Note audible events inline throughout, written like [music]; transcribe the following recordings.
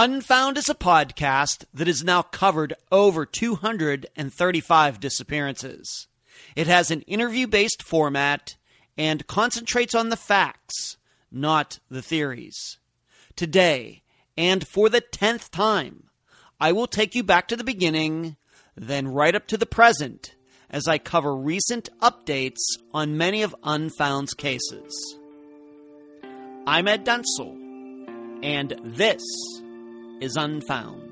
Unfound is a podcast that has now covered over 235 disappearances. It has an interview based format and concentrates on the facts, not the theories. Today, and for the tenth time, I will take you back to the beginning, then right up to the present, as I cover recent updates on many of Unfound's cases. I'm Ed Dentzel, and this is Unfound.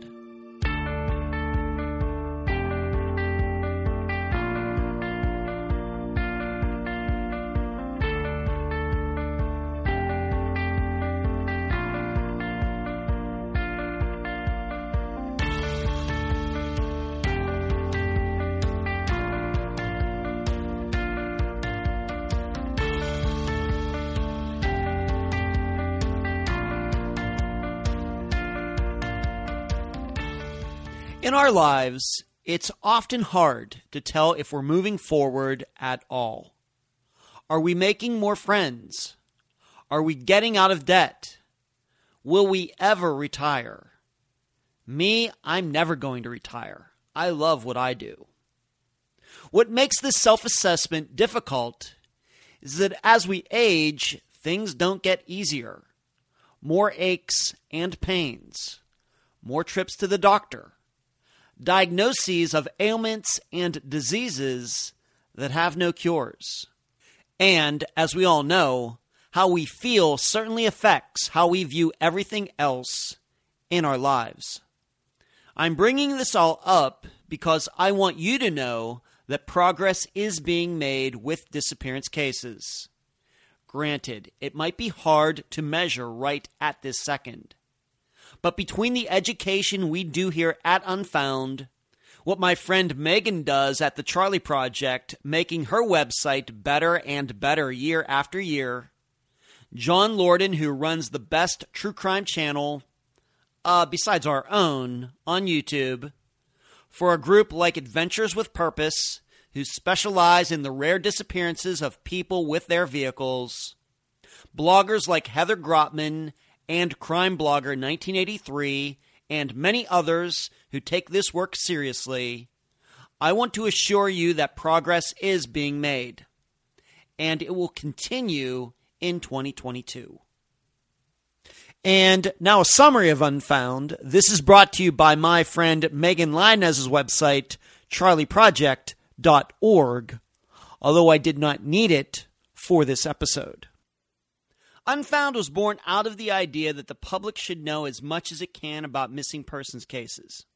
Our lives, it's often hard to tell if we're moving forward at all. Are we making more friends? Are we getting out of debt? Will we ever retire? Me, I'm never going to retire. I love what I do. What makes this self assessment difficult is that as we age, things don't get easier. More aches and pains, more trips to the doctor, diagnoses of ailments and diseases that have no cures. And, as we all know, how we feel certainly affects how we view everything else in our lives. I'm bringing this all up because I want you to know that progress is being made with disappearance cases. Granted, it might be hard to measure right at this second. But between the education we do here at Unfound, what my friend Megan does at the Charley Project, making her website better and better year after year, John Lordan, who runs the best true crime channel, uh, besides our own, on YouTube, for a group like Adventures with Purpose, who specialize in the rare disappearances of people with their vehicles, bloggers like Heather Grotman and crime blogger 1983 and many others who take this work seriously, I want to assure you that progress is being made and it will continue in 2022. And now a summary of Unfound. This is brought to you by my friend Megan Linez's website, charleyproject.org, although I did not need it for this episode. Unfound was born out of the idea that the public should know as much as it can about missing persons cases.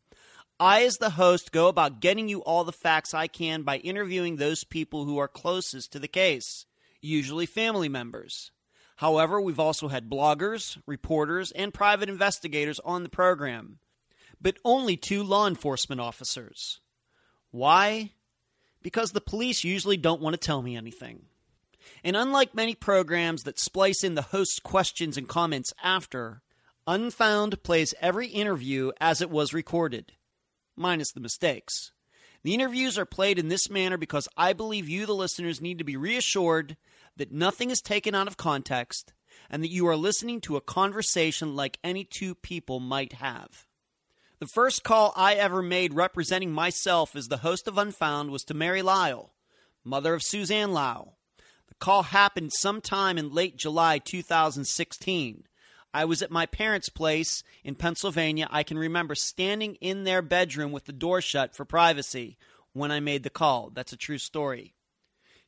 I, as the host, go about getting you all the facts I can by interviewing those people who are closest to the case, usually family members. However, we've also had bloggers, reporters, and private investigators on the program, but only two law enforcement officers. Why? Because the police usually don't want to tell me anything. And unlike many programs that splice in the host's questions and comments after, Unfound plays every interview as it was recorded, minus the mistakes. The interviews are played in this manner because I believe you, the listeners, need to be reassured that nothing is taken out of context and that you are listening to a conversation like any two people might have. The first call I ever made representing myself as the host of Unfound was to Mary Lyall, mother of Suzanne Lyall call happened sometime in late July 2016. I was at my parents' place in Pennsylvania. I can remember standing in their bedroom with the door shut for privacy when I made the call. That's a true story.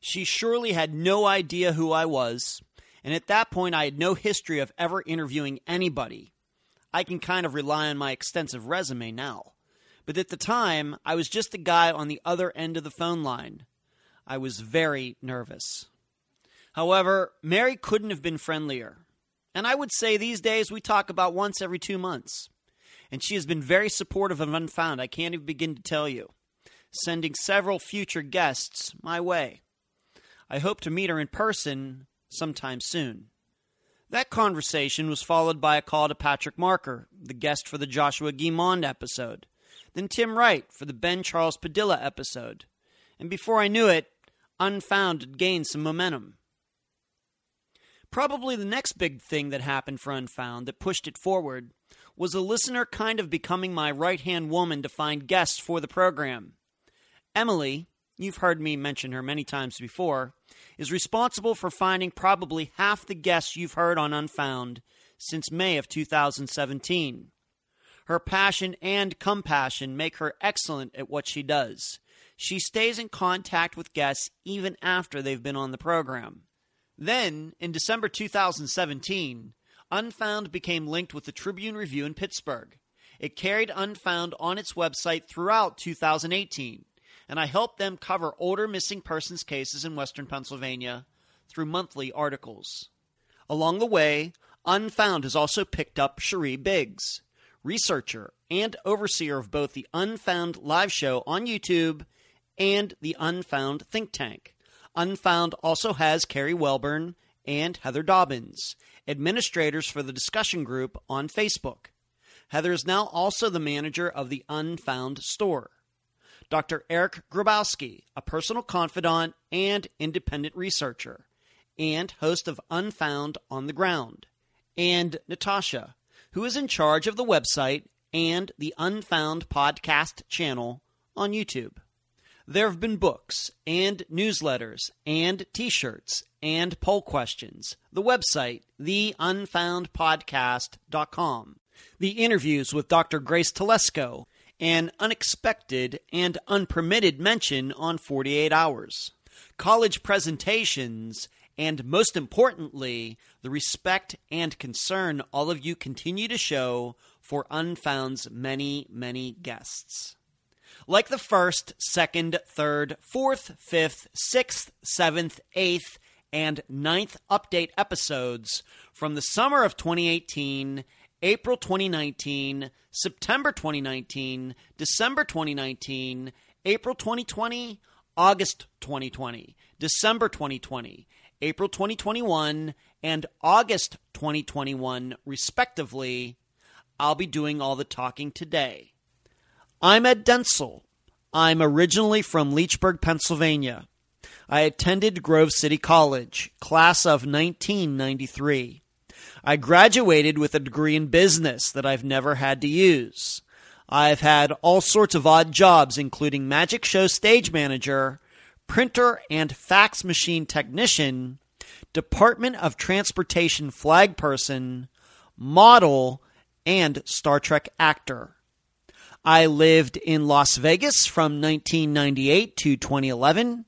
She surely had no idea who I was, and at that point, I had no history of ever interviewing anybody. I can kind of rely on my extensive resume now. But at the time, I was just a guy on the other end of the phone line. I was very nervous. However, Mary couldn't have been friendlier. And I would say these days we talk about once every two months. And she has been very supportive of Unfound. I can't even begin to tell you. Sending several future guests my way. I hope to meet her in person sometime soon. That conversation was followed by a call to Patrick Marker, the guest for the Joshua Guimond episode, then Tim Wright for the Ben Charles Padilla episode. And before I knew it, Unfound had gained some momentum. Probably the next big thing that happened for Unfound that pushed it forward was a listener kind of becoming my right hand woman to find guests for the program. Emily, you've heard me mention her many times before, is responsible for finding probably half the guests you've heard on Unfound since May of 2017. Her passion and compassion make her excellent at what she does. She stays in contact with guests even after they've been on the program. Then, in December 2017, Unfound became linked with the Tribune Review in Pittsburgh. It carried Unfound on its website throughout 2018, and I helped them cover older missing persons cases in western Pennsylvania through monthly articles. Along the way, Unfound has also picked up Cherie Biggs, researcher and overseer of both the Unfound live show on YouTube and the Unfound think tank. Unfound also has Carrie Welburn and Heather Dobbins, administrators for the discussion group on Facebook. Heather is now also the manager of the Unfound store. Dr. Eric Grabowski, a personal confidant and independent researcher, and host of Unfound on the Ground. And Natasha, who is in charge of the website and the Unfound podcast channel on YouTube. There have been books and newsletters and t shirts and poll questions. The website, theunfoundpodcast.com. The interviews with Dr. Grace Telesco, an unexpected and unpermitted mention on 48 Hours. College presentations, and most importantly, the respect and concern all of you continue to show for Unfound's many, many guests. Like the first, second, third, fourth, fifth, sixth, seventh, eighth, and ninth update episodes from the summer of 2018, April 2019, September 2019, December 2019, April 2020, August 2020, December 2020, April 2021, and August 2021, respectively. I'll be doing all the talking today. I'm Ed Dentzel. I'm originally from Leechburg, Pennsylvania. I attended Grove City College, class of 1993. I graduated with a degree in business that I've never had to use. I've had all sorts of odd jobs, including magic show stage manager, printer and fax machine technician, Department of Transportation flag person, model, and Star Trek actor. I lived in Las Vegas from 1998 to 2011,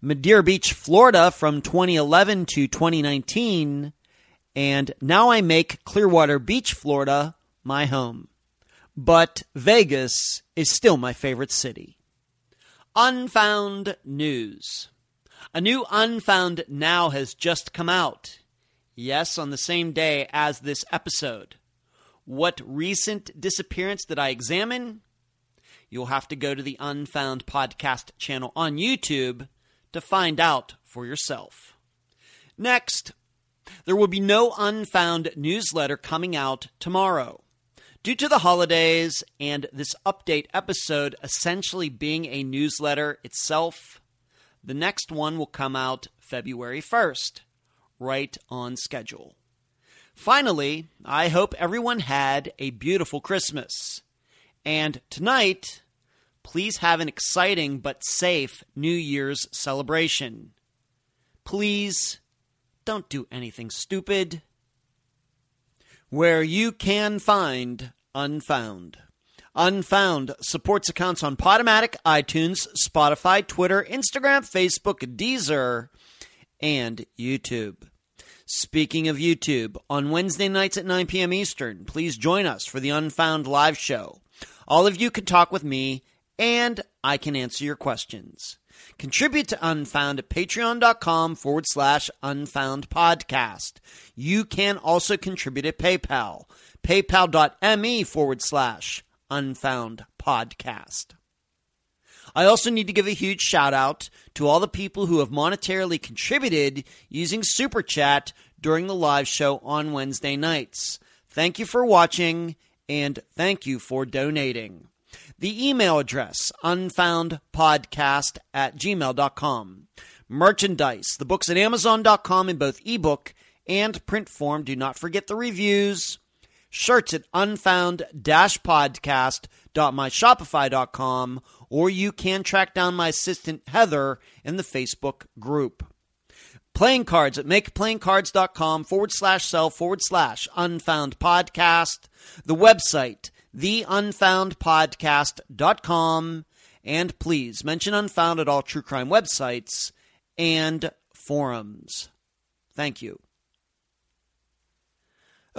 Madeira Beach, Florida from 2011 to 2019, and now I make Clearwater Beach, Florida my home. But Vegas is still my favorite city. Unfound News. A new Unfound Now has just come out. Yes, on the same day as this episode. What recent disappearance did I examine? You'll have to go to the Unfound Podcast channel on YouTube to find out for yourself. Next, there will be no Unfound newsletter coming out tomorrow. Due to the holidays and this update episode essentially being a newsletter itself, the next one will come out February 1st, right on schedule. Finally, I hope everyone had a beautiful Christmas. And tonight, please have an exciting but safe New Year's celebration. Please don't do anything stupid. Where you can find Unfound. Unfound supports accounts on Podomatic, iTunes, Spotify, Twitter, Instagram, Facebook, Deezer, and YouTube. Speaking of YouTube, on Wednesday nights at 9 p.m. Eastern, please join us for the Unfound Live Show. All of you can talk with me, and I can answer your questions. Contribute to Unfound at patreon.com forward slash unfound podcast. You can also contribute at PayPal, paypal.me forward slash unfound podcast. I also need to give a huge shout out to all the people who have monetarily contributed using Super Chat during the live show on Wednesday nights. Thank you for watching and thank you for donating. The email address, unfoundpodcast at gmail.com. Merchandise, the books at amazon.com in both ebook and print form. Do not forget the reviews. Shirts at unfound-podcast.myshopify.com, or you can track down my assistant Heather in the Facebook group. Playing cards at makeplayingcards.com forward slash sell forward slash unfound podcast. The website, theunfoundpodcast.com. And please mention Unfound at all true crime websites and forums. Thank you.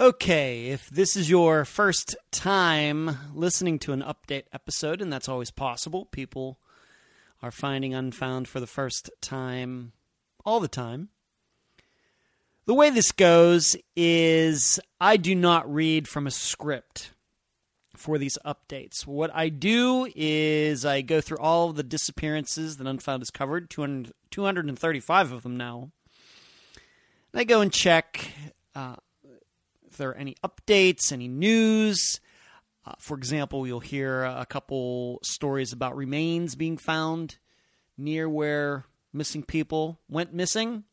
Okay, if this is your first time listening to an update episode, and that's always possible, people are finding Unfound for the first time all the time. The way this goes is I do not read from a script for these updates. What I do is I go through all of the disappearances that Unfound has covered, 200, 235 of them now. And I go and check uh, if there are any updates, any news. Uh, for example, you'll hear a couple stories about remains being found near where missing people went missing.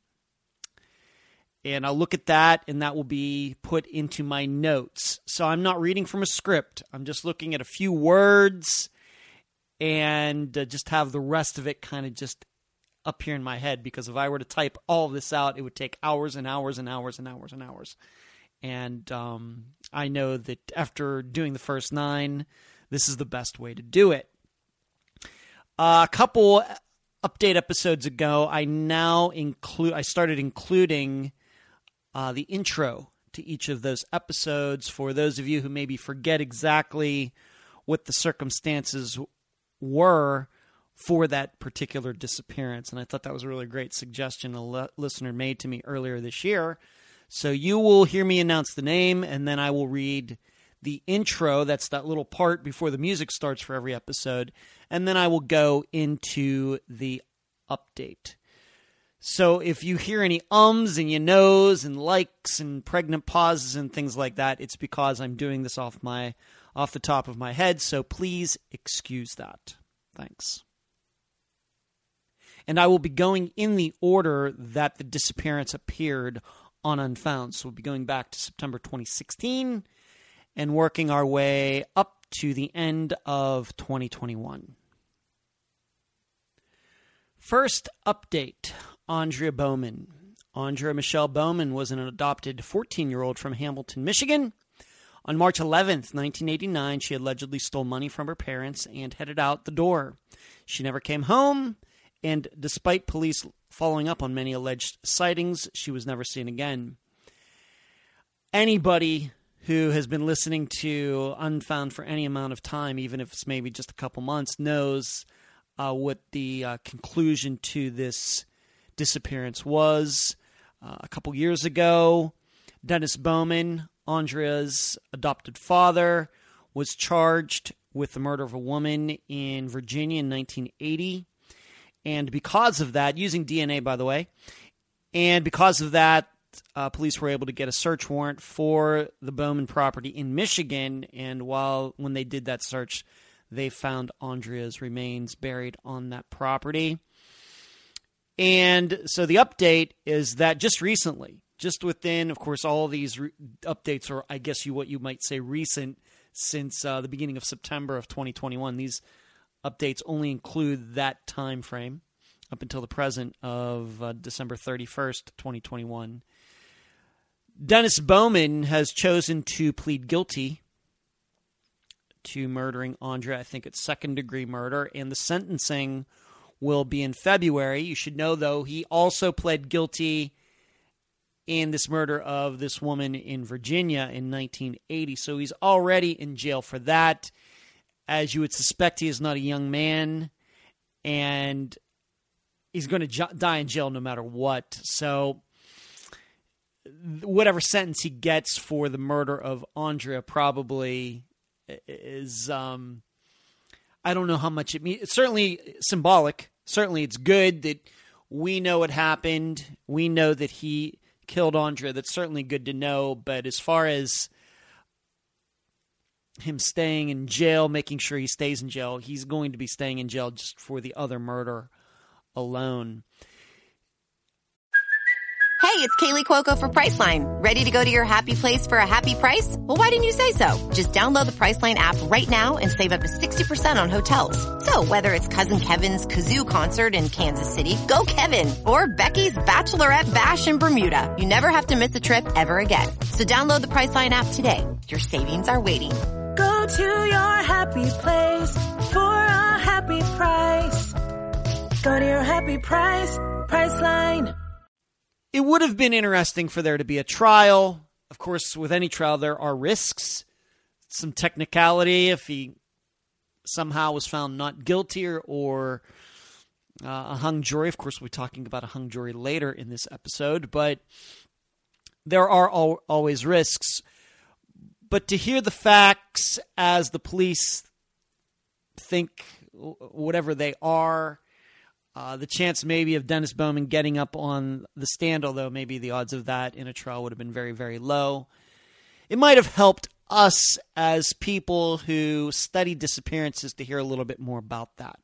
And I'll look at that, and that will be put into my notes. So I'm not reading from a script. I'm just looking at a few words and uh, just have the rest of it kind of just up here in my head. Because if I were to type all of this out, it would take hours and hours and hours and hours and hours. And um, I know that after doing the first nine, this is the best way to do it. Uh, a couple update episodes ago, I now include. I started including uh, the intro to each of those episodes for those of you who maybe forget exactly what the circumstances were for that particular disappearance. And I thought that was a really great suggestion a le- listener made to me earlier this year. So you will hear me announce the name, and then I will read the intro. That's that little part before the music starts for every episode. And then I will go into the update. So if you hear any ums and you knows and likes and pregnant pauses and things like that, it's because I'm doing this off my off the top of my head. So please excuse that. Thanks. And I will be going in the order that the disappearance appeared on Unfound. So we'll be going back to September 2016 and working our way up to the end of 2021. First update Andrea Bowman. Andrea Michelle Bowman was an adopted 14 year old from Hamilton, Michigan. On March 11th, 1989, she allegedly stole money from her parents and headed out the door. She never came home, and despite police following up on many alleged sightings, she was never seen again. Anybody who has been listening to Unfound for any amount of time, even if it's maybe just a couple months, knows uh, what the uh, conclusion to this disappearance was. Uh, a couple years ago, Dennis Bowman, Andrea's adopted father, was charged with the murder of a woman in Virginia in 1980. And because of that, using DNA, by the way, and because of that, uh, police were able to get a search warrant for the Bowman property in Michigan. And while when they did that search, they found Andrea's remains buried on that property. And so the update is that just recently, just within, of course, all these re- updates are, I guess, you what you might say, recent since uh, the beginning of September of 2021. These updates only include that time frame up until the present of uh, December 31st, 2021. Dennis Bowman has chosen to plead guilty to murdering Andrea. I think it's second degree murder, and the sentencing will be in February. You should know, though, he also pled guilty in this murder of this woman in Virginia in 1980. So he's already in jail for that. As you would suspect, he is not a young man, and he's going to die in jail no matter what. So whatever sentence he gets for the murder of Andrea probably is um, I don't know how much it means. It's certainly symbolic. Certainly, it's good that we know what happened. We know that he killed Andrea. That's certainly good to know. But as far as him staying in jail, making sure he stays in jail, he's going to be staying in jail just for the other murder alone. Hey, it's Kaley Cuoco for Priceline. Ready to go to your happy place for a happy price? Well, why didn't you say so? Just download the Priceline app right now and save up to 60% on hotels. So whether it's Cousin Kevin's Kazoo concert in Kansas City, go Kevin, or Becky's Bachelorette Bash in Bermuda, you never have to miss a trip ever again. So download the Priceline app today. Your savings are waiting. Go to your happy place for a happy price. Go to your happy price, Priceline. It would have been interesting for there to be a trial. Of course, with any trial, there are risks, some technicality. If he somehow was found not guilty or, uh, a hung jury, of course, we'll be talking about a hung jury later in this episode, but there are al- always risks. But to hear the facts as the police think whatever they are, uh, the chance maybe of Dennis Bowman getting up on the stand, although maybe the odds of that in a trial would have been very, very low. It might have helped us as people who study disappearances to hear a little bit more about that.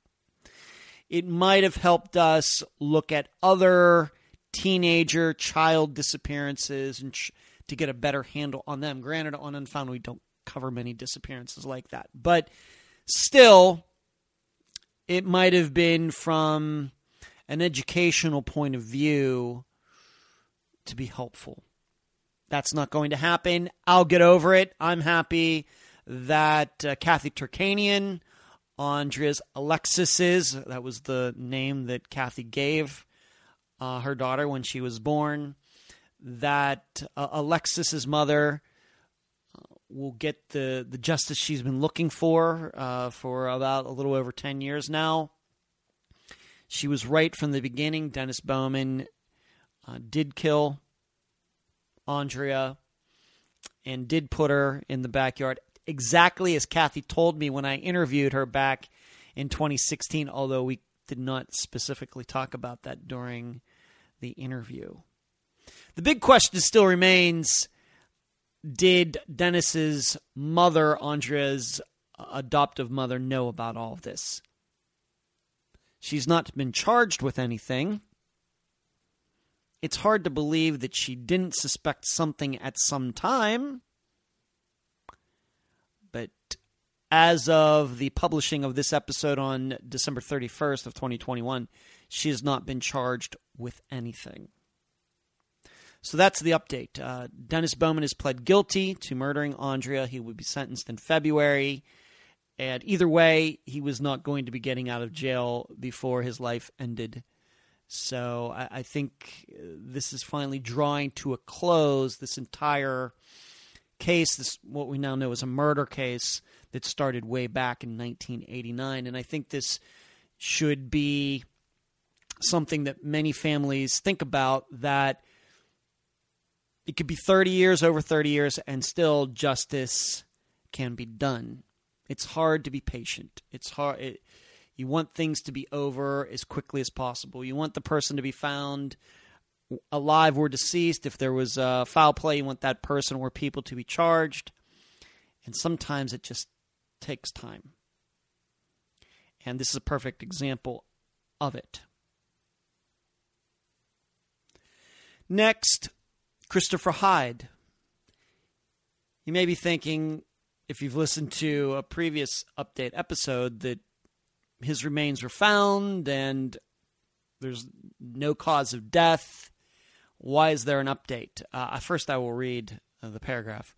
It might have helped us look at other teenager, child disappearances and ch- to get a better handle on them. Granted, on Unfound, we don't cover many disappearances like that, but still, it might have been from an educational point of view to be helpful. That's not going to happen. I'll get over it. I'm happy that uh, Kathy Turkanian, Andrea's Alexis's, that was the name that Kathy gave uh, her daughter when she was born, that uh, Alexis's mother uh, will get the, the justice she's been looking for uh, for about a little over 10 years now. She was right from the beginning. Dennis Bowman uh, did kill Andrea and did put her in the backyard exactly as Kathy told me when I interviewed her back in 2016, although we did not specifically talk about that during the interview. The big question still remains did Dennis's mother, Andrea's adoptive mother, know about all of this? She's not been charged with anything. It's hard to believe that she didn't suspect something at some time. But as of the publishing of this episode on December 31st of 2021, she has not been charged with anything. So that's the update. Uh, Dennis Bowman has pled guilty to murdering Andrea. He would be sentenced in February. And either way, he was not going to be getting out of jail before his life ended. So I, I think this is finally drawing to a close. This entire case, this what we now know as a murder case that started way back in 1989, and I think this should be something that many families think about that it could be 30 years over 30 years and still justice can be done. It's hard to be patient. It's hard it, you want things to be over as quickly as possible. You want the person to be found alive or deceased. If there was foul play you want that person or people to be charged. And sometimes it just takes time. And this is a perfect example of it. Next Christopher Hyde. You may be thinking, if you've listened to a previous update episode, that his remains were found and there's no cause of death. Why is there an update? Uh, first, I will read uh, the paragraph.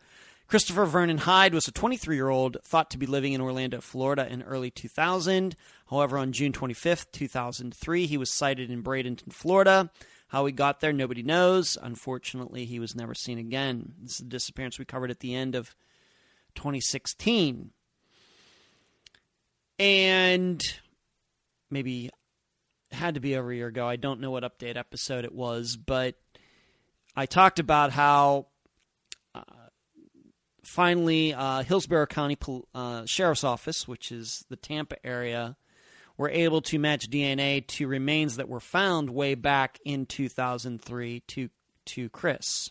Christopher Vernon Hyde was a 23 year old thought to be living in Orlando, Florida in early 2000. However, on June 25th, 2003, he was sighted in Bradenton, Florida. How he got there, nobody knows. Unfortunately, he was never seen again. This is the disappearance we covered at the end of 2016. And maybe had to be over a year ago. I don't know what update episode it was, but I talked about how uh, finally uh, Hillsborough County uh, Sheriff's Office, which is the Tampa area, were able to match DNA to remains that were found way back in 2003 to to Chris.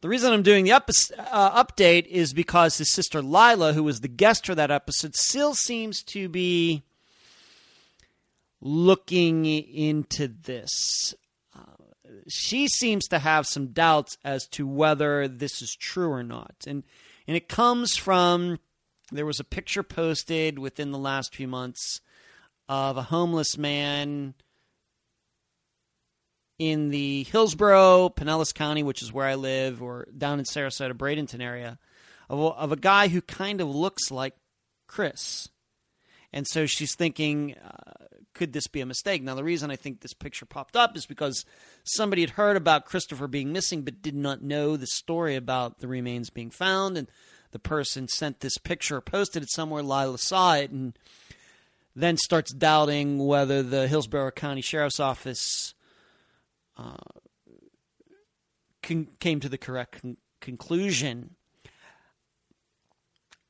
The reason I'm doing the up, uh, update is because his sister Lila, who was the guest for that episode, still seems to be looking into this. Uh, she seems to have some doubts as to whether this is true or not. And and it comes from there was a picture posted within the last few months of a homeless man in the Hillsborough, Pinellas County, which is where I live, or down in Sarasota, Bradenton area, of a, of a guy who kind of looks like Chris. And so she's thinking, uh, could this be a mistake? Now, the reason I think this picture popped up is because somebody had heard about Christopher being missing but did not know the story about the remains being found. And the person sent this picture, posted it somewhere, Lila saw it, and then starts doubting whether the Hillsborough County Sheriff's Office uh, con- came to the correct con- conclusion.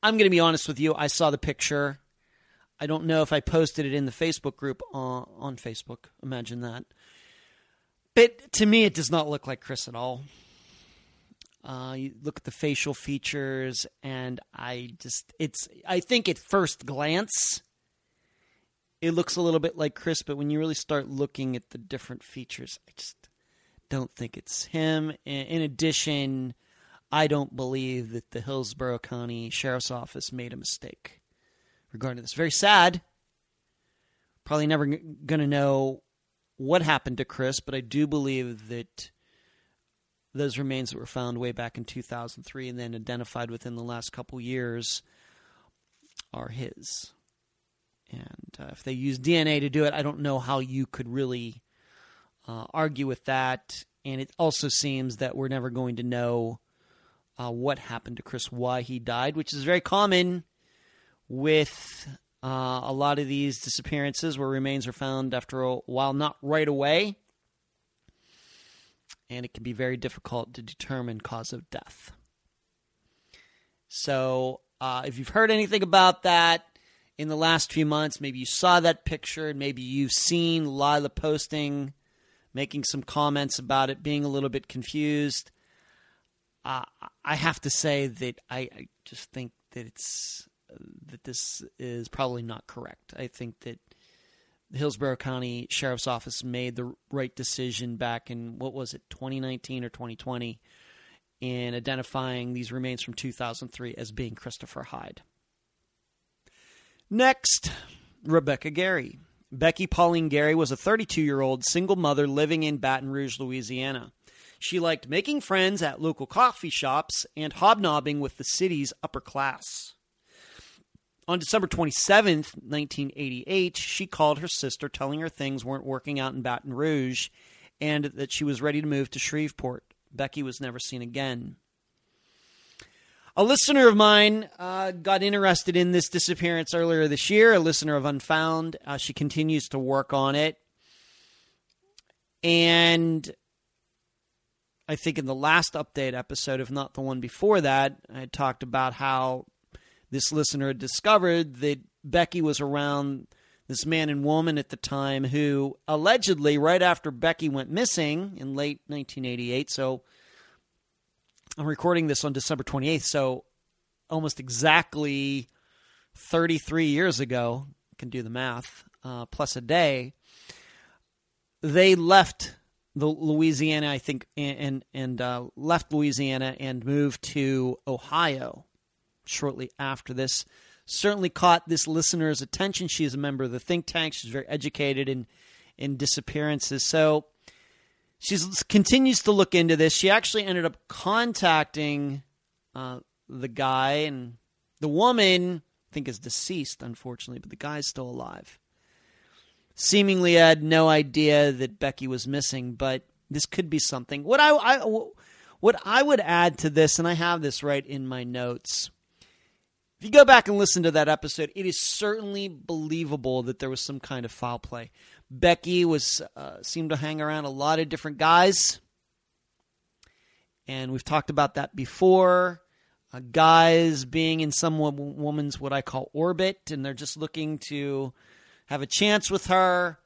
I'm going to be honest with you. I saw the picture. I don't know if I posted it in the Facebook group on, on Facebook. Imagine that. But to me, it does not look like Chris at all. Uh, you look at the facial features, and I just, it's, I think at first glance, it looks a little bit like Chris, but when you really start looking at the different features, I just don't think it's him. In addition, I don't believe that the Hillsborough County Sheriff's Office made a mistake regarding this. Very sad. Probably never going to know what happened to Chris, but I do believe that those remains that were found way back in 2003 and then identified within the last couple years are his. And uh, if they use DNA to do it, I don't know how you could really uh, argue with that. And it also seems that we're never going to know uh, what happened to Chris, why he died, which is very common with uh, a lot of these disappearances where remains are found after a while, not right away. And it can be very difficult to determine cause of death. So, uh, if you've heard anything about that in the last few months, maybe you saw that picture, and maybe you've seen Lila posting, making some comments about it, being a little bit confused. Uh, I have to say that I, I just think that it's that this is probably not correct. I think that the Hillsborough County Sheriff's Office made the right decision back in what was it, 2019 or 2020, in identifying these remains from 2003 as being Christopher Hyde. Next, Rebecca Gary. Becky Pauline Gary was a 32 year old single mother living in Baton Rouge, Louisiana. She liked making friends at local coffee shops and hobnobbing with the city's upper class. On December 27th, 1988, she called her sister telling her things weren't working out in Baton Rouge and that she was ready to move to Shreveport. Becky was never seen again. A listener of mine uh, got interested in this disappearance earlier this year, a listener of Unfound. Uh, she continues to work on it. And I think in the last update episode, if not the one before that, I talked about how this listener had discovered that Becky was around this man and woman at the time who allegedly, right after Becky went missing in late 1988, so I'm recording this on December 28th, so almost exactly 33 years ago, can do the math, uh, plus a day, they left the Louisiana, I think, and and uh, left Louisiana and moved to Ohio shortly after this. Certainly caught this listener's attention. She is a member of the think tank. She's very educated in in disappearances. So she continues to look into this. She actually ended up contacting uh, the guy, and the woman I think is deceased, unfortunately, but the guy's still alive seemingly had no idea that Becky was missing, but this could be something. What I, I what I would add to this, and I have this right in my notes. If you go back and listen to that episode, it is certainly believable that there was some kind of foul play. Becky was uh, seemed to hang around a lot of different guys, and we've talked about that before. Uh, guys being in some woman's what I call orbit, and they're just looking to have a chance with her.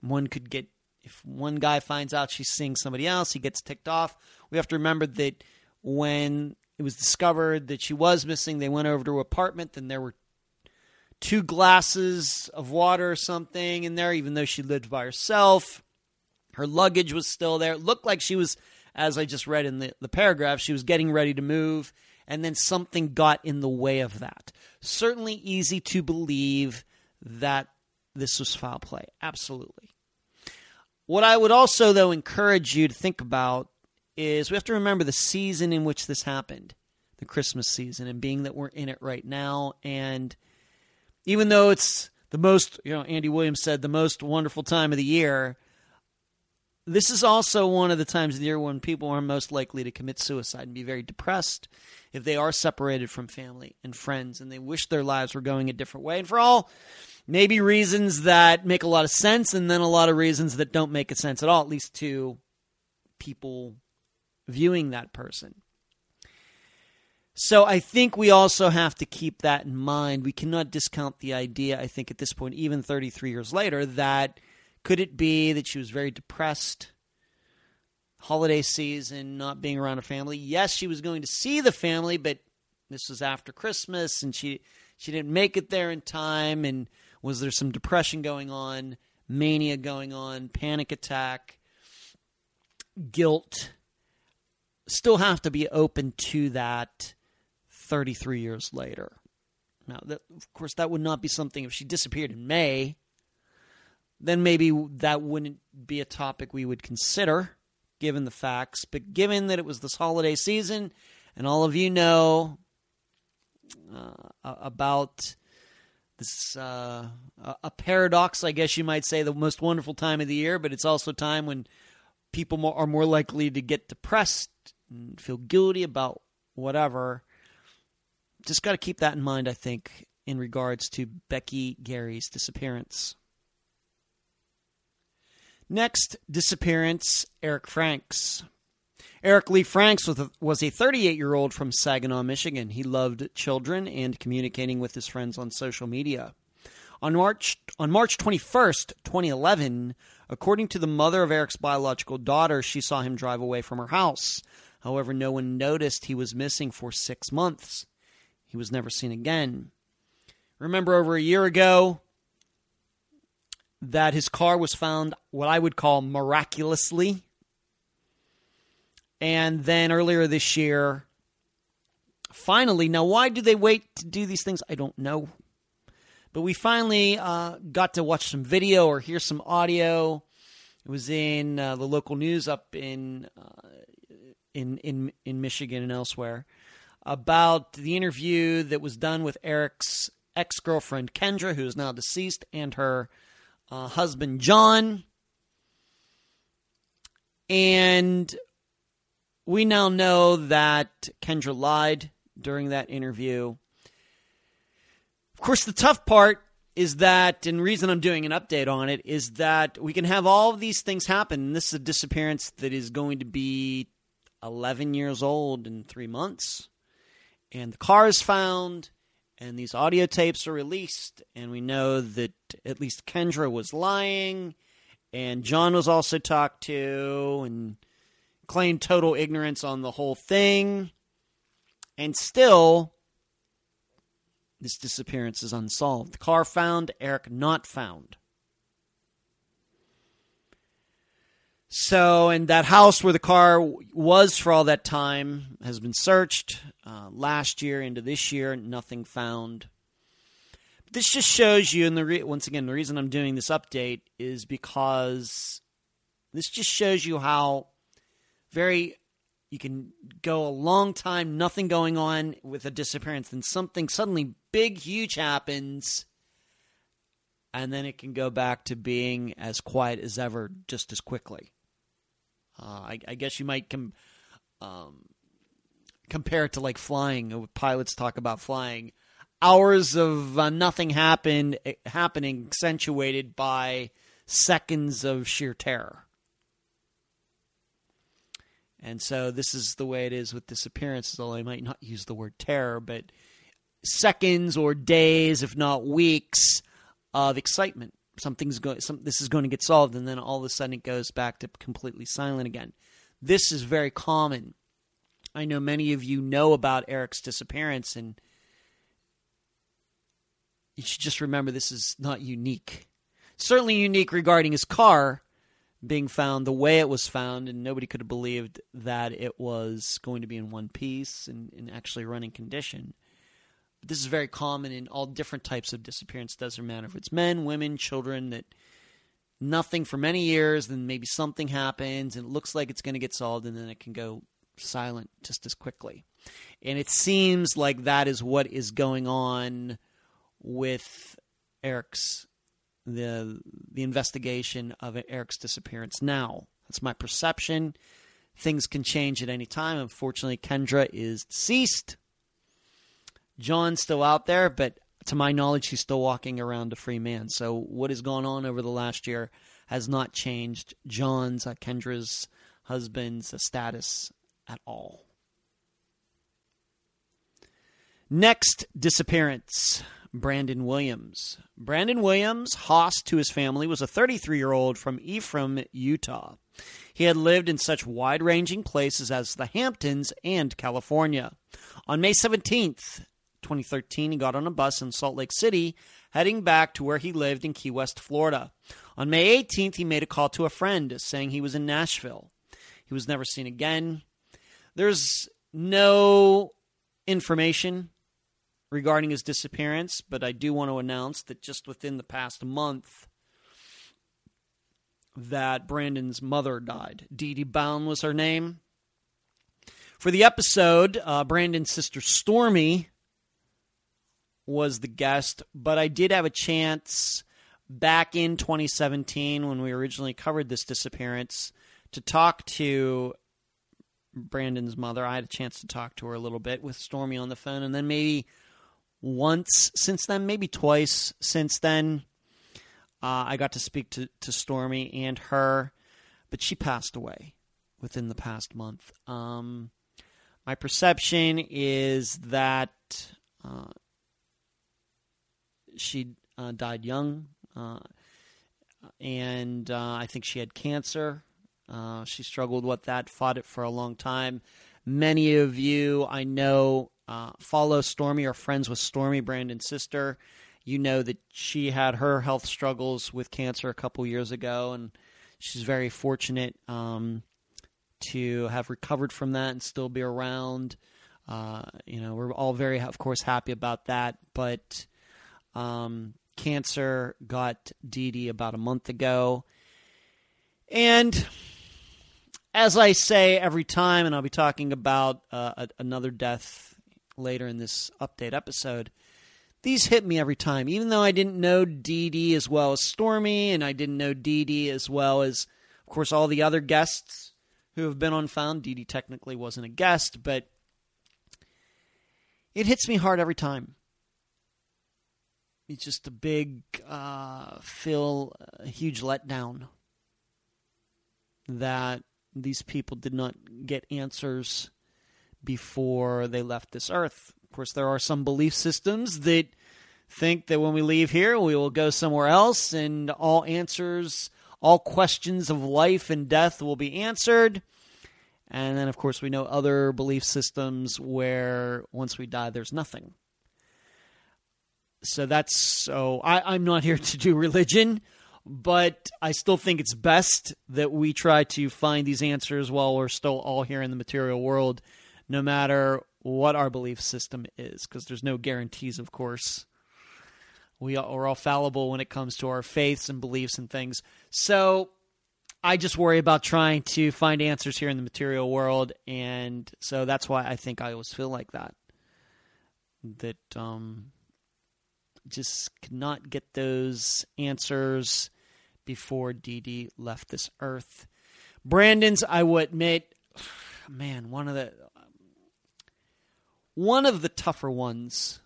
One could get, if one guy finds out she's seeing somebody else, he gets ticked off. We have to remember that when it was discovered that she was missing, they went over to her apartment, and there were two glasses of water or something in there, even though she lived by herself. Her luggage was still there. It looked like she was, as I just read in the, the paragraph, she was getting ready to move, and then something got in the way of that. Certainly easy to believe that this was foul play. Absolutely. What I would also, though, encourage you to think about is we have to remember the season in which this happened, the Christmas season, and being that we're in it right now. And even though it's the most, you know, Andy Williams said, the most wonderful time of the year, this is also one of the times of the year when people are most likely to commit suicide and be very depressed if they are separated from family and friends and they wish their lives were going a different way. And for all maybe reasons that make a lot of sense and then a lot of reasons that don't make a sense at all, at least to people viewing that person. So I think we also have to keep that in mind. We cannot discount the idea, I think, at this point, even 33 years later, that could it be that she was very depressed? Holiday season, not being around her family. Yes, she was going to see the family, but this was after Christmas, and she she didn't make it there in time. And was there some depression going on, mania going on, panic attack, guilt? Still have to be open to that 33 years later. Now, that, of course, that would not be something if she disappeared in May then maybe that wouldn't be a topic we would consider given the facts. But given that it was this holiday season, and all of you know uh, about this uh, a paradox, I guess you might say, the most wonderful time of the year, but it's also a time when people are more likely to get depressed feel guilty about whatever. Just got to keep that in mind, I think, in regards to Becky Gary's disappearance. Next, disappearance Eric Franks. Eric Lee Franks was a 38 year old from Saginaw, Michigan. He loved children and communicating with his friends on social media. On March, on March 21st, 2011, according to the mother of Eric's biological daughter, she saw him drive away from her house. However, no one noticed he was missing for six months. He was never seen again. Remember, over a year ago, that his car was found what I would call miraculously. And then earlier this year, finally, now why do they wait to do these things? I don't know. But we finally uh, got to watch some video or hear some audio. It was in uh, the local news up in uh, in in in Michigan and elsewhere about the interview that was done with Eric's ex girlfriend Kendra, who is now deceased, and her uh, husband John. And we now know that Kendra lied during that interview. Of course, the tough part is that, and reason I'm doing an update on it is that we can have all of these things happen. This is a disappearance that is going to be 11 years old in three months. And the car is found, and these audio tapes are released, and we know that at least Kendra was lying, and John was also talked to, and claimed total ignorance on the whole thing, and still, this disappearance is unsolved. The car found, Eric not found. So, and that house where the car was for all that time has been searched uh, last year into this year, nothing found. This just shows you, and the re- once again, the reason I'm doing this update is because this just shows you how very you can go a long time, nothing going on with a disappearance, then something suddenly big, huge happens, and then it can go back to being as quiet as ever just as quickly. Uh, I, I, guess you might com- um, compare it to like flying. Pilots talk about flying. Hours of uh, nothing happened eh, happening, accentuated by seconds of sheer terror. And so this is the way it is with disappearances, although I might not use the word terror, but seconds or days, if not weeks, of excitement something's going some, this is going to get solved and then all of a sudden it goes back to completely silent again. This is very common. I know many of you know about eric's disappearance and you should just remember this is not unique. Certainly unique regarding his car being found the way it was found, and nobody could have believed that it was going to be in one piece and in actually running condition. But this is very common in all different types of disappearance. Doesn't matter if it's men, women, children. That nothing for many years, then maybe something happens, and it looks like it's going to get solved, and then it can go silent just as quickly. And it seems like that is what is going on with Eric's the the investigation of Eric's disappearance now. That's my perception. Things can change at any time. Unfortunately, Kendra is deceased. John's still out there, but to my knowledge, he's still walking around a free man. So what has gone on over the last year has not changed John's, uh, Kendra's husband's uh, status at all. Next disappearance Brandon Williams. Brandon Williams, Haas to his family, was a 33 year old from Ephraim, Utah. He had lived in such wide ranging places as the Hamptons and California. On May 17th, 2013, he got on a bus in Salt Lake City, heading back to where he lived in Key West, Florida. On May 18th, he made a call to a friend saying he was in Nashville. He was never seen again. There's no information regarding his disappearance, but I do want to announce that just within the past month, that Brandon's mother died. Dee Dee Bound was her name. For the episode, uh, Brandon's sister Stormy was the guest, but I did have a chance back in 2017 when we originally covered this disappearance to talk to Brandon's mother. I had a chance to talk to her a little bit with Stormy on the phone, and then maybe once since then, maybe twice since then. Uh, I got to speak to, to Stormy and her, but she passed away within the past month. Um, my perception is that uh, she uh, died young, uh, and uh, I think she had cancer. Uh, she struggled with that, fought it for a long time. Many of you I know uh, follow Stormy or friends with Stormy, Brandon's sister, you know that she had her health struggles with cancer a couple years ago, and she's very fortunate um, to have recovered from that and still be around. Uh, you know, we're all very, of course, happy about that. But um, cancer got Dee Dee about a month ago. And as I say every time, and I'll be talking about uh, another death later in this update episode, these hit me every time. Even though I didn't know Dee Dee as well as Stormy, and I didn't know Dee Dee as well as, of course, all the other guests who have been on Found. Dee Dee technically wasn't a guest, but it hits me hard every time. It's just a big, uh, feel a huge letdown that these people did not get answers before they left this earth. Of course, there are some belief systems that think that when we leave here, we will go somewhere else and all answers, all questions of life and death will be answered. And then, of course, we know other belief systems where once we die, there's nothing. So that's so I, I'm not here to do religion, but I still think it's best that we try to find these answers while we're still all here in the material world no matter what our belief system is, because there's no guarantees, of course. We are all fallible when it comes to our faiths and beliefs and things. So I just worry about trying to find answers here in the material world, and so that's why I think I always feel like that. That um, just could not get those answers before Dee Dee left this earth. Brandon's, I will admit, [sighs] man, one of the one of the tougher ones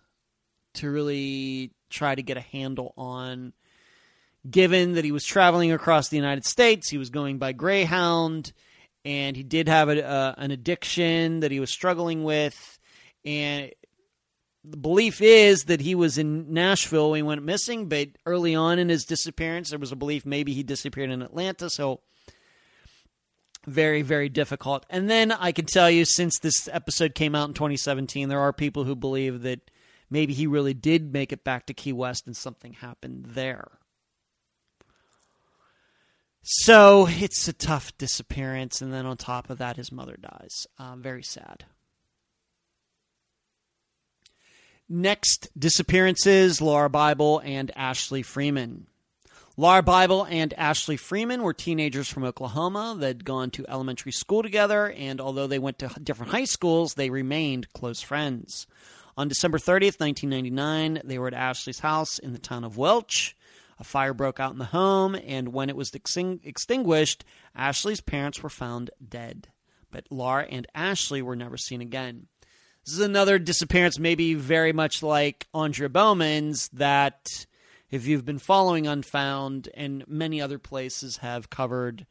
to really try to get a handle on. Given that he was traveling across the United States, he was going by Greyhound, and he did have a, uh, an addiction that he was struggling with. And the belief is that he was in Nashville when he went missing, but early on in his disappearance, there was a belief maybe he disappeared in Atlanta. So very, very difficult. And then I can tell you, since this episode came out in 2017, there are people who believe that maybe he really did make it back to Key West and something happened there. So it's a tough disappearance, and then on top of that, his mother dies. Uh, very sad. Next disappearances Lauria Bible and Ashley Freeman. Lauria Bible and Ashley Freeman were teenagers from Oklahoma that had gone to elementary school together, and although they went to different high schools, they remained close friends. On December 30th, 1999, they were at Ashley's house in the town of Welch. A fire broke out in the home, and when it was exting- extinguished, Ashley's parents were found dead. But Lauria and Ashley were never seen again. This is another disappearance, maybe very much like Andrea Bowman's, that if you've been following Unfound and many other places have covered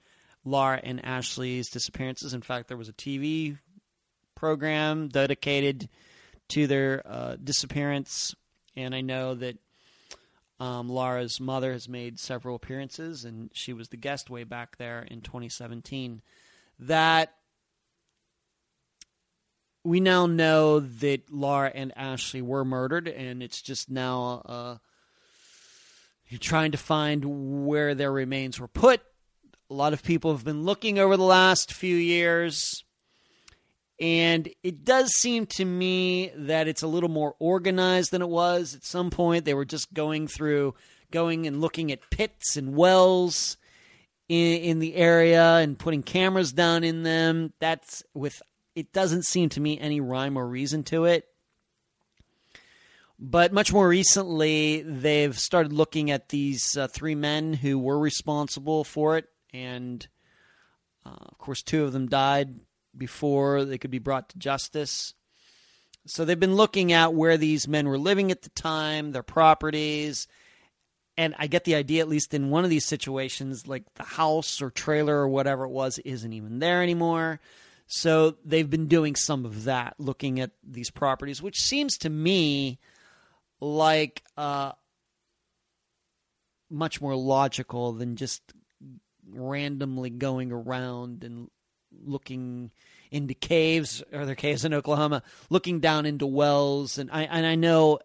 Lauria and Ashley's disappearances. In fact, there was a TV program dedicated to their uh, disappearance, and I know that um, Lauria's mother has made several appearances, and she was the guest way back there in 2017. That we now know that Lauria and Ashley were murdered, and it's just now uh, you're trying to find where their remains were put. A lot of people have been looking over the last few years, and it does seem to me that it's a little more organized than it was. At some point, they were just going through, going and looking at pits and wells in, in the area and putting cameras down in them. That's with it doesn't seem to me any rhyme or reason to it. But much more recently, they've started looking at these uh, three men who were responsible for it. And uh, of course, two of them died before they could be brought to justice. So they've been looking at where these men were living at the time, their properties. And I get the idea, at least in one of these situations, like the house or trailer or whatever it was isn't even there anymore. So they've been doing some of that, looking at these properties, which seems to me like uh, much more logical than just randomly going around and looking into caves. Are there caves in Oklahoma? Looking down into wells, and I and I know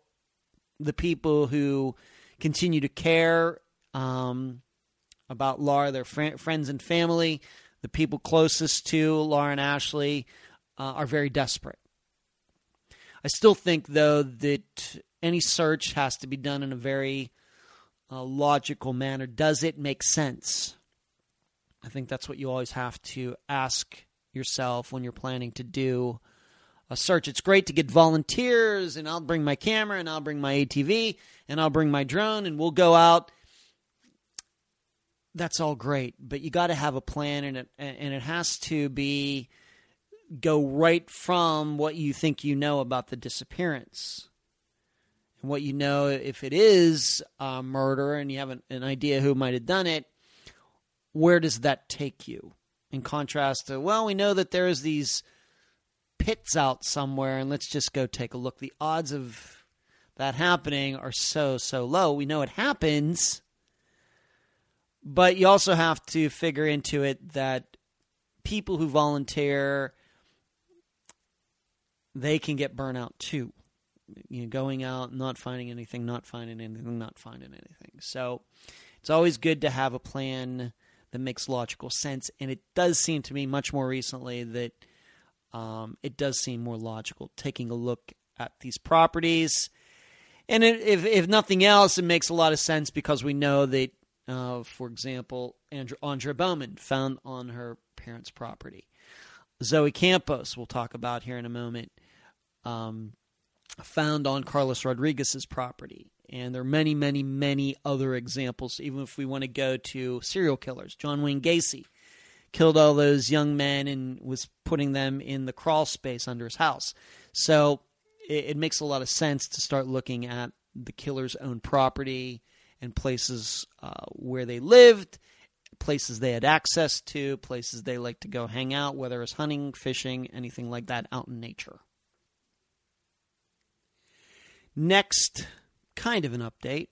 the people who continue to care um, about Lauria, their fr- friends and family the people closest to Lauren Ashley uh, are very desperate. I still think, though, that any search has to be done in a very uh, logical manner. Does it make sense? I think that's what you always have to ask yourself when you're planning to do a search. It's great to get volunteers, and I'll bring my camera, and I'll bring my ATV, and I'll bring my drone, and we'll go out that's all great, but you got to have a plan, and it and it has to be go right from what you think you know about the disappearance. And what you know if it is a murder and you have an, an idea who might have done it where does that take you? In contrast to well we know that there's these pits out somewhere and let's just go take a look. The odds of that happening are so so low. We know it happens but you also have to figure into it that people who volunteer they can get burnout too. You know, going out, not finding anything, not finding anything, not finding anything. So it's always good to have a plan that makes logical sense. And it does seem to me much more recently that um, it does seem more logical taking a look at these properties. And it, if if nothing else, it makes a lot of sense because we know that uh, for example, Andrew, Andrea Bowman found on her parents' property. Zoe Campos, we'll talk about here in a moment, um, found on Carlos Rodriguez's property. And there are many, many, many other examples, even if we want to go to serial killers. John Wayne Gacy killed all those young men and was putting them in the crawl space under his house. So it, it makes a lot of sense to start looking at the killer's own property and places uh, where they lived, places they had access to, places they like to go hang out, whether it's hunting, fishing, anything like that out in nature. Next, kind of an update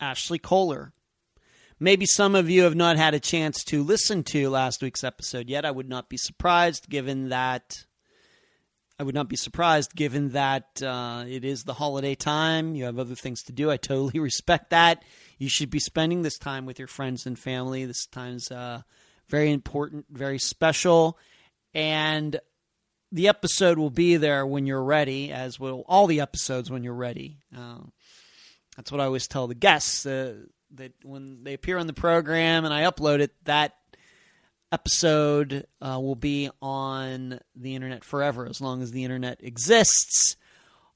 Ashley Kohler. Maybe some of you have not had a chance to listen to last week's episode yet. I would not be surprised given that I would not be surprised given that uh, it is the holiday time. You have other things to do. I totally [laughs] respect that. You should be spending this time with your friends and family. This time's uh, very important, very special. And the episode will be there when you're ready, as will all the episodes when you're ready. Uh, that's what I always tell the guests uh, that when they appear on the program and I upload it, that episode uh, will be on the internet forever as long as the internet exists.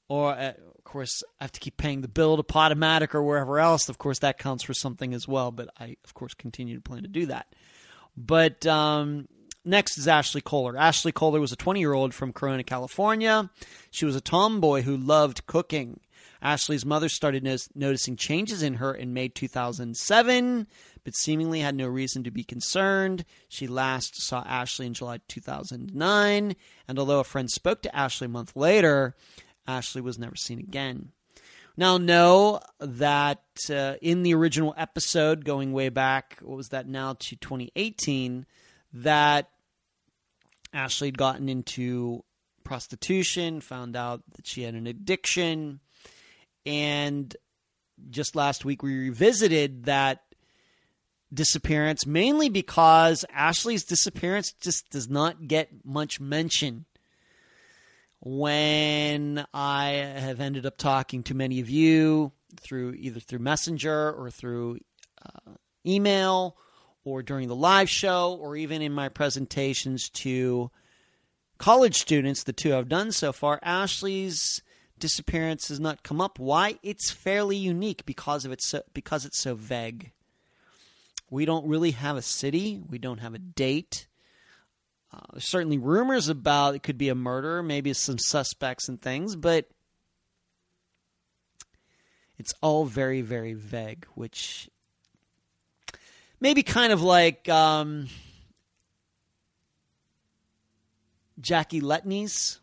Or, uh, of course, I have to keep paying the bill to Podomatic or wherever else. Of course, that counts for something as well. But I, of course, continue to plan to do that. But um, next is Ashley Kohler. Ashley Kohler was a 20 year old from Corona, California. She was a tomboy who loved cooking. Ashley's mother started no- noticing changes in her in May 2007, but seemingly had no reason to be concerned. She last saw Ashley in July 2009, and although a friend spoke to Ashley a month later, Ashley was never seen again. Now, know that uh, in the original episode, going way back, what was that now to 2018, that Ashley had gotten into prostitution, found out that she had an addiction, and just last week we revisited that disappearance mainly because Ashley's disappearance just does not get much mention. When I have ended up talking to many of you through either through Messenger or through uh, email or during the live show or even in my presentations to college students, the two I've done so far, Ashley's disappearance has not come up. Why? It's fairly unique because of it's so, because it's so vague. We don't really have a city. We don't have a date. Uh, there's certainly rumors about it could be a murder, maybe some suspects and things, but it's all very, very vague, which maybe kind of like um, Jackie Letney's,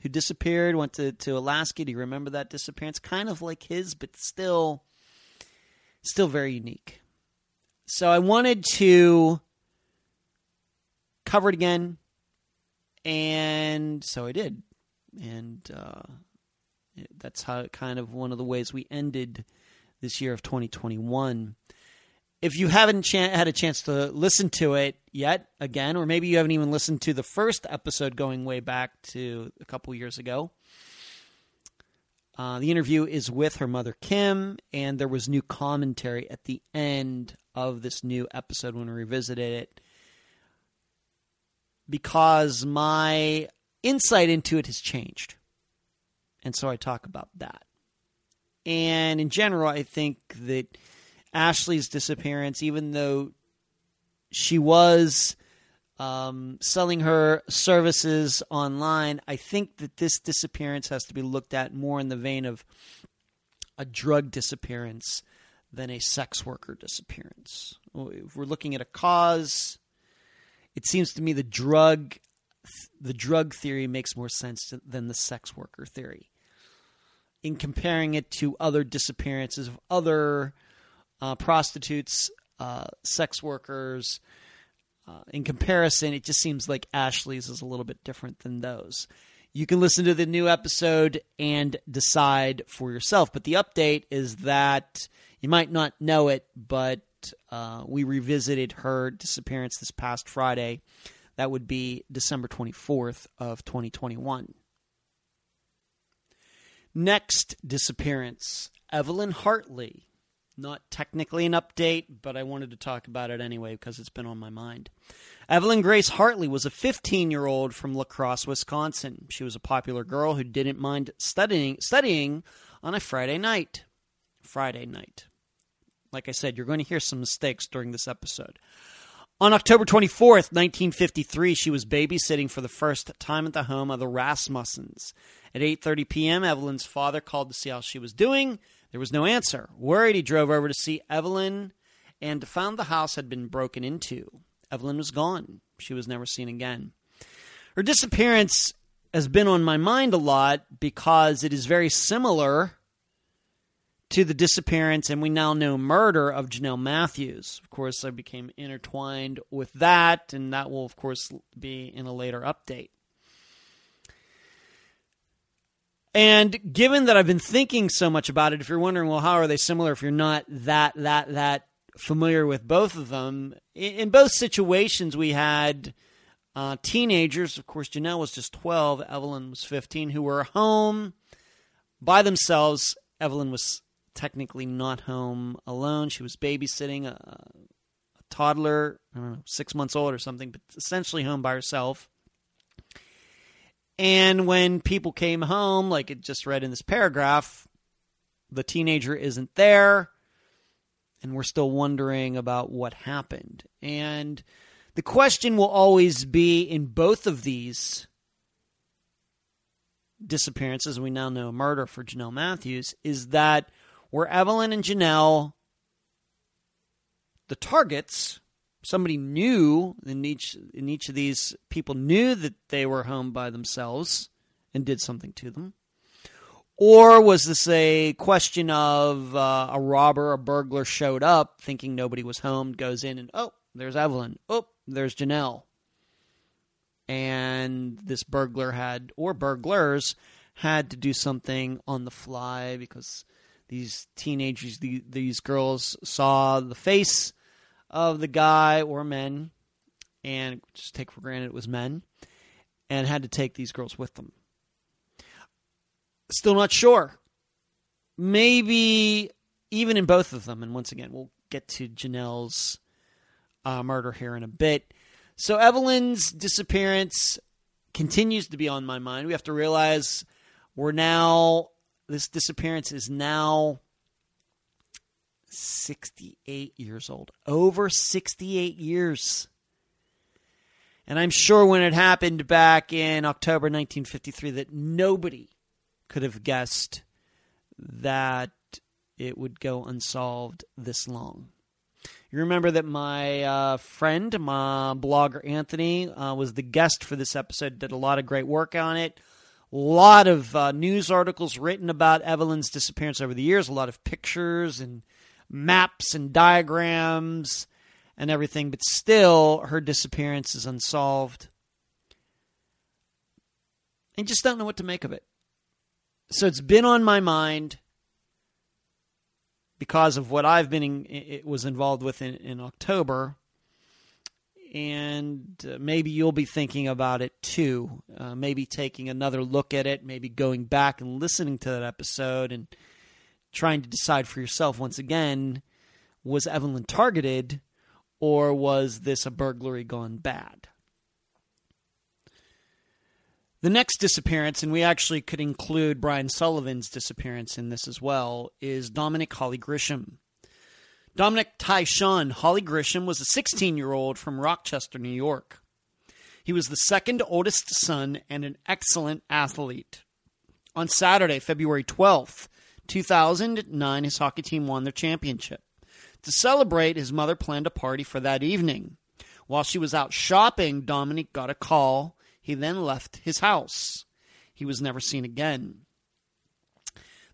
who disappeared, went to, to Alaska. Do you remember that disappearance? Kind of like his, but still, still very unique. So I wanted to cover it again, and so I did, and uh, that's how kind of one of the ways we ended this year of 2021 if you haven't had a chance to listen to it yet, again, or maybe you haven't even listened to the first episode going way back to a couple years ago, uh, the interview is with her mother, Kim, and there was new commentary at the end of this new episode when we revisited it because my insight into it has changed. And so I talk about that. And in general, I think that Ashley's disappearance, even though she was um, selling her services online, I think that this disappearance has to be looked at more in the vein of a drug disappearance than a sex worker disappearance. If we're looking at a cause, it seems to me the drug the drug theory makes more sense than the sex worker theory. In comparing it to other disappearances of other uh, prostitutes, uh, sex workers. Uh, in comparison, it just seems like Ashley's is a little bit different than those. You can listen to the new episode and decide for yourself. But the update is that you might not know it, but uh, we revisited her disappearance this past Friday. That would be December 24th of 2021. Next disappearance, Evelyn Hartley. Not technically an update, but I wanted to talk about it anyway because it's been on my mind. Evelyn Grace Hartley was a 15 year old from La Crosse, Wisconsin. She was a popular girl who didn't mind studying, studying on a Friday night. Friday night. Like I said, you're going to hear some mistakes during this episode. On October 24th, 1953, she was babysitting for the first time at the home of the Rasmussens. At 8:30 p.m., Evelyn's father called to see how she was doing. There was no answer. Worried, he drove over to see Evelyn and found the house had been broken into. Evelyn was gone. She was never seen again. Her disappearance has been on my mind a lot because it is very similar to the disappearance and we now know murder of Jonelle Matthews. Of course, I became intertwined with that, and that will, of course, be in a later update. And given that I've been thinking so much about it, if you're wondering, well, how are they similar? If you're not that that that familiar with both of them, in, both situations, we had uh, teenagers. Of course, Jonelle was just 12, Evelyn was 15, who were home by themselves. Evelyn was technically not home alone. She was babysitting a, a toddler, know, six months old or something, but essentially home by herself. And when people came home, like it just read in this paragraph, the teenager isn't there, and we're still wondering about what happened. And the question will always be in both of these disappearances, we now know murder for Jonelle Matthews, is that were Evelyn and Jonelle the targets somebody knew in each in each of these people knew that they were home by themselves and did something to them. Or was this a question of uh, a robber a burglar showed up thinking nobody was home goes in and oh there's evelyn. Oh there's Jonelle. And this burglar had or burglars had to do something on the fly because these teenagers these girls saw the face of the guy or men, and just take for granted it was men, and had to take these girls with them. Still not sure. Maybe even in both of them, and once again, we'll get to Jonelle's uh, murder here in a bit. So Evelyn's disappearance continues to be on my mind. We have to realize we're now this disappearance is now 68 years old. Over 68 years. And I'm sure when it happened back in October 1953 that nobody could have guessed that it would go unsolved this long. You remember that my uh, friend, my blogger Anthony, uh, was the guest for this episode, did a lot of great work on it. A lot of uh, news articles written about Evelyn's disappearance over the years, a lot of pictures and maps and diagrams and everything, but still her disappearance is unsolved. And just don't know what to make of it. So it's been on my mind because of what I've been in, it was involved with in, in October. And uh, maybe you'll be thinking about it too. Uh, maybe taking another look at it, maybe going back and listening to that episode and trying to decide for yourself once again was Evelyn targeted or was this a burglary gone bad? The next disappearance, and we actually could include Brian Sullivan's disappearance in this as well, is Dominic Holly Grisham. Dominic Tyshawn Holly Grisham was a 16 year old from Rochester, New York. He was the second oldest son and an excellent athlete. On Saturday, February 12th, 2009, his hockey team won their championship. To celebrate, his mother planned a party for that evening. While she was out shopping, Dominic got a call. He then left his house. He was never seen again.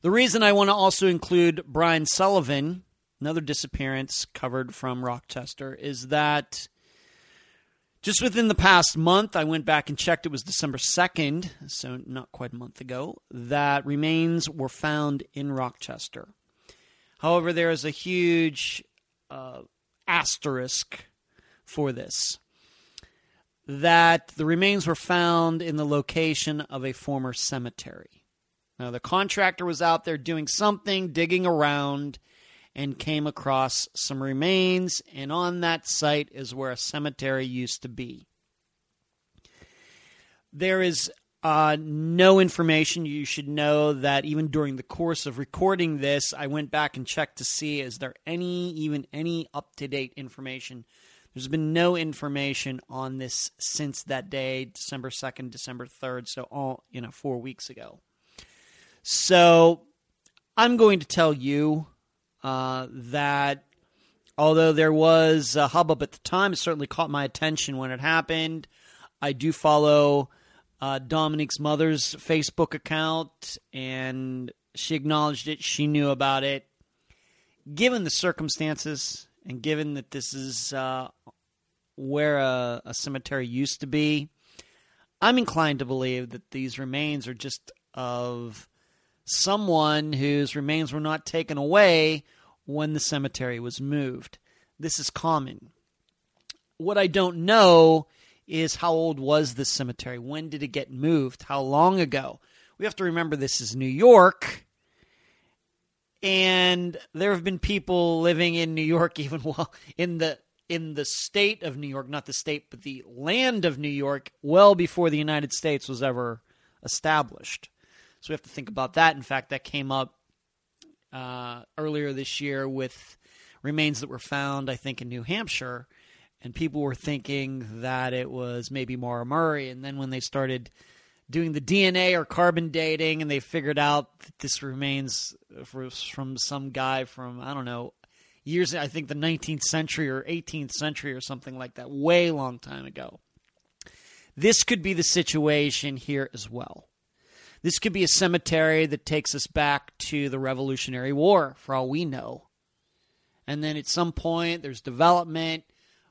The reason I want to also include Brian Sullivan, another disappearance covered from Rochester, is that just within the past month, I went back and checked. It was December 2nd, so not quite a month ago, that remains were found in Rochester. However, there is a huge uh, asterisk for this that the remains were found in the location of a former cemetery. Now, the contractor was out there doing something, digging around, and came across some remains, and on that site is where a cemetery used to be. There is uh, no information. You should know that even during the course of recording this, I went back and checked to see is there any, even any up to date information. There's been no information on this since that day, December 2nd, December 3rd, so all, you know, four weeks ago. So I'm going to tell you uh, that although there was a hubbub at the time, it certainly caught my attention when it happened. I do follow uh, Dominic's mother's Facebook account, and she acknowledged it. She knew about it. Given the circumstances, and given that this is uh, where a, a cemetery used to be, I'm inclined to believe that these remains are just of someone whose remains were not taken away when the cemetery was moved. This is common. What I don't know is how old was this cemetery? When did it get moved? How long ago? We have to remember this is New York. And there have been people living in New York [laughs] even while in the in the state of New York, not the state, but the land of New York, well before the United States was ever established. So we have to think about that. In fact, that came up uh, earlier this year with remains that were found, I think, in New Hampshire, and people were thinking that it was maybe Maura Murray. And then when they started doing the DNA or carbon dating, and they figured out that this remains from some guy from I don't know years, I think the 19th century or 18th century or something like that, way long time ago. This could be the situation here as well. This could be a cemetery that takes us back to the Revolutionary War, for all we know. And then at some point, there's development.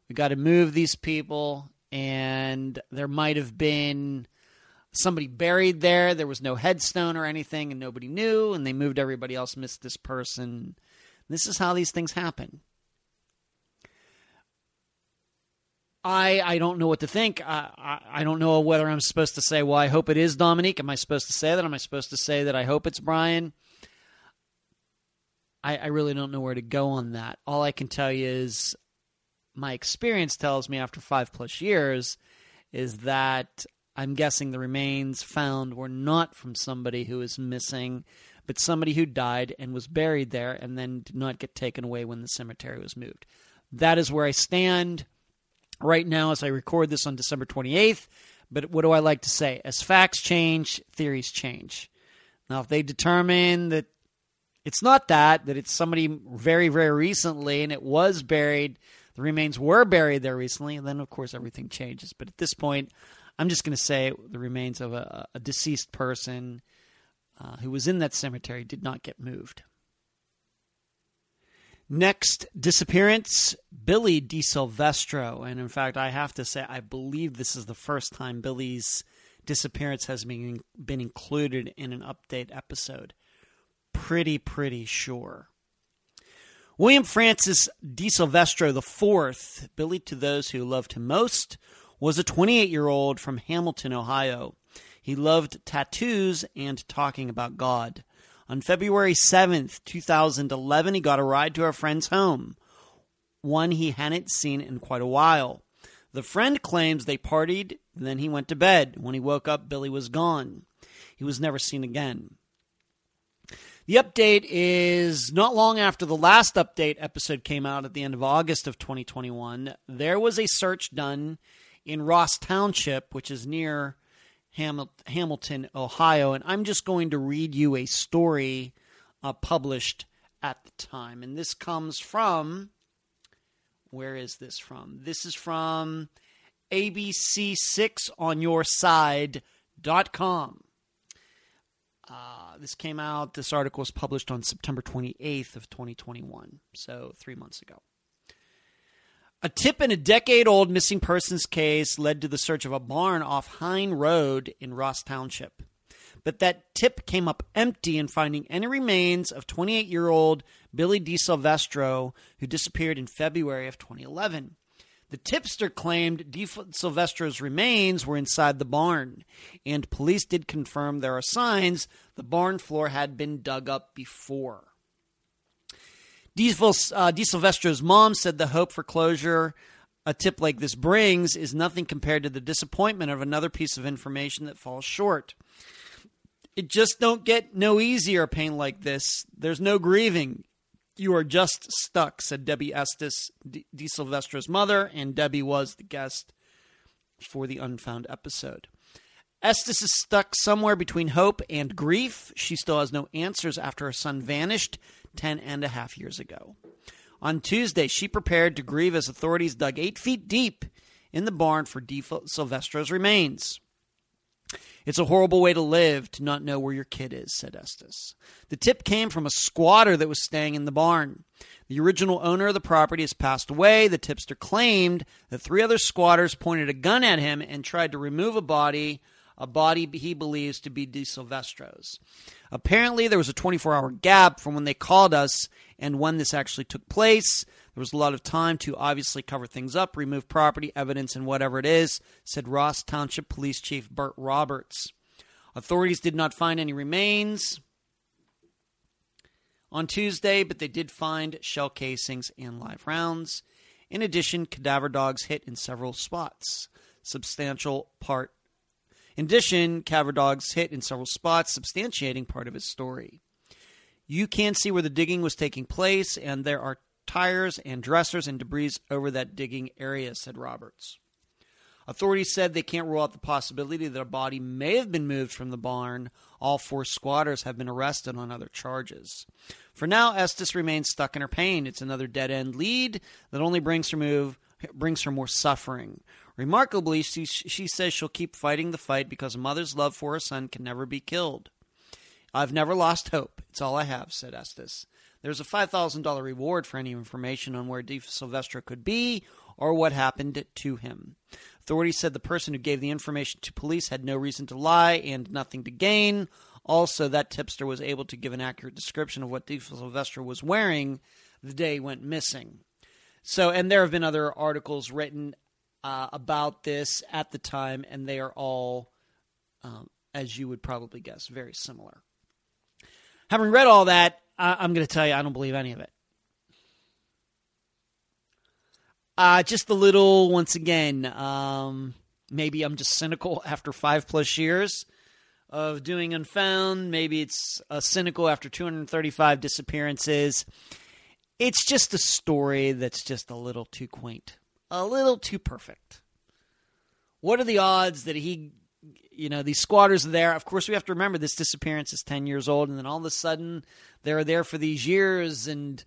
We got to move these people, and there might have been somebody buried there. There was no headstone or anything, and nobody knew, and they moved everybody else, missed this person. This is how these things happen. I I don't know what to think. I, I, I don't know whether I'm supposed to say, well, I hope it is Dominic. Am I supposed to say that? Am I supposed to say that I hope it's Brian? I, I really don't know where to go on that. All I can tell you is my experience tells me after five plus years is that I'm guessing the remains found were not from somebody who is missing but somebody who died and was buried there and then did not get taken away when the cemetery was moved. That is where I stand right now as I record this on December 28th. But what do I like to say? As facts change, theories change. Now, if they determine that it's not that, that it's somebody very, very recently and it was buried, the remains were buried there recently, and then, of course, everything changes. But at this point, I'm just going to say the remains of a, a deceased person uh, who was in that cemetery did not get moved. Next disappearance, Billy DiSilvestro. And in fact, I have to say, I believe this is the first time Billy's disappearance has been, been included in an update episode. Pretty, pretty sure. William Francis DiSilvestro IV, Billy to those who loved him most, was a 28 year old from Hamilton, Ohio. He loved tattoos and talking about God. On February 7th, 2011, he got a ride to a friend's home, one he hadn't seen in quite a while. The friend claims they partied, then he went to bed. When he woke up, Billy was gone. He was never seen again. The update is not long after the last update episode came out at the end of August of 2021. There was a search done in Ross Township, which is near Hamilton, Ohio. And I'm just going to read you a story uh, published at the time. And this comes from, where is this from? This is from ABC6onyourside.com. Uh, this came out, this article was published on September 28th of 2021, so three months ago. A tip in a decade old missing persons case led to the search of a barn off Hine Road in Ross Township. But that tip came up empty in finding any remains of 28 year old Billy DiSilvestro, who disappeared in February of 2011. The tipster claimed Silvestro's remains were inside the barn, and police did confirm there are signs the barn floor had been dug up before. Uh, Silvestro's mom said the hope for closure a tip like this brings is nothing compared to the disappointment of another piece of information that falls short. It just don't get no easier pain like this. There's no grieving. You are just stuck, said Debbie Estes, DiSilvestro's mother, and Debbie was the guest for the Unfound episode. Estes is stuck somewhere between hope and grief. She still has no answers after her son vanished 10 and a half years ago. On Tuesday, she prepared to grieve as authorities dug eight feet deep in the barn for DiSilvestro's remains. It's a horrible way to live to not know where your kid is, said Estes. The tip came from a squatter that was staying in the barn. The original owner of the property has passed away. The tipster claimed that three other squatters pointed a gun at him and tried to remove a body a body he believes to be DiSilvestro's. Apparently, there was a 24 hour gap from when they called us and when this actually took place. There was a lot of time to obviously cover things up, remove property, evidence, and whatever it is, said Ross Township Police Chief Burt Roberts. Authorities did not find any remains on Tuesday, but they did find shell casings and live rounds. In addition, cadaver dogs hit in several spots. Substantial part. In addition, cadaver dogs hit in several spots, substantiating part of his story. You can see where the digging was taking place, and there are tires and dressers and debris over that digging area, said Roberts. Authorities said they can't rule out the possibility that a body may have been moved from the barn. All four squatters have been arrested on other charges. For now, Estes remains stuck in her pain. It's another dead end lead that only brings her move brings her more suffering. Remarkably, she, she says she'll keep fighting the fight because a mother's love for her son can never be killed. I've never lost hope. It's all I have, said Estes. There's a $5,000 reward for any information on where De could be or what happened to him. Authorities said the person who gave the information to police had no reason to lie and nothing to gain. Also, that tipster was able to give an accurate description of what De was wearing the day he went missing. So, and there have been other articles written uh, about this at the time, and they are all, um, as you would probably guess, very similar. Having read all that, I- I'm going to tell you I don't believe any of it. Uh, just a little, once again, um, maybe I'm just cynical [laughs] after five plus years of doing Unfound. Maybe it's uh, cynical after 235 disappearances. It's just a story that's just a little too quaint, a little too perfect. What are the odds that he, you know, these squatters are there? Of course, we have to remember this disappearance is 10 years old, and then all of a sudden they're there for these years and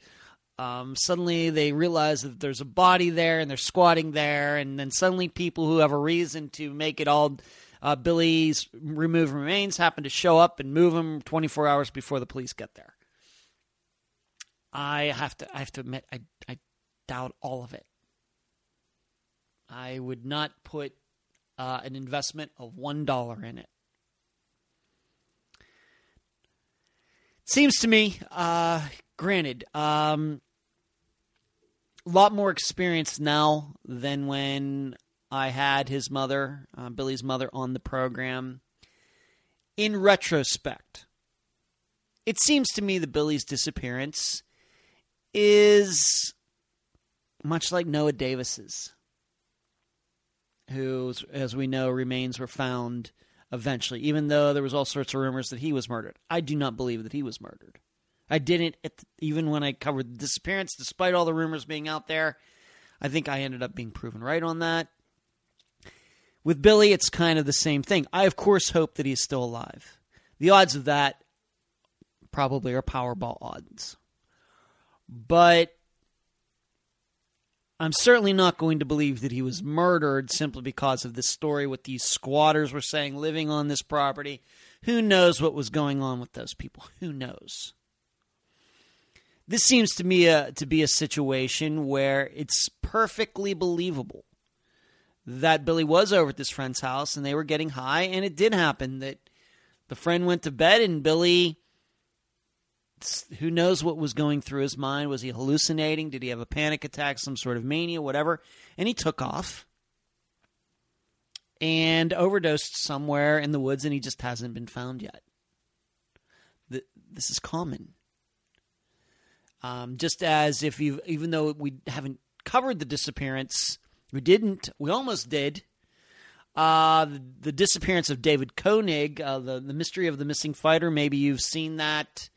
um, suddenly they realize that there's a body there and they're squatting there, and then suddenly people who have a reason to make it all uh, Billy's removed remains happen to show up and move him 24 hours before the police get there. I have to I have to admit I I doubt all of it. I would not put uh, an investment of one dollar in it. Seems to me, uh, granted, um, a lot more experience now than when I had his mother, uh, Billy's mother, on the program. In retrospect, it seems to me that Billy's disappearance is much like Noah Davis's, who, as we know, remains were found eventually, even though there was all sorts of rumors that he was murdered. I do not believe that he was murdered. I didn't, the, even when I covered the disappearance, despite all the rumors being out there. I think I ended up being proven right on that. With Billy, it's kind of the same thing. I, of course, hope that he's still alive. The odds of that probably are Powerball odds. But I'm certainly not going to believe that he was murdered simply because of this story, what these squatters were saying living on this property. Who knows what was going on with those people? Who knows? This seems to me a, to be a situation where it's perfectly believable that Billy was over at this friend's house and they were getting high, and it did happen that the friend went to bed and Billy who knows what was going through his mind? Was he hallucinating? Did he have a panic attack, some sort of mania, whatever? And he took off and overdosed somewhere in the woods, and he just hasn't been found yet. This is common. Um, just as if you, even though we haven't covered the disappearance, we didn't. We almost did. Uh, the, the disappearance of David Koenig, uh, the the mystery of the missing fighter. Maybe you've seen that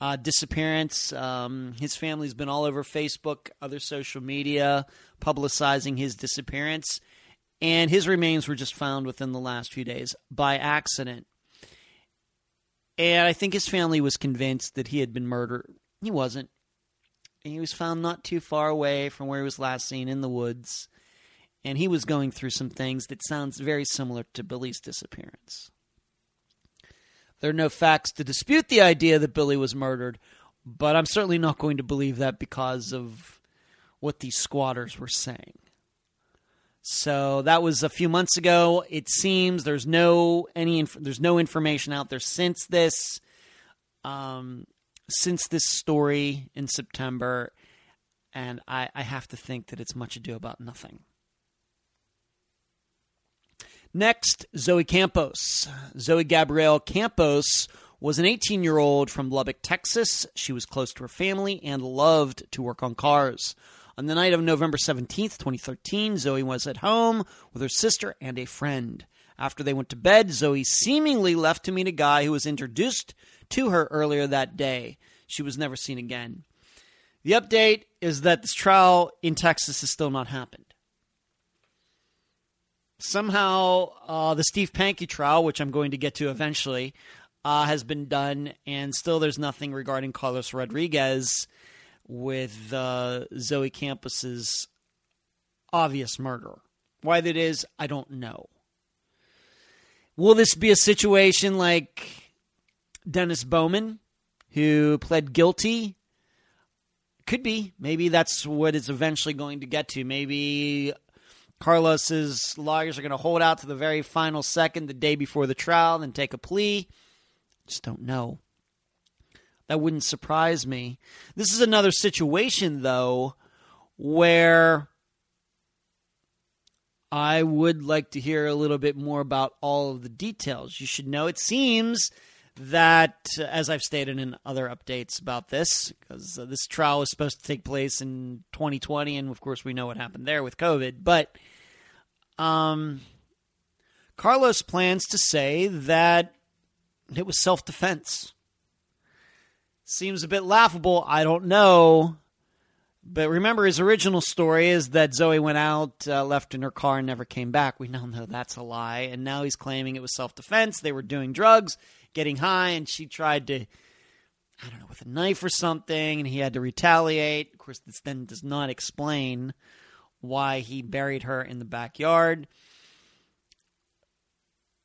uh, disappearance. Um, his family's been all over Facebook, other social media, publicizing his disappearance. And his remains were just found within the last few days by accident. And I think his family was convinced that he had been murdered. He wasn't. He was found not too far away from where he was last seen in the woods. And he was going through some things that sounds very similar to Billy's disappearance. There are no facts to dispute the idea that Billy was murdered, but I'm certainly not going to believe that because of what these squatters were saying. So that was a few months ago. It seems there's no any inf- there's no information out there since this um, since this story in September, and I, I have to think that it's much ado about nothing. Next, Zoe Campos. Zoe Gabrielle Campos was an 18 year old from Lubbock, Texas. She was close to her family and loved to work on cars. On the night of November 17th, 2013, Zoe was at home with her sister and a friend. After they went to bed, Zoe seemingly left to meet a guy who was introduced to her earlier that day. She was never seen again. The update is that this trial in Texas has still not happened. Somehow, uh, the Steve Pankey trial, which I'm going to get to eventually, uh, has been done, and still there's nothing regarding Carlos Rodriguez with uh, Zoe Campos's obvious murder. Why that is, I don't know. Will this be a situation like Dennis Bowman, who pled guilty? Could be. Maybe that's what it's eventually going to get to. Maybe Carlos's lawyers are going to hold out to the very final second, the day before the trial, and take a plea. Just don't know. That wouldn't surprise me. This is another situation, though, where I would like to hear a little bit more about all of the details. You should know it seems that, as I've stated in other updates about this, because uh, this trial was supposed to take place in 2020, and of course we know what happened there with COVID, but um, Carlos plans to say that it was self defense. Seems a bit laughable. I don't know. But remember, his original story is that Zoe went out, uh, left in her car, and never came back. We now know that's a lie. And now he's claiming it was self defense. They were doing drugs, getting high, and she tried to, I don't know, with a knife or something, and he had to retaliate. Of course, this then does not explain why he buried her in the backyard.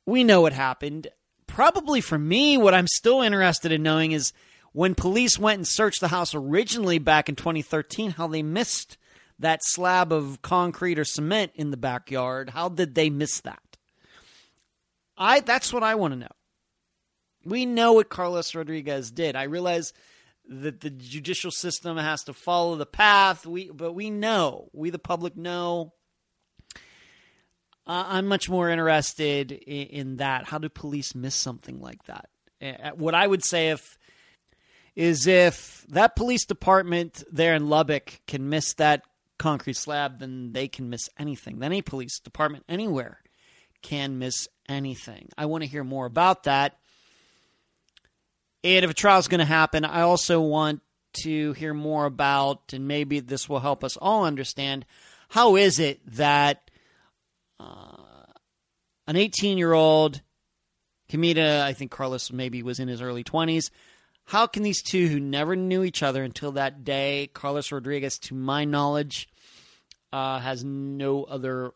We know what happened. Probably for me, what I'm still interested in knowing is when police went and searched the house originally back in 2013, how they missed that slab of concrete or cement in the backyard. How did they miss that? I that's what I want to know. We know what Carlos Rodriguez did. I realize that the judicial system has to follow the path. We, but we know, we the public know. Uh, I'm much more interested in, in, that. How do police miss something like that? Uh, what I would say if is if that police department there in Lubbock can miss that concrete slab, then they can miss anything. Then any police department anywhere can miss anything. I want to hear more about that. And if a trial is going to happen, I also want to hear more about, and maybe this will help us all understand, how is it that uh, an 18 year old, Kamita, I think Carlos maybe was in his early 20s, how can these two who never knew each other until that day, Carlos Rodriguez, to my knowledge, uh, has no other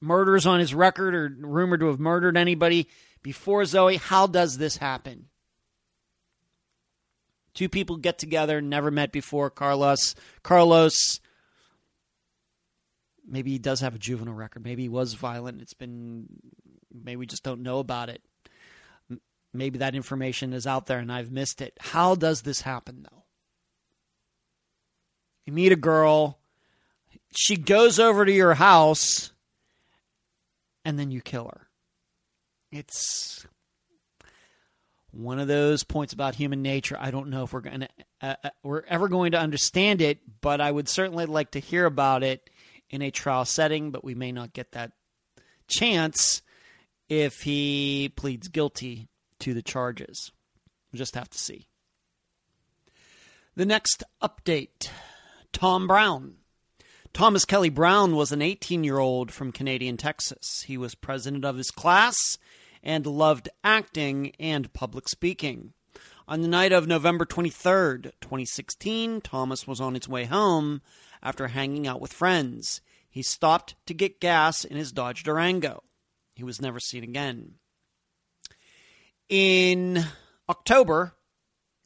murders on his record or rumored to have murdered anybody before Zoe, how does this happen? Two people get together, never met before. Carlos, Carlos, maybe he does have a juvenile record. Maybe he was violent. It's been, maybe we just don't know about it. Maybe that information is out there and I've missed it. How does this happen, though? You meet a girl, she goes over to your house, and then you kill her. It's one of those points about human nature. I don't know if we're going uh, uh, we're ever going to understand it, but I would certainly like to hear about it in a trial setting. But we may not get that chance if he pleads guilty to the charges. We'll just have to see. The next update: Tom Brown. Thomas Kelly Brown was an 18 year old from Canadian Texas. He was president of his class and loved acting and public speaking. On the night of November 23rd, 2016, Thomas was on his way home after hanging out with friends. He stopped to get gas in his Dodge Durango. He was never seen again. In October,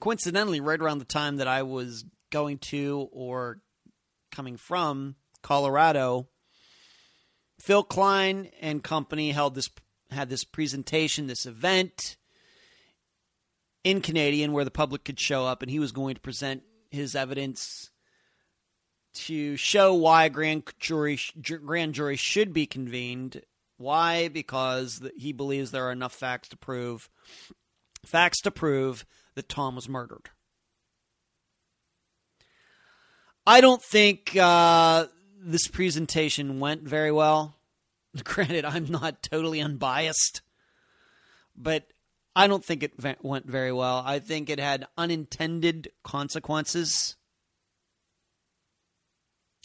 coincidentally, right around the time that I was going to or coming from Colorado, Phil Klein and company held this had this presentation, this event in Canadian where the public could show up, and he was going to present his evidence to show why a grand jury grand jury should be convened. Why? Because he believes there are enough facts to prove facts to prove that Tom was murdered. I don't think uh, this presentation went very well. [laughs] Granted, I'm not totally unbiased, but I don't think it went very well. I think it had unintended consequences.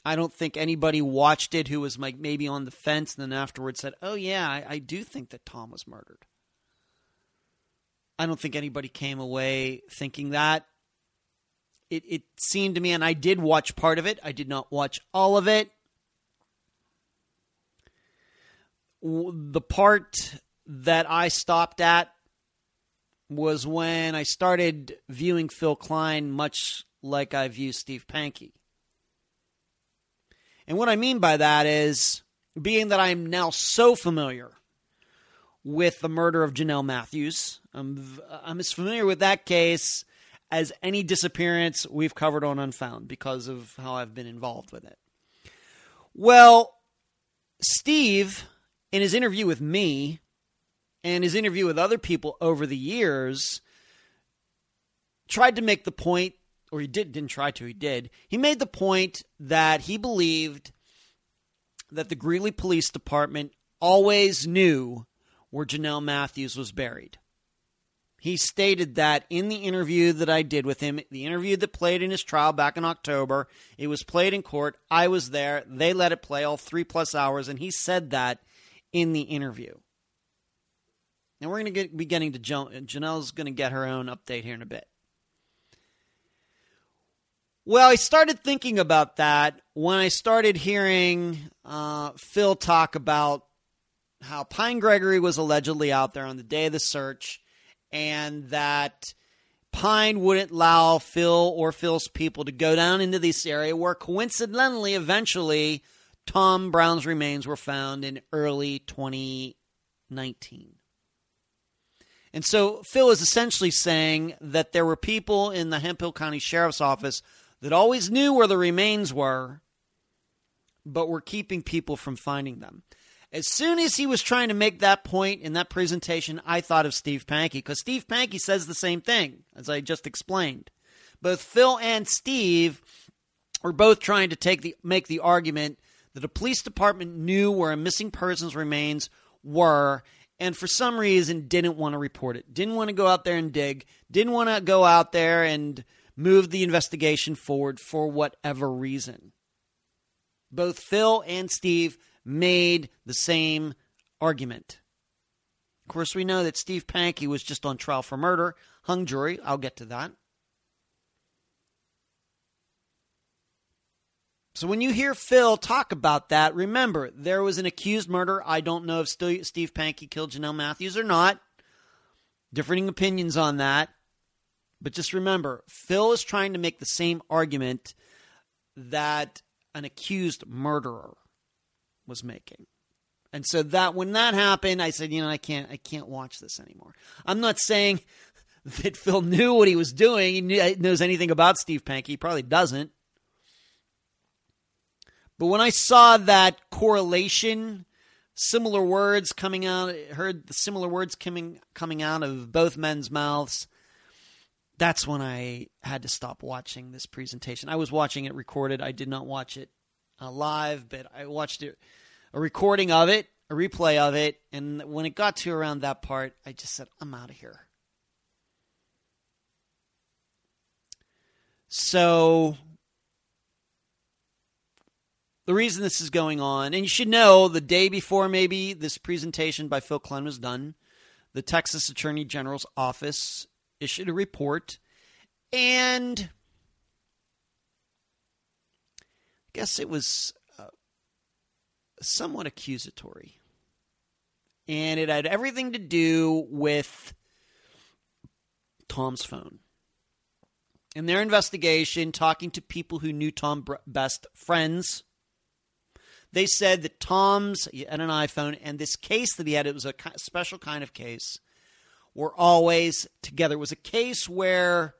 I don't think anybody watched it who was like maybe on the fence and then afterwards said, "Oh yeah, I, I do think that Tom was murdered." I don't think anybody came away thinking that. It, it seemed to me, and I did watch part of it. I did not watch all of it. The part that I stopped at was when I started viewing Phil Klein much like I view Steve Pankey. And what I mean by that is, being that I'm now so familiar with the murder of Jonelle Matthews, I'm, I'm as familiar with that case as any disappearance we've covered on Unfound because of how I've been involved with it. Well, Steve, in his interview with me and his interview with other people over the years, tried to make the point or he did didn't try to, he did. He made the point that he believed that the Greeley Police Department always knew where Jonelle Matthews was buried. He stated that in the interview that I did with him, the interview that played in his trial back in October, it was played in court. I was there. They let it play all three plus hours, and he said that in the interview. And we're going to be getting to Jonelle's going to get her own update here in a bit. Well, I started thinking about that when I started hearing uh, Phil talk about how Pine Gregory was allegedly out there on the day of the search and that Pine wouldn't allow Phil or Phil's people to go down into this area where coincidentally, eventually, Tom Brown's remains were found in early 2019. And so Phil is essentially saying that there were people in the Hemphill County Sheriff's Office that always knew where the remains were, but were keeping people from finding them. As soon as he was trying to make that point in that presentation, I thought of Steve Pankey because Steve Pankey says the same thing, as I just explained. Both Phil and Steve were both trying to take the make the argument that a police department knew where a missing person's remains were and for some reason didn't want to report it. Didn't want to go out there and dig, didn't want to go out there and move the investigation forward for whatever reason. Both Phil and Steve made the same argument. Of course, we know that Steve Pankey was just on trial for murder, hung jury. I'll get to that. So when you hear Phil talk about that, remember there was an accused murder. I don't know if Steve Pankey killed Jonelle Matthews or not. Differing opinions on that. But just remember, Phil is trying to make the same argument that an accused murderer was making. And so that when that happened, I said, you know, I can't I can't watch this anymore. I'm not saying [laughs] that Phil knew what he was doing. He knows anything about Steve Pankey. He probably doesn't. But when I saw that correlation, similar words coming out, heard the similar words coming coming out of both men's mouths, that's when I had to stop watching this presentation. I was watching it recorded. I did not watch it uh, live, but I watched it, a recording of it, a replay of it, and when it got to around that part, I just said, I'm out of here. So the reason this is going on, and you should know the day before maybe this presentation by Phil Klein was done, the Texas Attorney General's office issued a report, and I guess it was uh, somewhat accusatory. And it had everything to do with Tom's phone. In their investigation, talking to people who knew Tom best, friends, They said that Tom's and an iPhone and this case that he had, it was a special kind of case, were always together. It was a case where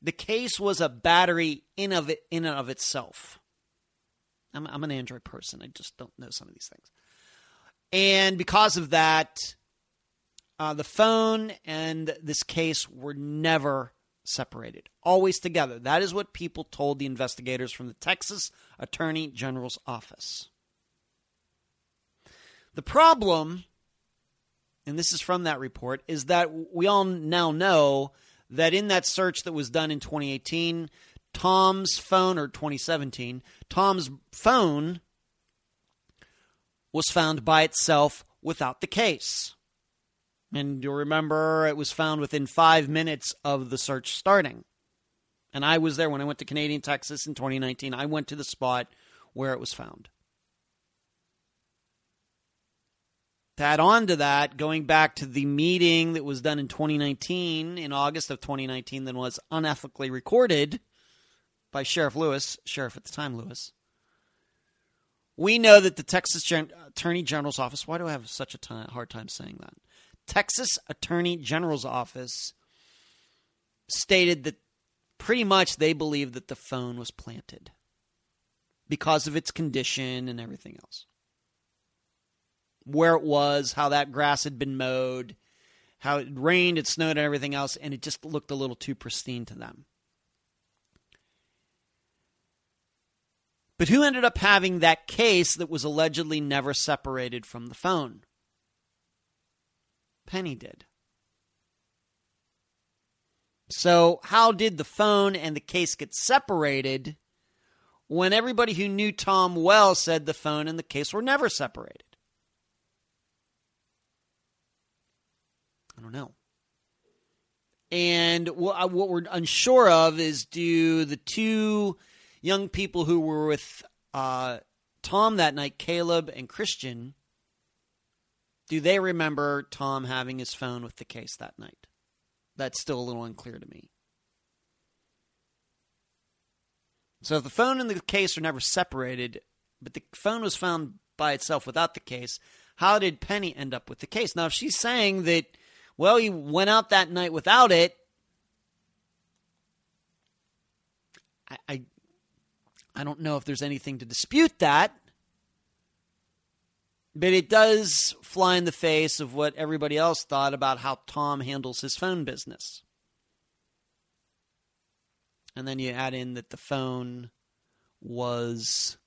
the case was a battery in of it in and of itself. I'm, I'm an Android person. I just don't know some of these things. And because of that, uh, the phone and this case were never separated, always together. That is what people told the investigators from the Texas Attorney General's office. The problem, and this is from that report, is that we all now know that in that search that was done in 2018, Tom's phone, or 2017, Tom's phone was found by itself without the case. And you'll remember it was found within five minutes of the search starting. And I was there when I went to Canadian Texas in 2019. I went to the spot where it was found. To add on to that, going back to the meeting that was done in 2019, in August of 2019, that was unethically recorded by Sheriff Lewis, Sheriff at the time Lewis, we know that the Texas Gen- Attorney General's office, why do I have such a hard time saying that? Texas Attorney General's office stated that pretty much they believe that the phone was planted because of its condition and everything else. Where it was, how that grass had been mowed, how it rained, it snowed, and everything else, and it just looked a little too pristine to them. But who ended up having that case that was allegedly never separated from the phone? Penny did. So, how did the phone and the case get separated when everybody who knew Tom well said the phone and the case were never separated? I don't know. And what we're unsure of is do the two young people who were with uh, Tom that night, Caleb and Christian, do they remember Tom having his phone with the case that night? That's still a little unclear to me. So if the phone and the case are never separated, but the phone was found by itself without the case, how did Penny end up with the case? Now, if she's saying that, well, he went out that night without it, I, I, I don't know if there's anything to dispute that. But it does fly in the face of what everybody else thought about how Tom handles his phone business. And then you add in that the phone was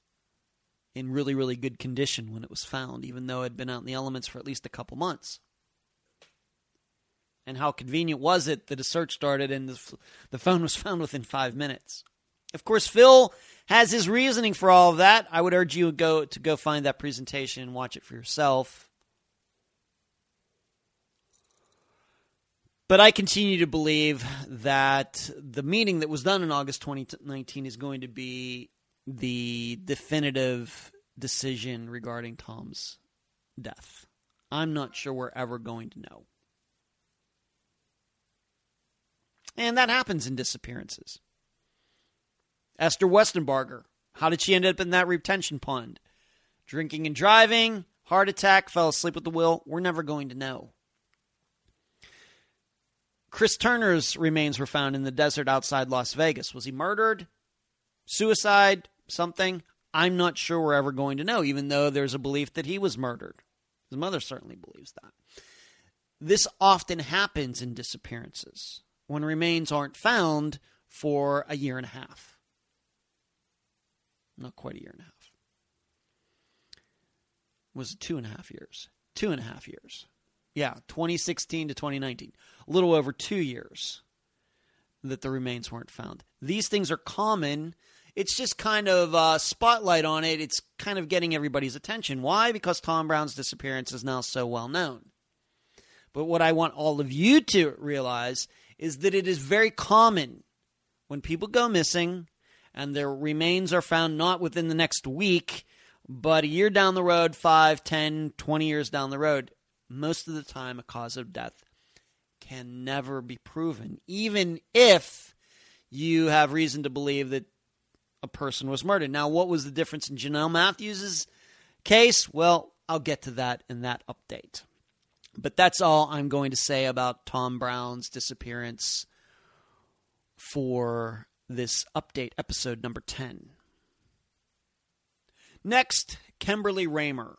in really, really good condition when it was found, even though it had been out in the elements for at least a couple months. And how convenient was it that a search started and the, the phone was [laughs] found within five minutes? Of course, Phil has his reasoning for all of that. I would urge you to go to go find that presentation and watch it for yourself. But I continue to believe that the meeting that was done in August 2019 is going to be the definitive decision regarding Tom's death. I'm not sure we're ever going to know. And that happens in disappearances. Esther Westenbarger. How did she end up in that retention pond? Drinking and driving, heart attack, fell asleep at the wheel. We're never going to know. Chris Turner's remains were found in the desert outside Las Vegas. Was he murdered? Suicide? Something? I'm not sure we're ever going to know, even though there's a belief that he was murdered. His mother certainly believes that. This often happens in disappearances when remains aren't found for a year and a half not quite a year and a half. Was it two and a half years? Two and a half years. Yeah, 2016 to 2019. A little over two years that the remains weren't found. These things are common. It's just kind of a spotlight on it. It's kind of getting everybody's attention. Why? Because Tom Brown's disappearance is now so well known. But what I want all of you to realize is that it is very common when people go missing and their remains are found not within the next week, but a year down the road, 5, 10, 20 years down the road, most of the time a cause of death can never be proven, even if you have reason to believe that a person was murdered. Now, what was the difference in Jonelle Matthews's case? Well, I'll get to that in that update. But that's all I'm going to say about Tom Brown's disappearance for this update, episode number 10. Next, Kimberly Raymer.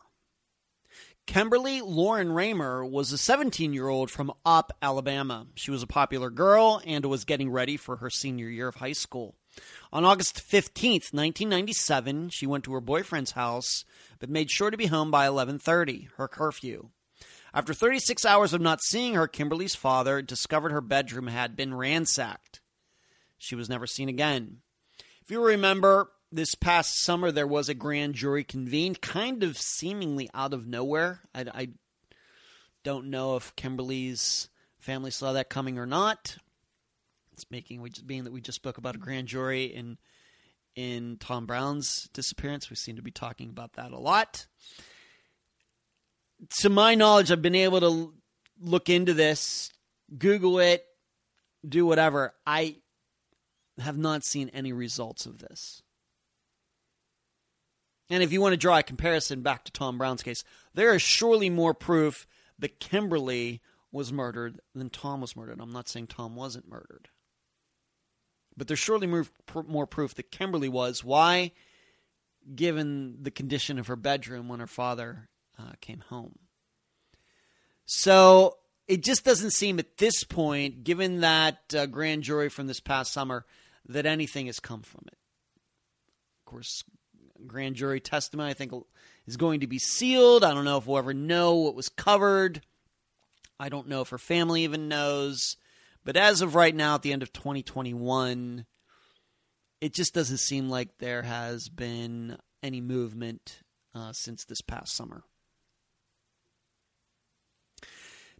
Kimberly Lauren Raymer was a 17 year old from Opp, Alabama. She was a popular girl and was getting ready for her senior year of high school. On August 15th, 1997, she went to her boyfriend's house but made sure to be home by 11:30, her curfew. After 36 hours of not seeing her, Kimberly's father discovered her bedroom had been ransacked. She was never seen again. If you remember, this past summer there was a grand jury convened, kind of seemingly out of nowhere. I, I don't know if Kimberly's family saw that coming or not. It's making we just being that we just spoke about a grand jury in in Tom Brown's disappearance. We seem to be talking about that a lot. To my knowledge, I've been able to look into this, Google it, do whatever. I have not seen any results of this. And if you want to draw a comparison back to Tom Brown's case, there is surely more proof that Kimberly was murdered than Tom was murdered. I'm not saying Tom wasn't murdered. But there's surely more, more proof that Kimberly was. Why? Given the condition of her bedroom when her father uh, came home. So it just doesn't seem at this point, given that uh, grand jury from this past summer, that anything has come from it. Of course, grand jury testimony, I think, is going to be sealed. I don't know if we'll ever know what was covered. I don't know if her family even knows. But as of right now, at the end of 2021, it just doesn't seem like there has been any movement uh, since this past summer.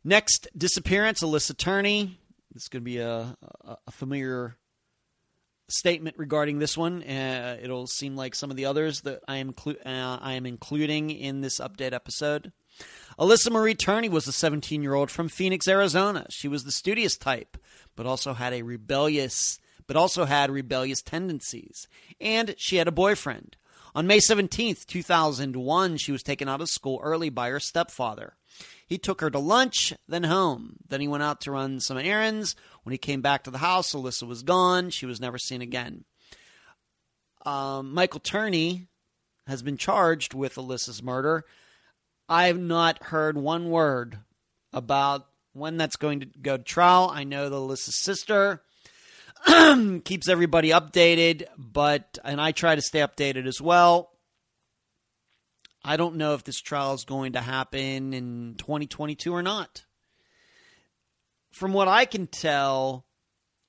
Next disappearance, Alyssa Turney. This is going to be a, a, familiar statement regarding this one. Uh, it'll seem like some of the others that I am clu- uh, I am including in this update episode. Alyssa Marie Turney was a 17 year old from Phoenix, Arizona. She was the studious type, but also had a rebellious, but also had rebellious tendencies. And she had a boyfriend. On May 17th, 2001, she was taken out of school early by her stepfather. He took her to lunch, then home. Then he went out to run some errands. When he came back to the house, Alyssa was gone. She was never seen again. Um, Michael Turney has been charged with Alyssa's murder. I have not heard one word about when that's going to go to trial. I know that Alyssa's sister [clears throat] keeps everybody updated, but and I try to stay updated as well. I don't know if this trial is going to happen in 2022 or not. From what I can tell,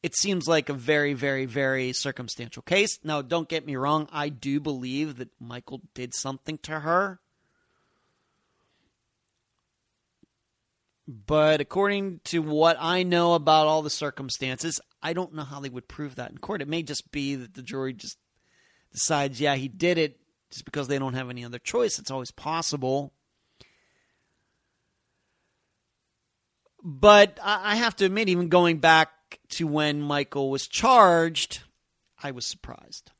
it seems like a very, very, very circumstantial case. Now, don't get me wrong, I do believe that Michael did something to her. But according to what I know about all the circumstances, I don't know how they would prove that in court. It may just be that the jury just decides, yeah, he did it, just because they don't have any other choice. It's always possible. But I have to admit, even going back to when Michael was charged, I was surprised.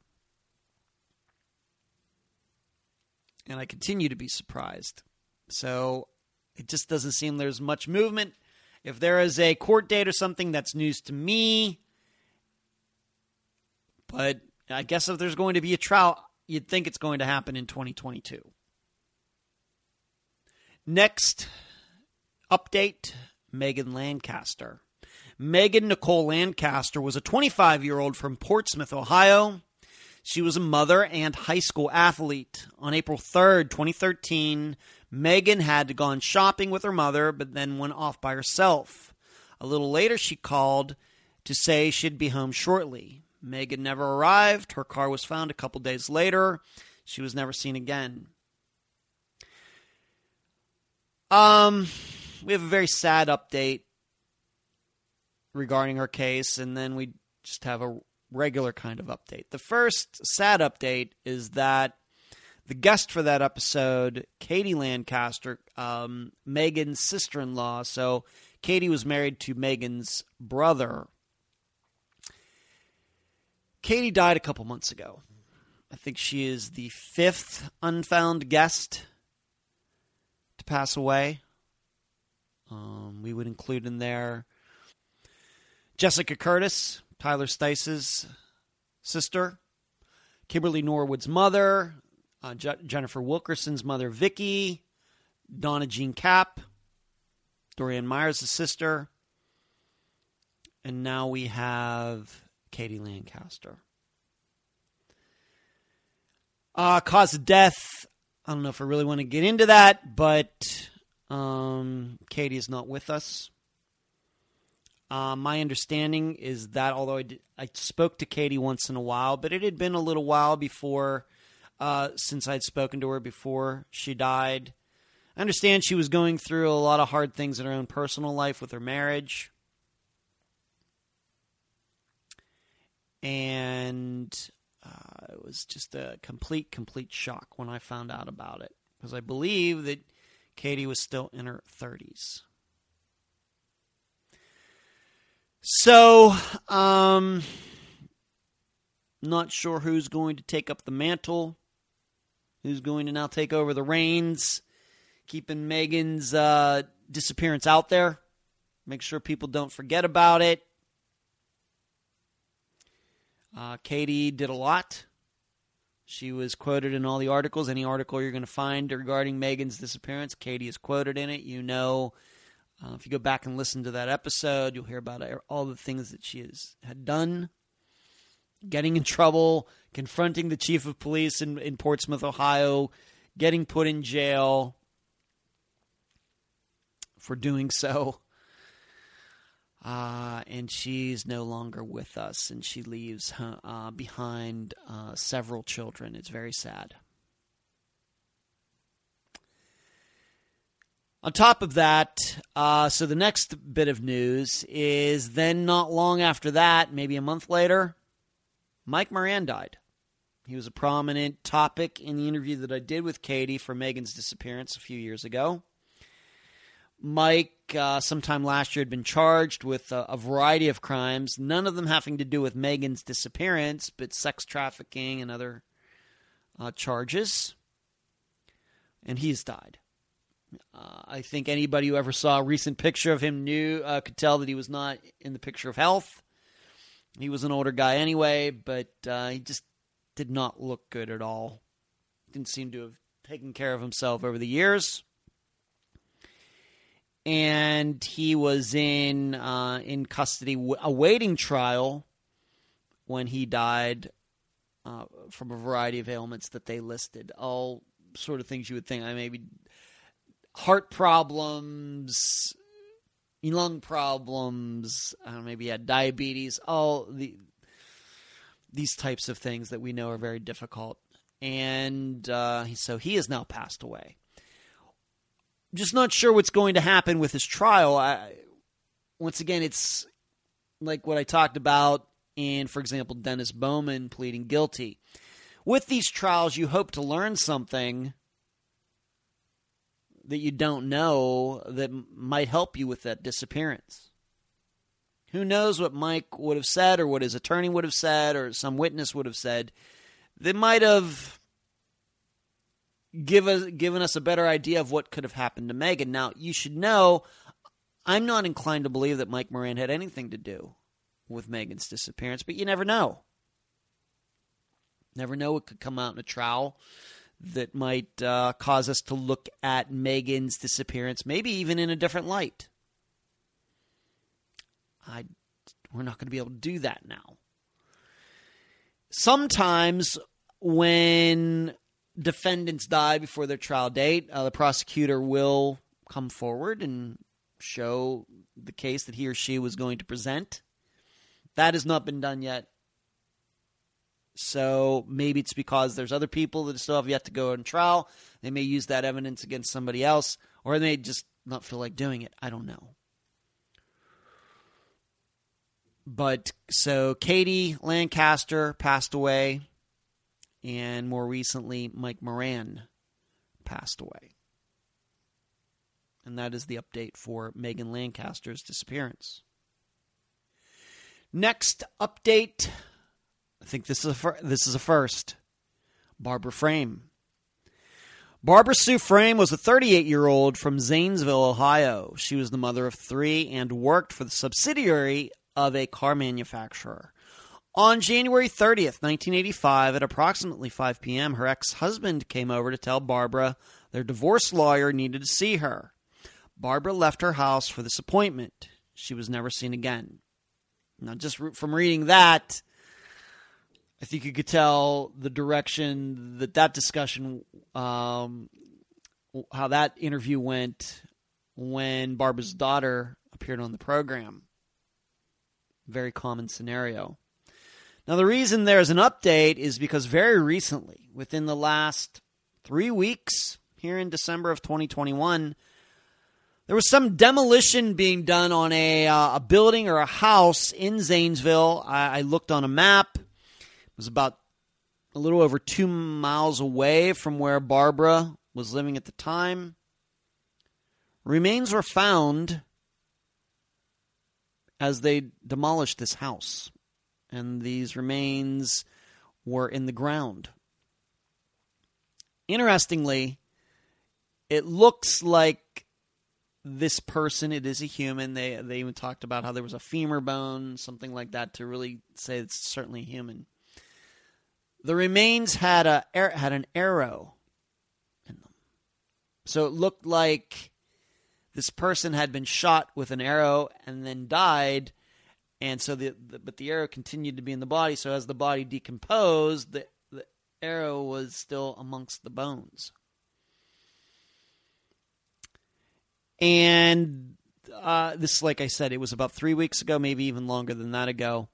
And I continue to be surprised. So it just doesn't seem there's much movement. If there is a court date or something, that's news to me. But I guess if there's going to be a trial, you'd think it's going to happen in 2022. Next update Megan Lancaster. Megan Nicole Lancaster was a 25 year old from Portsmouth, Ohio. She was a mother and high school athlete. On April 3rd, 2013, Megan had gone shopping with her mother, but then went off by herself. A little later, she called to say she'd be home shortly. Megan never arrived. Her car was found a couple days later. She was never seen again. Um, we have a very sad update regarding her case, and then we just have a regular kind of update. The first sad update is that the guest for that episode, Katie Lancaster, um, Megan's sister in law. So Katie was married to Megan's brother. Katie died a couple months ago. I think she is the fifth unfound guest to pass away. Um, we would include in there Jessica Curtis, Tyler Stice's sister, Kimberly Norwood's mother, uh, Je- Jennifer Wilkerson's mother, Vicky, Donna Jean Cap, Dorian Myers' sister, and now we have Katie Lancaster. Uh, cause of death. I don't know if I really want to get into that, but um, Katie is not with us. Uh, my understanding is that although I, did, I spoke to Katie once in a while, but it had been a little while before uh, since I'd spoken to her before she died. I understand she was going through a lot of hard things in her own personal life with her marriage. And uh, it was just a complete, complete shock when I found out about it. Because I believe that Katie was still in her 30s. So, um, not sure who's going to take up the mantle, who's going to now take over the reins, keeping Megan's uh, disappearance out there. Make sure people don't forget about it. Uh, Katie did a lot. She was quoted in all the articles. Any article you're going to find regarding Megan's disappearance, Katie is quoted in it. You know uh, if you go back and listen to that episode, you'll hear about all the things that she has had done, getting in trouble, confronting the chief of police in, in Portsmouth, Ohio, getting put in jail for doing so. Uh, and she's no longer with us, and she leaves uh, behind uh, several children. It's very sad. On top of that, uh, so the next bit of news is then not long after that, maybe a month later, Mike Moran died. He was a prominent topic in the interview that I did with Katie for Megan's disappearance a few years ago. Mike, uh, sometime last year, had been charged with a, a, variety of crimes, none of them having to do with Megan's disappearance, but sex trafficking and other uh, charges. And he's died. Uh, I think anybody who ever saw a recent picture of him knew uh, could tell that he was not in the picture of health. He was an older guy anyway, but uh, he just did not look good at all. Didn't seem to have taken care of himself over the years. And he was in uh, in custody w- awaiting trial when he died uh, from a variety of ailments that they listed. All sort of things you would think I maybe heart problems, lung problems, uh, maybe he had diabetes, all the these types of things that we know are very difficult. And uh, so he has now passed away. Just not sure what's going to happen with his trial. I, once again, it's like what I talked about in, for example, Dennis Bowman pleading guilty. With these trials, you hope to learn something that you don't know that might help you with that disappearance. Who knows what Mike would have said or what his attorney would have said or some witness would have said that might have give us, given us a better idea of what could have happened to Megan. Now, you should know I'm not inclined to believe that Mike Moran had anything to do with Megan's disappearance, but you never know. Never know what could come out in a trial that might uh, cause us to look at Megan's disappearance, maybe even in a different light. I, we're not going to be able to do that now. Sometimes, when defendants die before their trial date, uh, the prosecutor will come forward and show the case that he or she was going to present. That has not been done yet. So maybe it's because there's other people that still have yet to go on trial. They may use that evidence against somebody else, or they just not feel like doing it. I don't know. But so Katie Lancaster passed away, and more recently, Mike Moran passed away. And that is the update for Megan Lancaster's disappearance. Next update I think this is a fir- this is a first. Barbara Frame. Barbara Sue Frame was a 38 year old from Zanesville, Ohio. She was the mother of three and worked for the subsidiary of a car manufacturer. On January 30th, 1985, at approximately 5 p.m., her ex husband came over to tell Barbara their divorce lawyer needed to see her. Barbara left her house for this appointment. She was never seen again. Now, just from reading that, I think you could tell the direction that that discussion, um, how that interview went when Barbara's daughter appeared on the program. Very common scenario. Now, the reason there's an update is because very recently, within the last three weeks, here in December of 2021, there was some demolition being done on a, uh, a building or a house in Zanesville. I, I looked on a map. It was about a little over two miles away from where Barbara was living at the time. Remains were found as they demolished this house and these remains were in the ground. Interestingly, it looks like this person, it is a human. They they even talked about how there was a femur bone, something like that, to really say it's certainly human. The remains had a had an arrow in them, so it looked like this person had been shot with an arrow and then died, and so the, the, but the arrow continued to be in the body. So as the body decomposed, the the arrow was still amongst the bones. And uh, this, like I said, it was about three weeks ago, maybe even longer than that ago.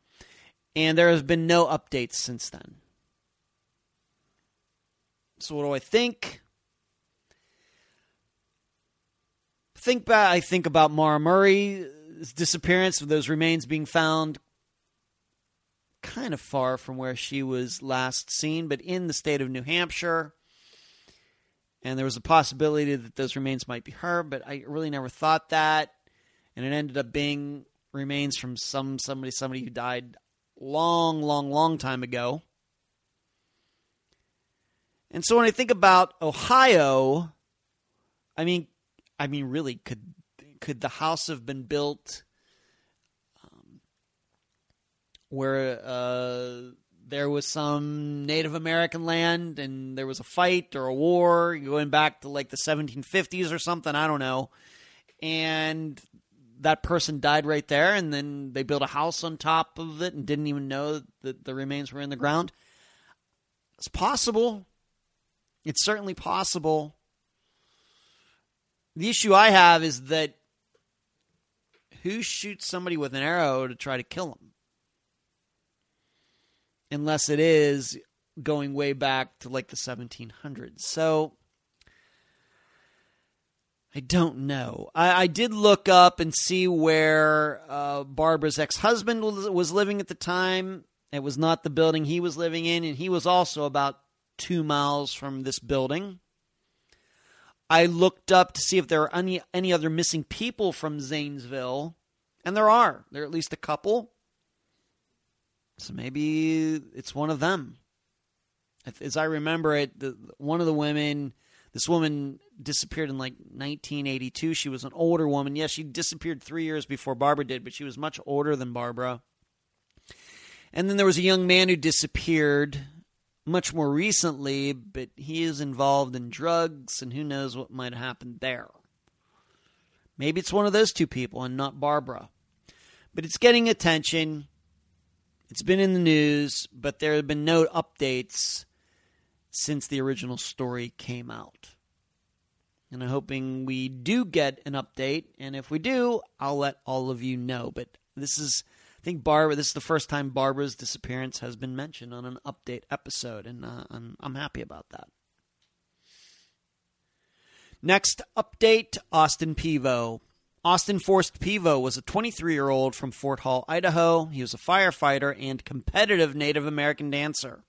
And there have been no updates since then. So what do I think? Think back. I think about Maura Murray disappearance of those remains being found kind of far from where she was last seen, but in the state of New Hampshire. And there was a possibility that those remains might be her, but I really never thought that. And it ended up being remains from some somebody somebody who died long, long, long time ago. And so when I think about Ohio, I mean, I mean, really, could could the house have been built um, where uh, there was some Native American land and there was a fight or a war going back to like the 1750s or something? I don't know. And that person died right there, and then they built a house on top of it and didn't even know that the remains were in the ground. It's possible. It's certainly possible. The issue I have is that who shoots somebody with an arrow to try to kill them? Unless it is going way back to like the 1700s. So I don't know. I, I did look up and see where uh, Barbara's ex husband was, was living at the time. It was not the building he was living in, and he was also about two miles from this building. I looked up to see if there are any any other missing people from Zanesville, and there are. There are at least a couple. So maybe it's one of them. As I remember it, the, one of the women, this woman disappeared in like 1982. She was an older woman. Yes, she disappeared three years before Barbara did, but she was much older than Barbara. And then there was a young man who disappeared much more recently, but he is involved in drugs, and who knows what might have happened there. Maybe it's one of those two people and not Barbara. But it's getting attention. It's been in the news, but there have been no updates since the original story came out. And I'm hoping we do get an update. And if we do, I'll let all of you know. But this is think Barbara. This is the first time Barbara's disappearance has been mentioned on an update episode, and uh, I'm I'm happy about that. Next update: Austin Pevo. Austin Forrest Pevo was a 23 year old from Fort Hall, Idaho. He was a firefighter and competitive Native American dancer.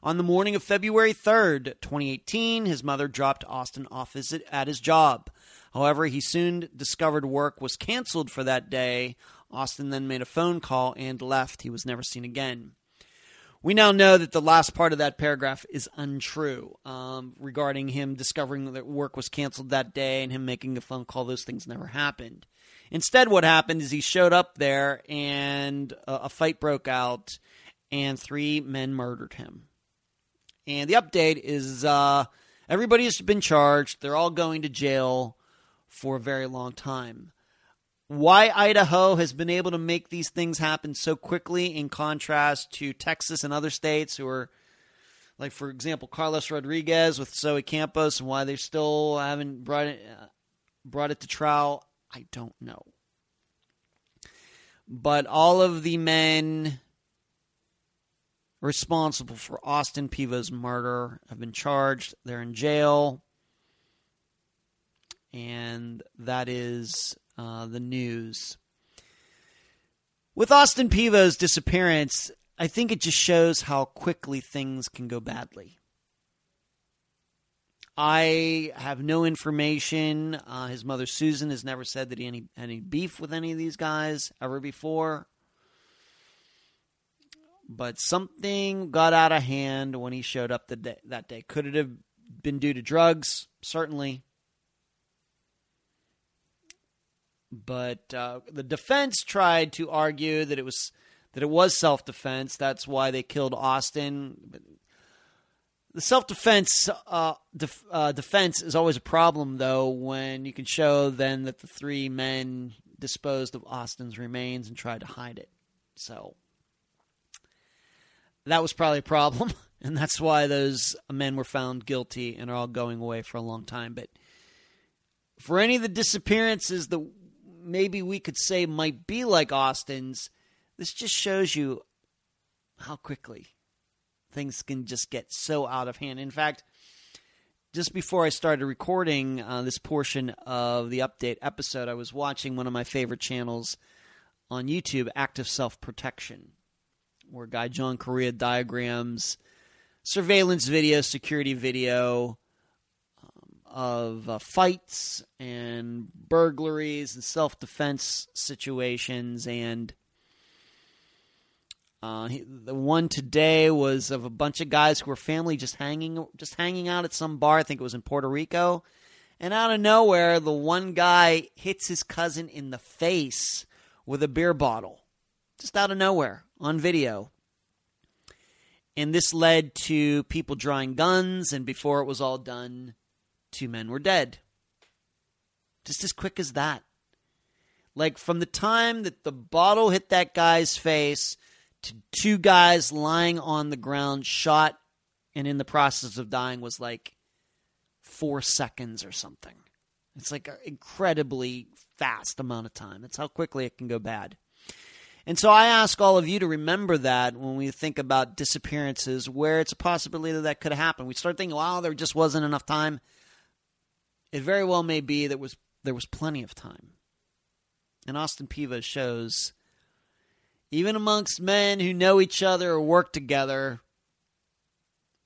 On the morning of February 3rd, 2018, his mother dropped Austin off at his job. However, he soon discovered work was canceled for that day Austin then made a phone call and left. He was never seen again. We now know that the last part of that paragraph is untrue um, regarding him discovering that work was canceled that day and him making a phone call. Those things never happened. Instead, what happened is he showed up there and a, fight broke out, and three men murdered him. And the update is uh, everybody's been charged. They're all going to jail for a very long time. Why Idaho has been able to make these things happen so quickly, in contrast to Texas and other states who are, like for example, Carlos Rodriguez with Zoe Campos, and why they still haven't brought it uh, brought it to trial, I don't know. But all of the men responsible for Austin Pevo's murder have been charged. They're in jail. And that is uh, the news. With Austin Pevo's disappearance, I think it just shows how quickly things can go badly. I have no information. Uh, his mother Susan has never said that he had any any beef with any of these guys ever before. But something got out of hand when he showed up the day, that day. Could it have been due to drugs? Certainly. But uh, the defense tried to argue that it was that it was self defense. That's why they killed Austin the self defense uh, def- uh, defense is always a problem, though, when you can show then that the three men disposed of Austin's remains and tried to hide it. So that was probably a problem, [laughs] and that's why those men were found guilty and are all going away for a long time. But for any of the disappearances that maybe we could say might be like Austin's, this just shows you how quickly things can just get so out of hand. In fact, just before I started recording uh, this portion of the update episode, I was watching one of my favorite channels on YouTube, Active Self Protection, where guy John Correia diagrams surveillance video, security video of uh, fights and burglaries and self defense situations and uh, he, the one today was of a bunch of guys who were family just hanging just hanging out at some bar. I think it was in Puerto Rico, and out of nowhere, the one guy hits his cousin in the face with a beer bottle, just out of nowhere on video. And this led to people drawing guns, and before it was all done, two men were dead. Just as quick as that. Like from the time that the bottle hit that guy's face to two guys lying on the ground, shot and in the process of dying was like four seconds or something. It's like an incredibly fast amount of time. That's how quickly it can go bad. And so I ask all of you to remember that when we think about disappearances where it's a possibility that that could happen. We start thinking, wow, there just wasn't enough time. It very well may be that was there was plenty of time. And Austin Pevo shows even amongst men who know each other or work together,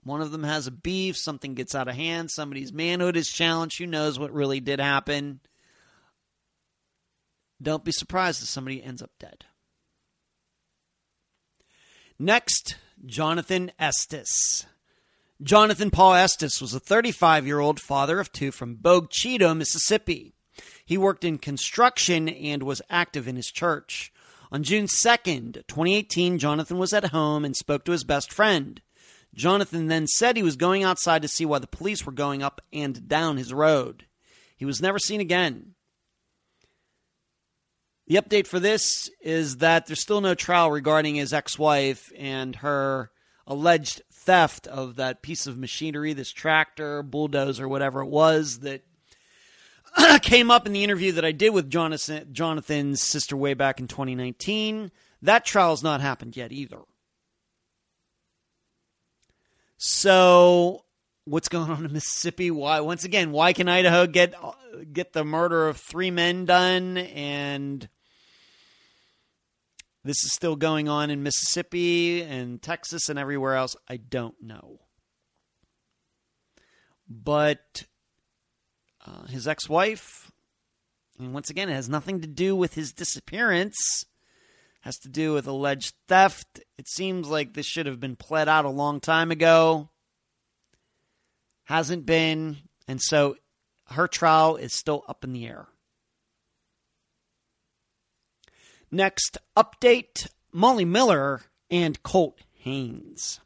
one of them has a beef, something gets out of hand, somebody's manhood is challenged, who knows what really did happen. Don't be surprised if somebody ends up dead. Next, Jonathan Estes. Jonathan Paul Estes was a 35 year old father of two from Bogue Chitto, Mississippi. He worked in construction and was active in his church. On June 2nd, 2018, Jonathan was at home and spoke to his best friend. Jonathan then said he was going outside to see why the police were going up and down his road. He was never seen again. The update for this is that there's still no trial regarding his ex wife and her alleged theft of that piece of machinery, this tractor, bulldozer, whatever it was, that [clears throat] came up in the interview that I did with Jonathan, Jonathan's sister way back in 2019. That trial's not happened yet either. So, what's going on in Mississippi? Why, once again, why can Idaho get get the murder of three men done, and this is still going on in Mississippi and Texas and everywhere else? I don't know, but uh, his ex wife. And once again, it has nothing to do with his disappearance. has to do with alleged theft. It seems like this should have been pled out a long time ago. Hasn't been, and so her trial is still up in the air. Next update Molly Miller and Colt Haynes.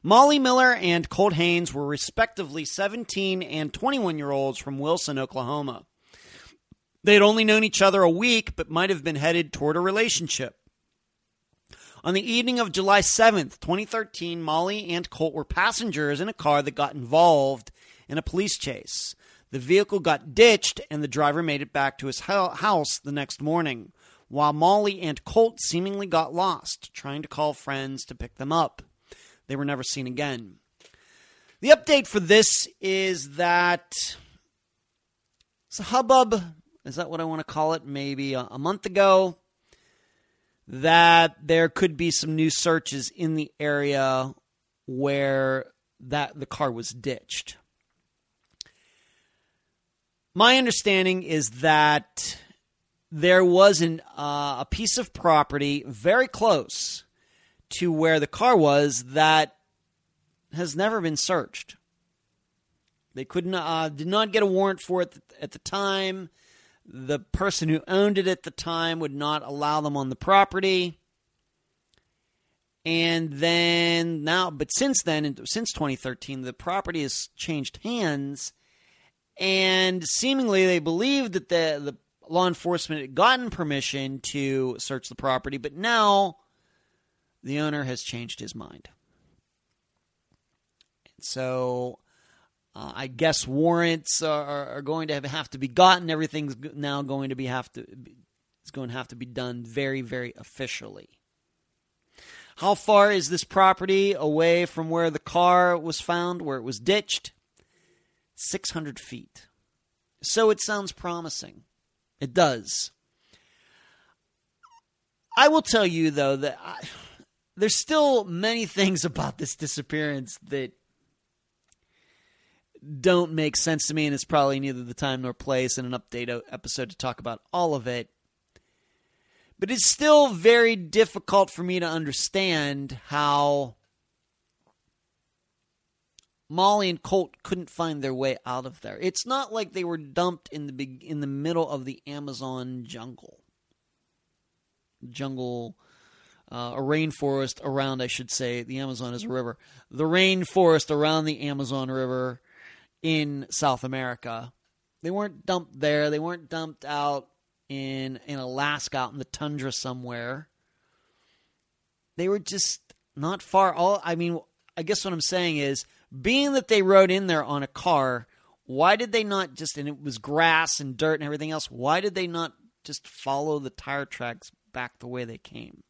Molly Miller and Colt Haynes were respectively 17 and 21 year olds from Wilson, Oklahoma. They had only known each other a week, but might have been headed toward a relationship. On the evening of July 7th, 2013, Molly and Colt were passengers in a car that got involved in a police chase. The vehicle got ditched, and the driver made it back to his house the next morning, while Molly and Colt seemingly got lost, trying to call friends to pick them up. They were never seen again. The update for this is that it's a hubbub. Is that what I want to call it? Maybe a, a month ago, that there could be some new searches in the area where that the car was ditched. My understanding is that there was an, uh, a piece of property very close to where the car was that has never been searched. They couldn't uh, did not get a warrant for it at the time. The person who owned it at the time would not allow them on the property. And then now, but since then, since 2013, the property has changed hands, and seemingly they believe that the the law enforcement had gotten permission to search the property, but now the owner has changed his mind. And So uh, I guess warrants are, are, going to have, have to be gotten. Everything's now going to be have to it's going to have to be done very very officially. How far is this property away from where the car was found, where it was ditched? 600 feet. So it sounds promising. It does. I will tell you, though, that I, there's still many things about this disappearance that don't make sense to me, and it's probably neither the time nor place in an update episode to talk about all of it. But it's still very difficult for me to understand how Molly and Colt couldn't find their way out of there. It's not like they were dumped in the big, in the middle of the Amazon jungle. Jungle uh, a rainforest around, I should say, the Amazon is a river, the rainforest around the Amazon River in South America. They weren't dumped there. They weren't dumped out in in Alaska, out in the tundra somewhere. They were just not far. All I mean, I guess what I'm saying is, being that they rode in there on a car, why did they not just? And it was grass and dirt and everything else. Why did they not just follow the tire tracks back the way they came?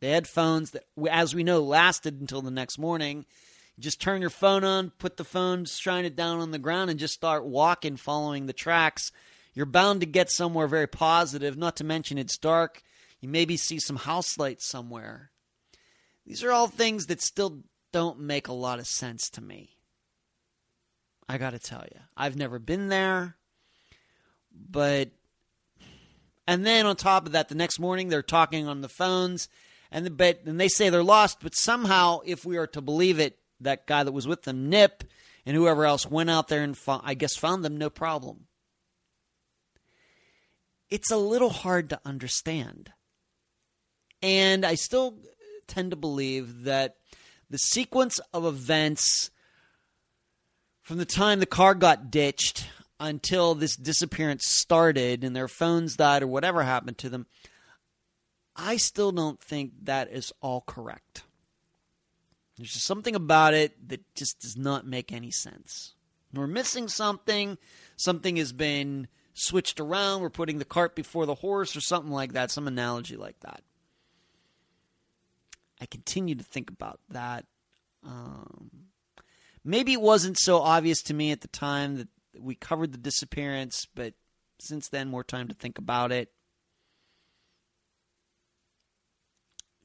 They had phones that, as we know, lasted until the next morning. You just turn your phone on, put the phone, shine it down on the ground, and just start walking, following the tracks. You're bound to get somewhere very positive, not to mention it's dark. You maybe see some house lights somewhere. These are all things that still don't make a lot of sense to me. I got to tell you, I've never been there, but. And then on top of that, the next morning they're talking on the phones and the, but and they say they're lost, but somehow, if we are to believe it, that guy that was with them, Nip, and whoever else went out there and fo- I guess found them no problem. It's a little hard to understand, and I still tend to believe that the sequence of events from the time the car got ditched until this disappearance started and their phones died or whatever happened to them I still don't think that is all correct. There's just something about it that just does not make any sense. We're missing something. Something has been switched around. We're putting the cart before the horse, or something like that, some analogy like that. I continue to think about that. Um, maybe it wasn't so obvious to me at the time that we covered the disappearance, but since then, more time to think about it.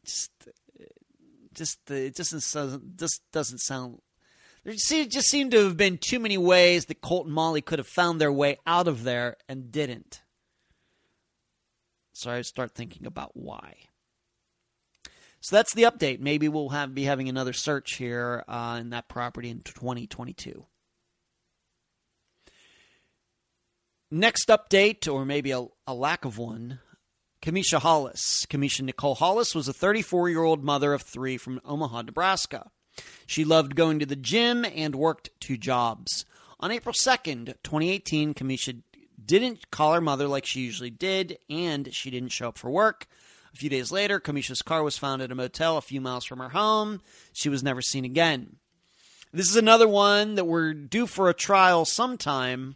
just just it just doesn't just doesn't sound. There just seemed to have been too many ways that Colt and Molly could have found their way out of there and didn't. So I start thinking about why. So that's the update. Maybe we'll have be having another search here uh, in that property in 2022. Next update, or maybe a, a lack of one, Kamisha Hollis. Kamisha Nicole Hollis was a 34 year old mother of three from Omaha, Nebraska. She loved going to the gym and worked two jobs. On April 2nd, 2018, Kamisha didn't call her mother like she usually did, and she didn't show up for work. A few days later, Kamisha's car was found at a motel a few miles from her home. She was never seen again. This is another one that we're due for a trial sometime,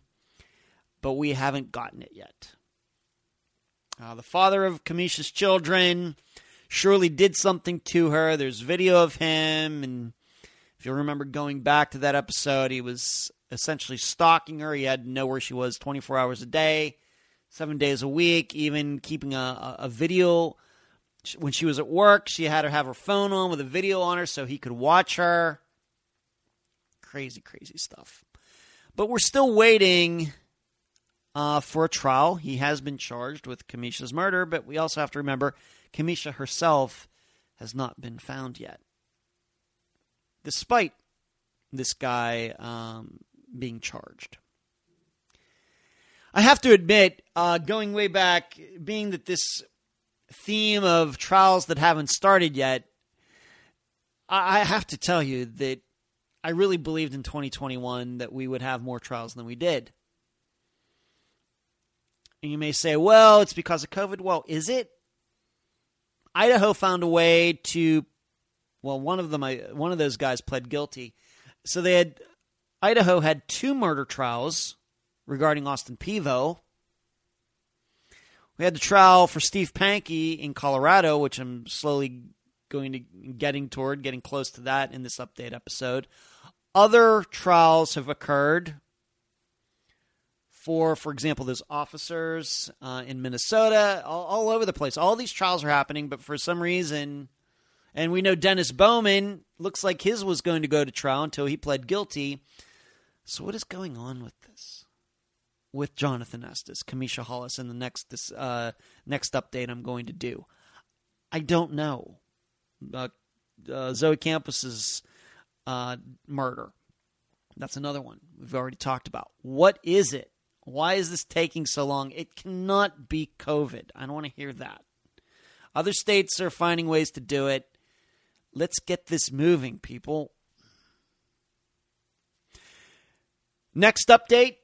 but we haven't gotten it yet. Uh, the father of Kamisha's children surely did something to her. There's video of him, and if you'll remember going back to that episode, he was essentially stalking her. He had to know where she was 24 hours a day, seven days a week, even keeping a, a video. When she was at work, she had to have her phone on with a video on her so he could watch her. Crazy, crazy stuff. But we're still waiting uh, for a trial. He has been charged with Kamisha's murder, but we also have to remember Kamisha herself has not been found yet. Despite this guy um, being charged. I have to admit, uh, going way back, being that this theme of trials that haven't started yet, I, have to tell you that I really believed in 2021 that we would have more trials than we did. And you may say, well, it's because of COVID. Well, is it? Idaho found a way to, well, one of them, one of those guys pled guilty. So they had, Idaho had two murder trials regarding Austin Pevo. We had the trial for Steve Pankey in Colorado, which I'm slowly going to getting toward, getting close to that in this update episode. Other trials have occurred for, for example, those officers uh, in Minnesota, all, all over the place. All these trials are happening, but for some reason, and we know Dennis Bowman looks like his was going to go to trial until he pled guilty. So, what is going on with this? With Jonathan Estes, Kamisha Hollis, in the next this uh, next update I'm going to do, I don't know. Uh, uh, Zoe Campos's uh, murder. That's another one we've already talked about. What is it? Why is this taking so long? It cannot be COVID. I don't want to hear that. Other states are finding ways to do it. Let's get this moving, people. Next update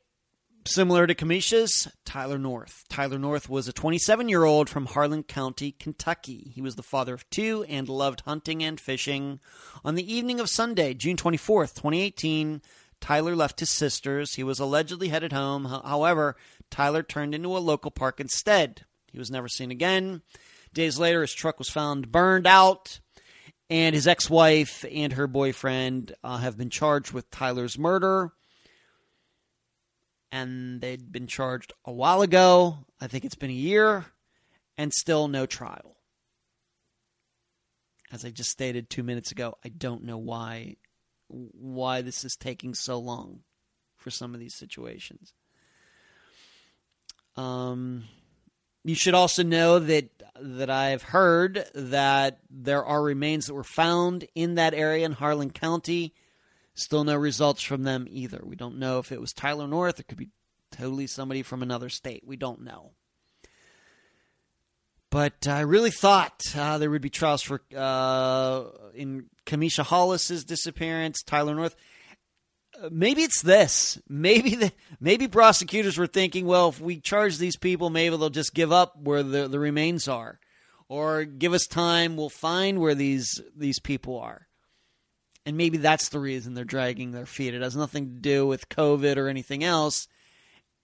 similar to Kamisha's, Tyler North. Tyler North was a 27 year old from Harlan County, Kentucky. He was the father of two and loved hunting and fishing. On the evening of Sunday, June 24th, 2018, Tyler left his sister's. He was allegedly headed home. However, Tyler turned into a local park instead. He was never seen again. Days later, his truck was found burned out, and his ex wife and her boyfriend uh, have been charged with Tyler's murder. And they'd been charged a while ago. I think it's been a year, and still no trial. As I just stated two minutes ago, I don't know why why this is taking so long for some of these situations. Um, you should also know that that I've heard that there are remains that were found in that area in Harlan County. Still no results from them either. We don't know if it was Tyler North. It could be totally somebody from another state. We don't know. But I really thought uh, there would be trials for uh, in Kamisha Hollis's disappearance, Tyler North. Uh, maybe it's this. Maybe the maybe prosecutors were thinking, well, if we charge these people, maybe they'll just give up where the, the remains are, or give us time. We'll find where these these people are, and maybe that's the reason they're dragging their feet. It has nothing to do with COVID or anything else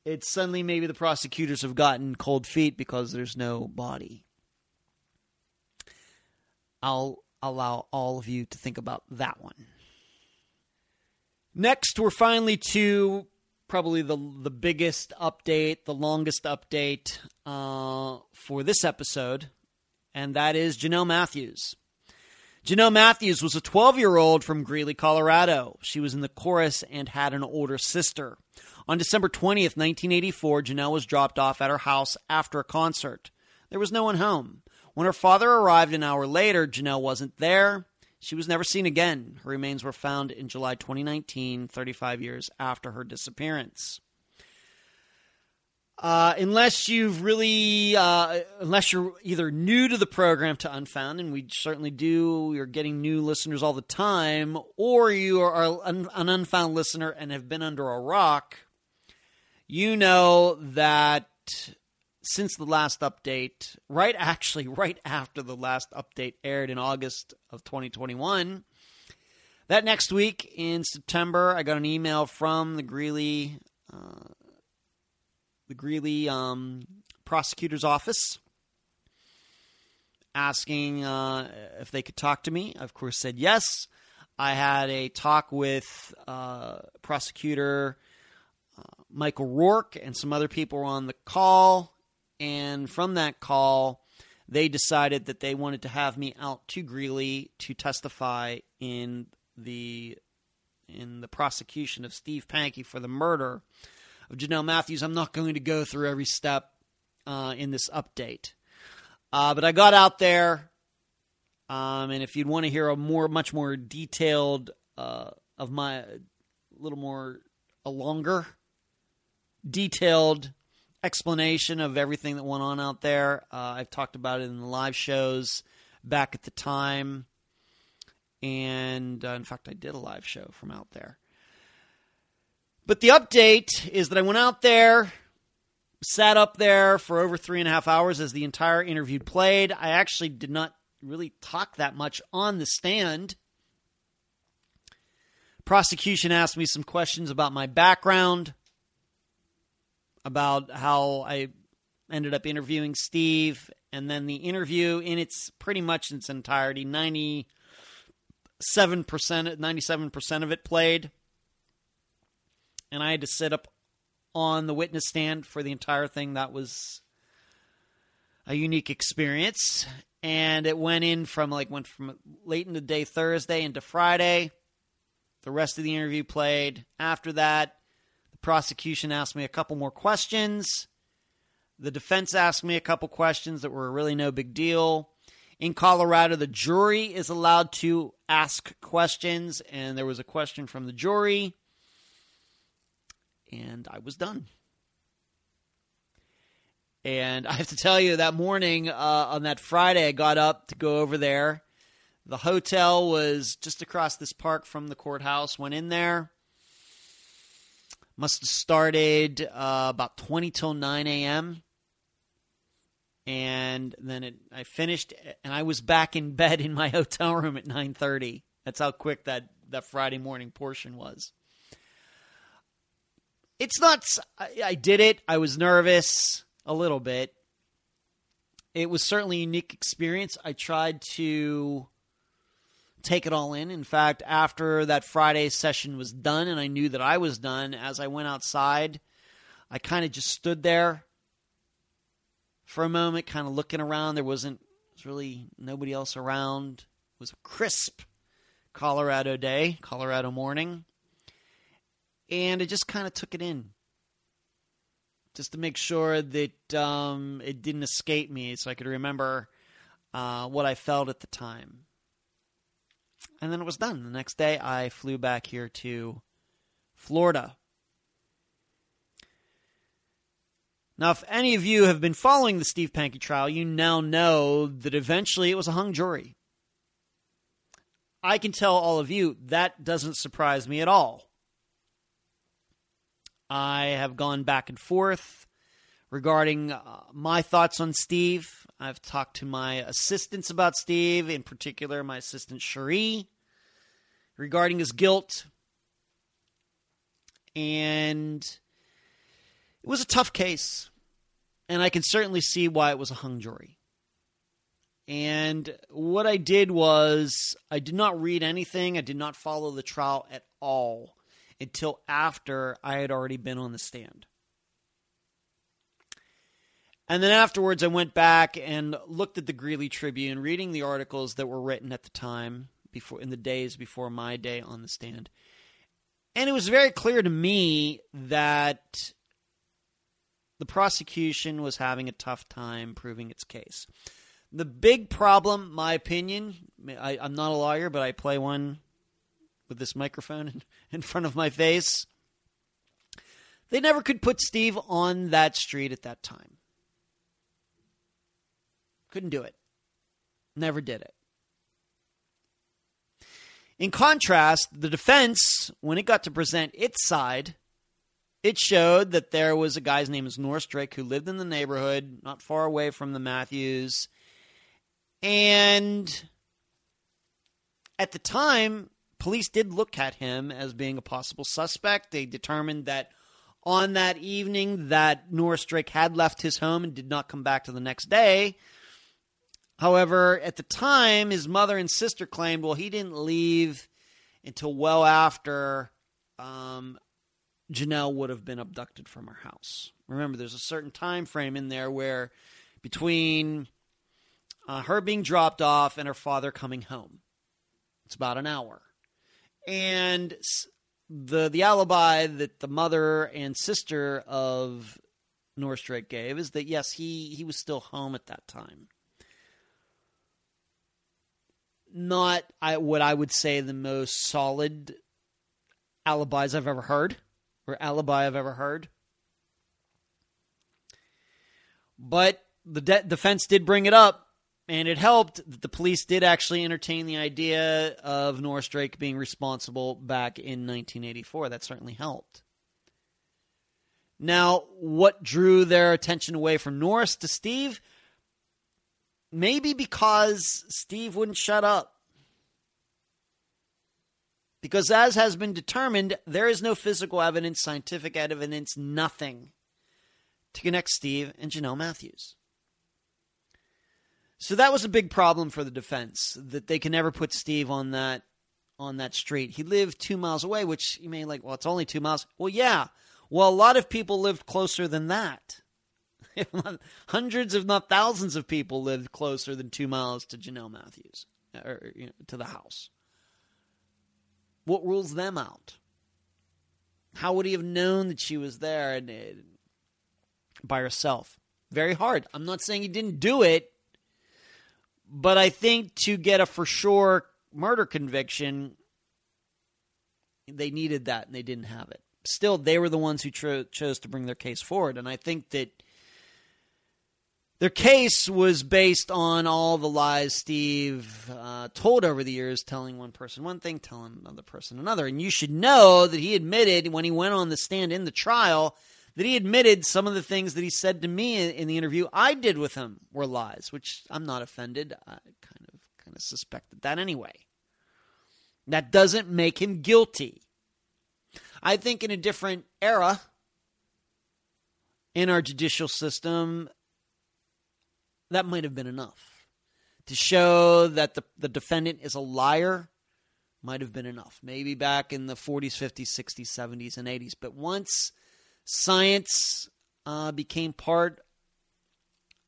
it's suddenly maybe the prosecutors have gotten cold feet because there's no body. I'll allow all of you to think about that one. Next, we're finally to probably the the biggest update, the longest update uh, for this episode, and that is Jonelle Matthews. Jonelle Matthews was a 12 year old from Greeley, Colorado. She was in the chorus and had an older sister. On December 20th, 1984, Jonelle was dropped off at her house after a concert. there was no one home. When her father arrived an hour later, Jonelle wasn't there. She was never seen again. Her remains were found in July 2019, 35 years after her disappearance. Uh, unless you've really, uh, unless you're either new to the program to Unfound, and we certainly do, you're getting new listeners all the time, or you are an, Unfound listener and have been under a rock, you know that since the last update, right actually, [laughs] right after the last update aired in August of 2021, that next week in September, I got an email from the Greeley. Uh, the Greeley um, prosecutor's office asking uh, if they could talk to me. I, of course, said yes. I had a talk with uh, prosecutor uh, Michael Rourke and some other people were on the call. And from that call, they decided that they wanted to have me out to Greeley to testify in the in the prosecution of Steve Pankey for the murder of Jonelle Matthews. I'm not going to go through every step uh, in this update, uh, but I got out there, um, and if you'd want to hear a more, much more detailed uh, of my, a little more, a longer, detailed explanation of everything that went on out there, uh, I've talked about it in the live shows back at the time. And uh, in fact, I did a live show from out there. But the update is that I went out there, sat up there for over three and a half hours as the entire interview played. I actually did not really talk that much on the stand. Prosecution asked me some questions about my background, about how I ended up interviewing Steve, and then the interview in its pretty much its entirety, 97%, 97% of it played and I had to sit up on the witness stand for the entire thing. That was a unique experience. And it went in from like went from late in the day Thursday into Friday. The rest of the interview played. After that, the prosecution asked me a couple more questions. The defense asked me a couple questions that were really no big deal. In Colorado, the jury is allowed to ask questions, and there was a question from the jury and I was done. And I have to tell you, that morning uh, on that Friday, I got up to go over there. The hotel was just across this park from the courthouse. Went in there. Must have started uh, about 20 till 9 a.m. And then it, I finished, and I was back in bed in my [laughs] hotel room at 9:30. That's how quick that that Friday morning portion was it's not. I, I did it. I was nervous a little bit. It was certainly a unique experience. I tried to take it all in. In fact, after that Friday session was done and I knew that I was done, as I went outside, I kind of just stood there for a moment, kind of looking around. There wasn't was really nobody else around. It was a crisp Colorado day, Colorado morning and I just kind of took it in just to make sure that um, it didn't escape me so I could remember uh, what I felt at the time. And then it was done. The next day, I flew back here to Florida. Now, if any of you have been following the Steve Pankey trial, you now know that eventually it was a hung jury. I can tell all of you that doesn't surprise me at all. I have gone back and forth regarding uh, my thoughts on Steve. I've talked to my assistants about Steve, in particular, my assistant Cherie, regarding his guilt. And it was a tough case. And I can certainly see why it was a hung jury. And what I did was, I did not read anything, I did not follow the trial at all until after I had already been on the stand. And then afterwards, I went back and looked at the Greeley Tribune, reading the articles that were written at the time, before in the days before my day on the stand. And it was very clear to me that the prosecution was having a tough time proving its case. The big problem, my opinion, I, am not a lawyer, but I play one with this microphone in [laughs] in front of my face. They never could put Steve on that street at that time. Couldn't do it. Never did it. In contrast, the defense, when it got to present its side, it showed that there was a guy's name is Drake who lived in the neighborhood, not far away from the Matthews. And at the time, police did look at him as being a possible suspect. They determined that on that evening that Norris Drake had left his home and did not come back to the next day. However, at the time, his mother and sister claimed, well, he didn't leave until well after um, Jonelle would have been abducted from her house. Remember, there's a certain time frame in there where between uh, her being dropped off and her father coming home, it's about an hour. And the the alibi that the mother and sister of Norris Drake gave is that yes, he he was still home at that time. Not I, what I would say the most solid alibis I've ever heard or alibi I've ever heard. But the de- defense did bring it up, and it helped that the police did actually entertain the idea of Norris Drake being responsible back in 1984. That certainly helped. Now, what drew their attention away from Norris to Steve? Maybe because Steve wouldn't shut up. Because, as has been determined, there is no physical evidence, scientific evidence, nothing to connect Steve and Jonelle Matthews. So that was a big problem for the defense that they can never put Steve on that on that street. He lived two miles away, which you may like. Well, it's only two miles. Well, yeah. Well, a lot of people lived closer than that. [laughs] Hundreds, if not thousands, of people lived closer than two miles to Jonelle Matthews or you know, to the house. What rules them out? How would he have known that she was there and, uh, by herself? Very hard. I'm not saying he didn't do it, but I think to get a for sure murder conviction, they needed that and they didn't have it. Still, they were the ones who cho- chose to bring their case forward, and I think that their case was based on all the lies Steve uh, told over the years, telling one person one thing, telling another person another. And you should know that he admitted when he went on the stand in the trial that he admitted some of the things that he said to me in, the interview I did with him were lies, which I'm not offended. I kind of kind of suspected that anyway. That doesn't make him guilty. I think in a different era in our judicial system, that might have been enough. To show that the, the defendant is a liar might have been enough. Maybe back in the 40s, 50s, 60s, 70s, and 80s. But once science uh, became part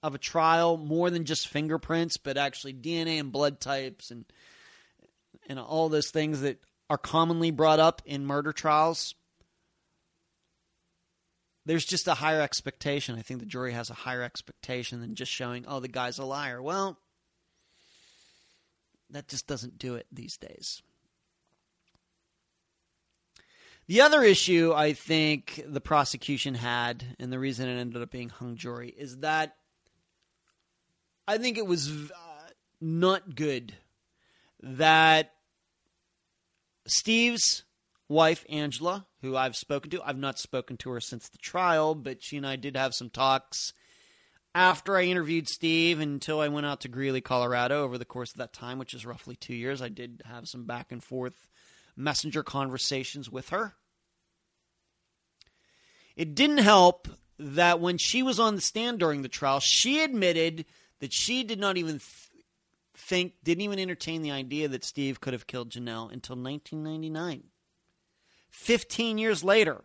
of a trial, more than just fingerprints, but actually DNA and blood types and and all those things that are commonly brought up in murder trials, there's just a higher expectation. I think the jury has a higher expectation than just showing, oh, the guy's a liar. Well, that just doesn't do it these days. The other issue I think the prosecution had, and the reason it ended up being hung jury, is that I think it was uh, not good that Steve's wife, Angela, who I've spoken to. I've not spoken to her since the trial, but she and I did have some talks after I interviewed Steve until I went out to Greeley, Colorado over the course of that time, which is roughly two years. I did have some back and forth messenger conversations with her. It didn't help that when she was on the stand during the trial, she admitted that she did not even th- think, didn't even entertain the idea that Steve could have killed Jonelle until 1999. 15 years later.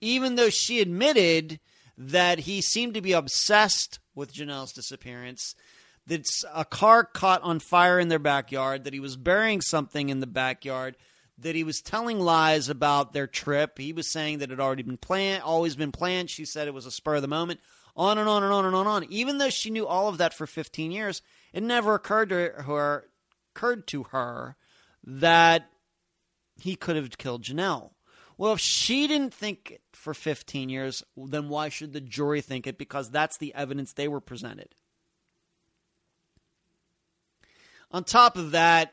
Even though she admitted that he seemed to be obsessed with Jonelle's disappearance, that a car caught on fire in their backyard, that he was burying something in the backyard, that he was telling lies about their trip. He was saying that it had already been planned, always been planned. She said it was a spur of the moment. On and on and on and on and on. Even though she knew all of that for 15 years, it never occurred to her occurred to her that he could have killed Jonelle. Well, if she didn't think it for 15 years, then why should the jury think it? Because that's the evidence they were presented. On top of that,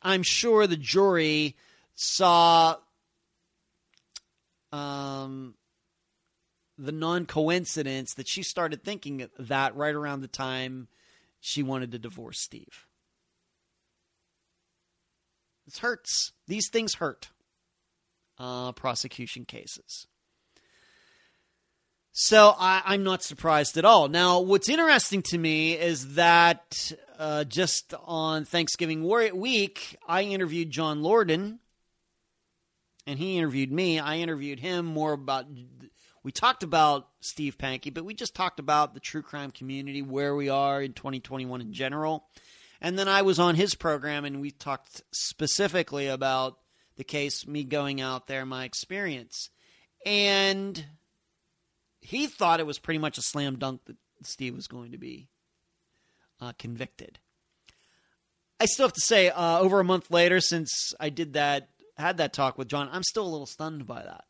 I'm sure the jury saw um, the non coincidence that she started thinking that right around the time she wanted to divorce Steve. This hurts. These things hurt. Uh, prosecution cases. So I, am not surprised at all. Now, what's interesting to me is that uh, just on Thanksgiving week, I interviewed John Lordan, and he interviewed me. I interviewed him more about. We talked about Steve Pankey, but we just talked about the true crime community, where we are in 2021 in general. And then I was on his program, and we talked specifically about the case, me going out there, my experience. And he thought it was pretty much a slam dunk that Steve was going to be uh, convicted. I still have to say, uh, over a month later, since I did that, had that talk with John, I'm still a little stunned by that.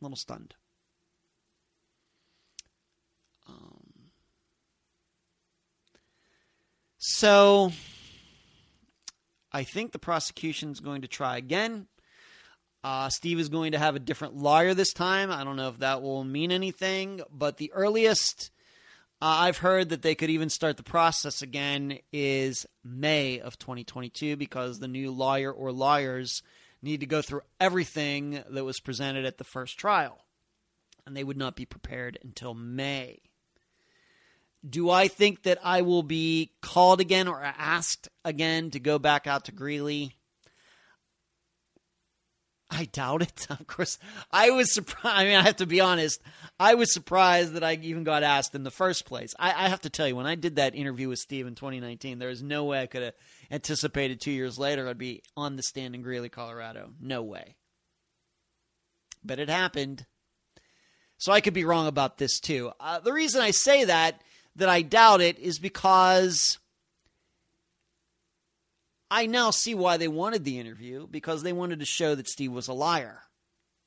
A little stunned. Um, so, I think the prosecution is going to try again. Uh, Steve is going to have a different lawyer this time. I don't know if that will mean anything, but the earliest uh, I've heard that they could even start the process again is May of 2022 because the new lawyer or lawyers need to go through everything that was presented at the first trial, and they would not be prepared until May. Do I think that I will be called again or asked again to go back out to Greeley? I doubt it. [laughs] Of course, I was surprised. I mean, I have to be honest. I was surprised that I even got asked in the first place. I, I have to tell you, when I did that interview with Steve in 2019, there was no way I could have anticipated two years later I'd be on the stand in Greeley, Colorado. No way. But it happened. So I could be wrong about this too. Uh, the reason I say that, that I doubt it, is because I now see why they wanted the interview because they wanted to show that Steve was a liar.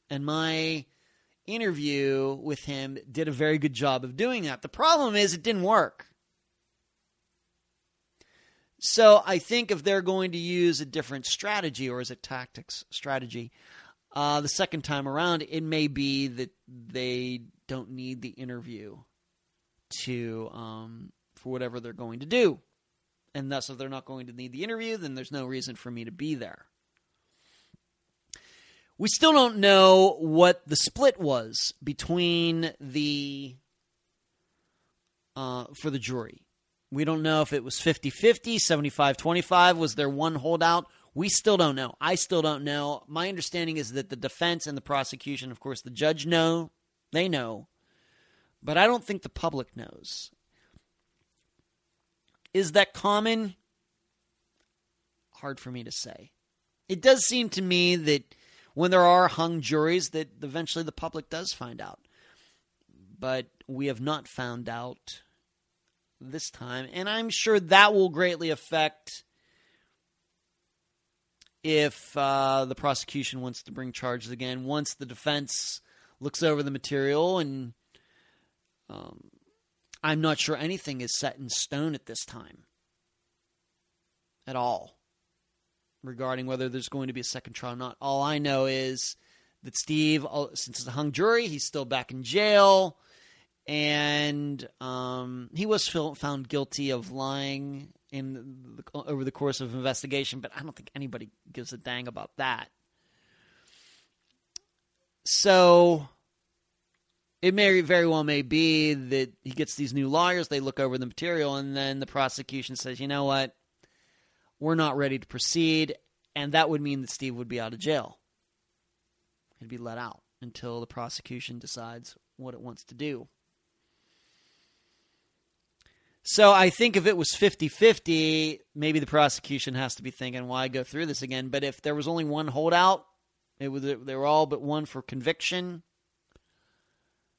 And my interview with him did a very good job of doing that. The problem is it didn't work. So I think if they're going to use a different strategy or is it tactics strategy, uh, the second time around, it may be that they don't need the interview to um, for whatever they're going to do. And thus, if they're not going to need the interview, then there's no reason for me to be there. We still don't know what the split was between the uh, for the jury. We don't know if it was 50 50, 75 25. Was there one holdout? We still don't know. I still don't know. My understanding is that the defense and the prosecution, of course, the judge know, they know, but I don't think the public knows. Is that common? Hard for me to say. It does seem to me that when there are hung juries that eventually the public does find out. But we have not found out this time, and I'm sure that will greatly affect if uh, the prosecution wants to bring charges again. Once the defense looks over the material and um, I'm not sure anything is set in stone at this time at all regarding whether there's going to be a second trial or not. All I know is that Steve, uh, since it's a hung jury, he's still back in jail. And um, he was found guilty of lying in the, over the course of investigation, but I don't think anybody gives a dang about that. So it may very well may be that he gets these new lawyers, they look over the material, and then the prosecution says, you know what, we're not ready to proceed, and that would mean that Steve would be out of jail. He'd be let out until the prosecution decides what it wants to do. So I think if it was 50 50, maybe the prosecution has to be thinking, why go through this again? But if there was only one holdout, it was, they were all but one for conviction,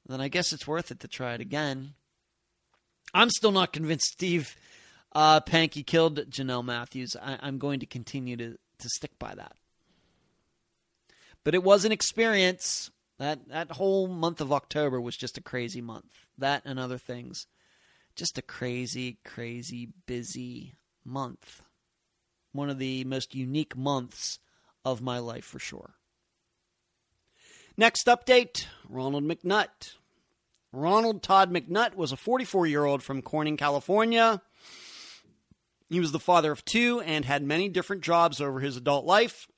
then I guess it's worth it to try it again. I'm still not convinced Steve uh, Pankey killed Jonelle Matthews. I, I'm going to continue to, to stick by that. But it was an experience. That that whole month of October was just a crazy month. That and other things. Just a crazy, crazy busy month. One of the most unique months of my life for sure. Next update Ronald McNutt. Ronald Todd McNutt was a 44 year old from Corning, California. He was the father of two and had many different jobs over his adult life.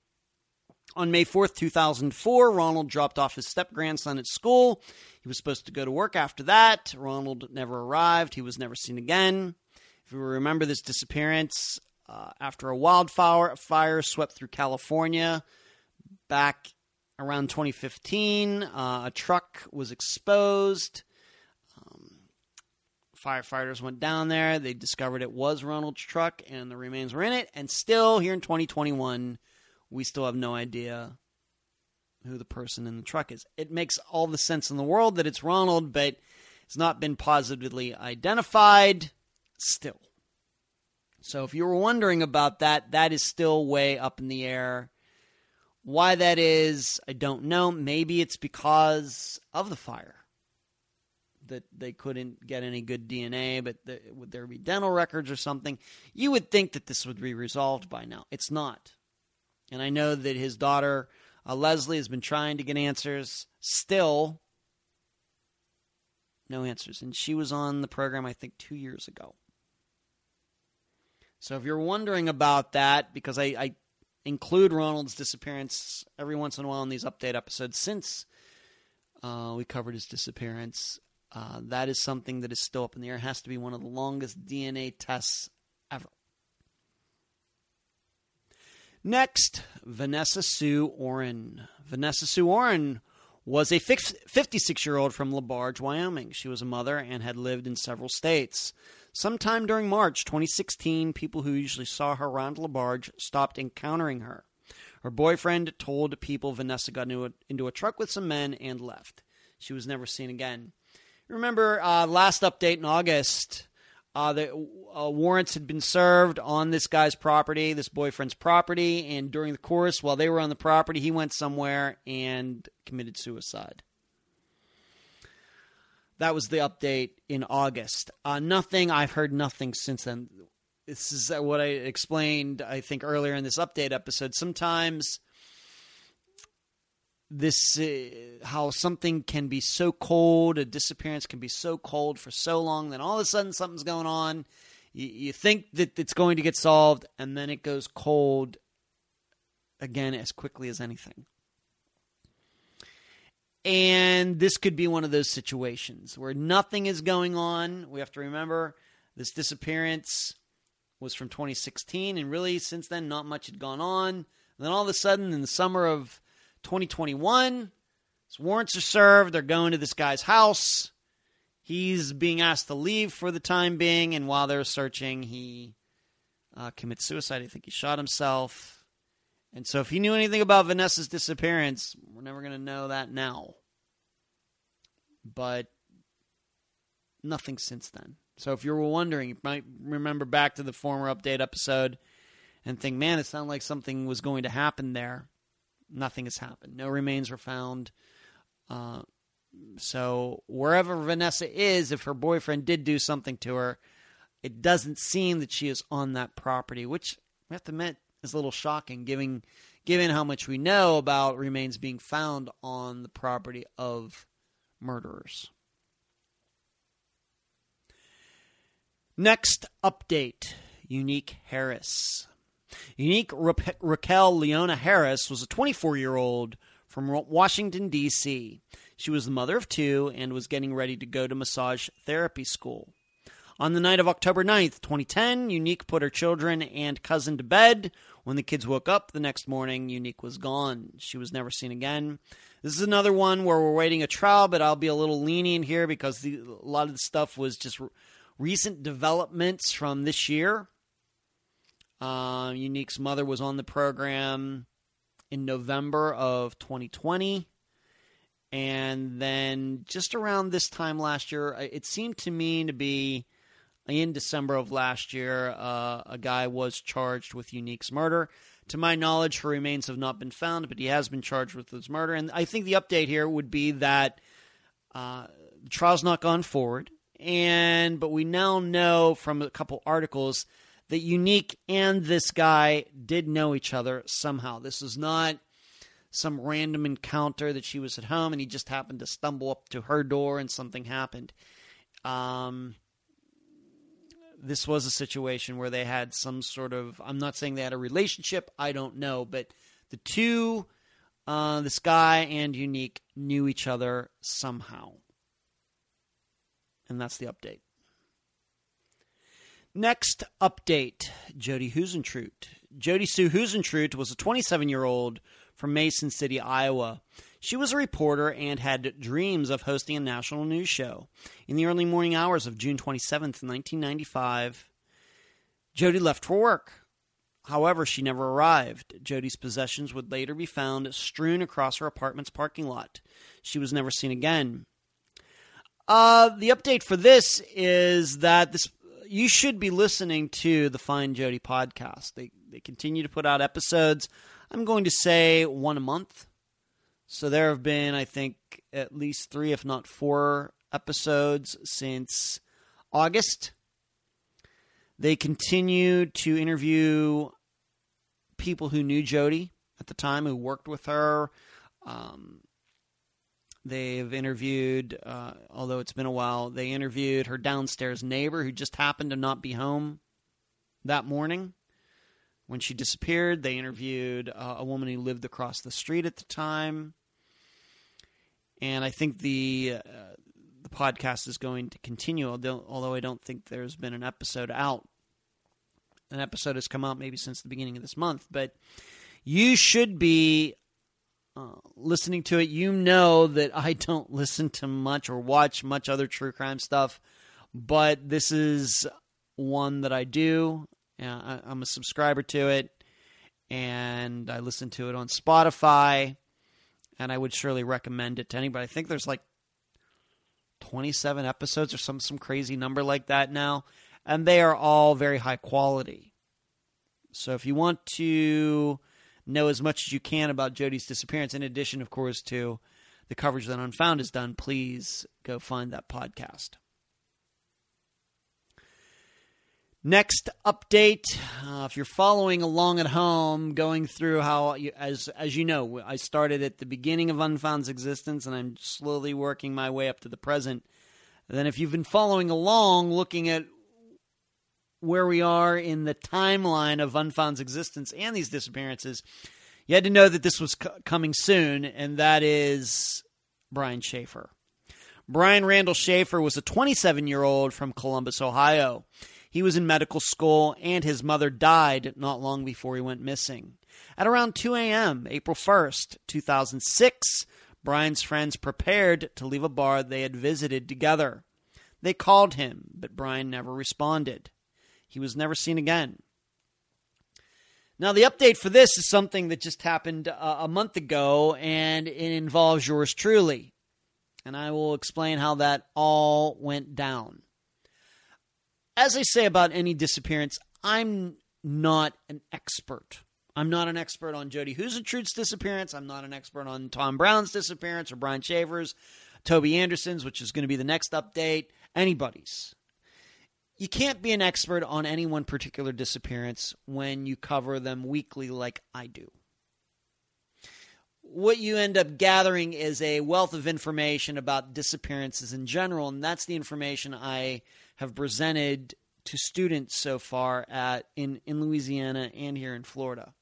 On May 4th, 2004, Ronald dropped off his step grandson at school. He was supposed to go to work after that. Ronald never arrived. He was never seen again. If you remember this disappearance, uh, after a wildfire fire swept through California back around 2015, uh, a truck was exposed. Um, firefighters went down there. They discovered it was Ronald's truck and the remains were in it. And still, here in 2021, we still have no idea who the person in the truck is. It makes all the sense in the world that it's Ronald, but it's not been positively identified still. So if you were wondering about that, that is still way up in the air. Why that is, I don't know. Maybe it's because of the fire that they couldn't get any good DNA, but the, would there be dental records or something? You would think that this would be resolved by now. It's not. And I know that his daughter, uh, Leslie, has been trying to get answers. Still, no answers. And she was on the program, I think, two years ago. So if you're wondering about that, because I, I include Ronald's disappearance every once in a while in these update episodes since uh, we covered his disappearance, uh, that is something that is still up in the air. It has to be one of the longest DNA tests ever. Next, Vanessa Sue Orrin. Vanessa Sue Orrin was a 56 year old from LaBarge, Wyoming. She was a mother and had lived in several states. Sometime during March 2016, people who usually saw her around LaBarge stopped encountering her. Her boyfriend told people Vanessa got into a, into a truck with some men and left. She was never seen again. Remember, uh, last update in August, uh, the uh, warrants had been served on this guy's property, this boyfriend's property, and during the course, while they were on the property, he went somewhere and committed suicide. That was the update in August. Uh, nothing. I've heard nothing since then. This is what I explained, I think, earlier in this update episode. Sometimes this uh, how something can be so cold a disappearance can be so cold for so long then all of a sudden something's going on you, you think that it's going to get solved and then it goes cold again as quickly as anything and this could be one of those situations where nothing is going on we have to remember this disappearance was from 2016 and really since then not much had gone on and then all of a sudden in the summer of 2021. His warrants are served. They're going to this guy's house. He's being asked to leave for the time being, and while they're searching, he uh, commits suicide. I think he shot himself. And so, if he knew anything about Vanessa's disappearance, we're never going to know that now. But nothing since then. So, if you were wondering, you might remember back to the former update episode and think, man, it sounded like something was going to happen there nothing has happened. No remains were found. Uh, so wherever Vanessa is, if her boyfriend did do something to her, it doesn't seem that she is on that property, which we have to admit is a little shocking, given given how much we know about remains being found on the property of murderers. Next update Unique Harris. Unique Ra- Raquel Leona Harris was a 24 year old from Washington, D.C. She was the mother of two and was getting ready to go to massage therapy school. On the night of October 9th, 2010, Unique put her children and cousin to bed. When the kids woke up the next morning, Unique was gone. She was never seen again. This is another one where we're waiting a trial, but I'll be a little lenient here because the, a lot of the stuff was just recent developments from this year. Uh, Unique's mother was on the program in November of 2020. And then just around this time last year, it seemed to me to be in December of last year, uh, a guy was charged with Unique's murder. To my knowledge, her remains have not been found, but he has been charged with his murder. And I think the update here would be that uh, the trial's not gone forward, and but we now know from a couple articles that Unique and this guy did know each other somehow. This is not some random encounter that she was at home and he just happened to stumble up to her door and something happened. Um, this was a situation where they had some sort of I'm not saying they had a relationship, I don't know, but the two uh, this guy and Unique knew each other somehow. And that's the update. Next update Jody Huisentruit. Jody Sue Huisentruit was a 27 year old from Mason City, Iowa. She was a reporter and had dreams of hosting a national news show. In the early morning hours of June 27th, 1995, Jody left for work. However, she never arrived. Jody's possessions would later be found strewn across her apartment's parking lot. She was never seen again. Uh, the update for this is that this you should be listening to the Find Jody podcast. They they continue to put out episodes. I'm going to say one a month. So there have been, I think, at least three, if not four, episodes since August. They continue to interview people who knew Jody at the time, who worked with her. Um, they've interviewed, uh, although it's been a while, they interviewed her downstairs neighbor who just happened to not be home that morning when she disappeared. They interviewed uh, a woman who lived across the street at the time, and I think the uh, the podcast is going to continue. Although, I don't think there's been an episode out. An episode has come out maybe since the beginning of this month, but you should be uh, listening to it. You know that I [laughs] don't listen to much or watch much other true crime stuff, but this is one that I do. I, I'm a subscriber to it, and I listen to it on Spotify, and I would surely recommend it to anybody. I think there's like 27 episodes or some some crazy number like that now, and they are all very high quality. So if you want to know as much as you can about Jody's disappearance, in addition, of course, to the coverage that Unfound has done, please go find that podcast. Next update, uh, if you're following along at home, going through how, you, as as you know, I started at the beginning of Unfound's existence, and I'm slowly working my way up to the present. then, if you've been following along, looking at where we are in the timeline of Unfound's existence and these disappearances, you had to know that this was c- coming soon, and that is Brian Shaffer. Brian Randall Shaffer was a 27 year old from Columbus, Ohio. He was in medical school, and his mother died not long before he went missing. At around 2 a.m., April 1st, 2006, Brian's friends prepared to leave a bar they had visited together. They called him, but Brian never responded. He was never seen again. Now, the update for this is something that just happened uh, a month ago, and it involves yours truly. And I will explain how that all went down as I say about any disappearance, I'm not an expert. I'm not an expert on Jody Huisentruit's disappearance. I'm not an expert on Tom Brown's disappearance or Brian Shaffer's, Toby Anderson's, which is going to be the next update, anybody's. You can't be an expert on any one particular disappearance when you cover them weekly like I do. What you end up gathering is a wealth of information about disappearances in general, and that's the information I have presented to students so far at in, in Louisiana and here in Florida.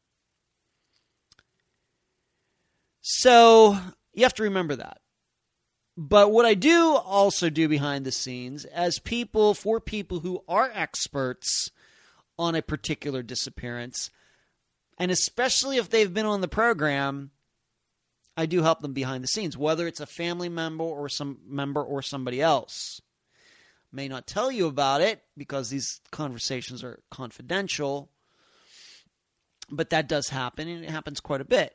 So you have to remember that. But what I do also do behind the scenes, as people, for people who are experts on a particular disappearance, and especially if they've been on the program, I do help them behind the scenes, whether it's a family member or some member or somebody else. May not tell you about it because these conversations are confidential, but that does happen, and it happens quite a bit.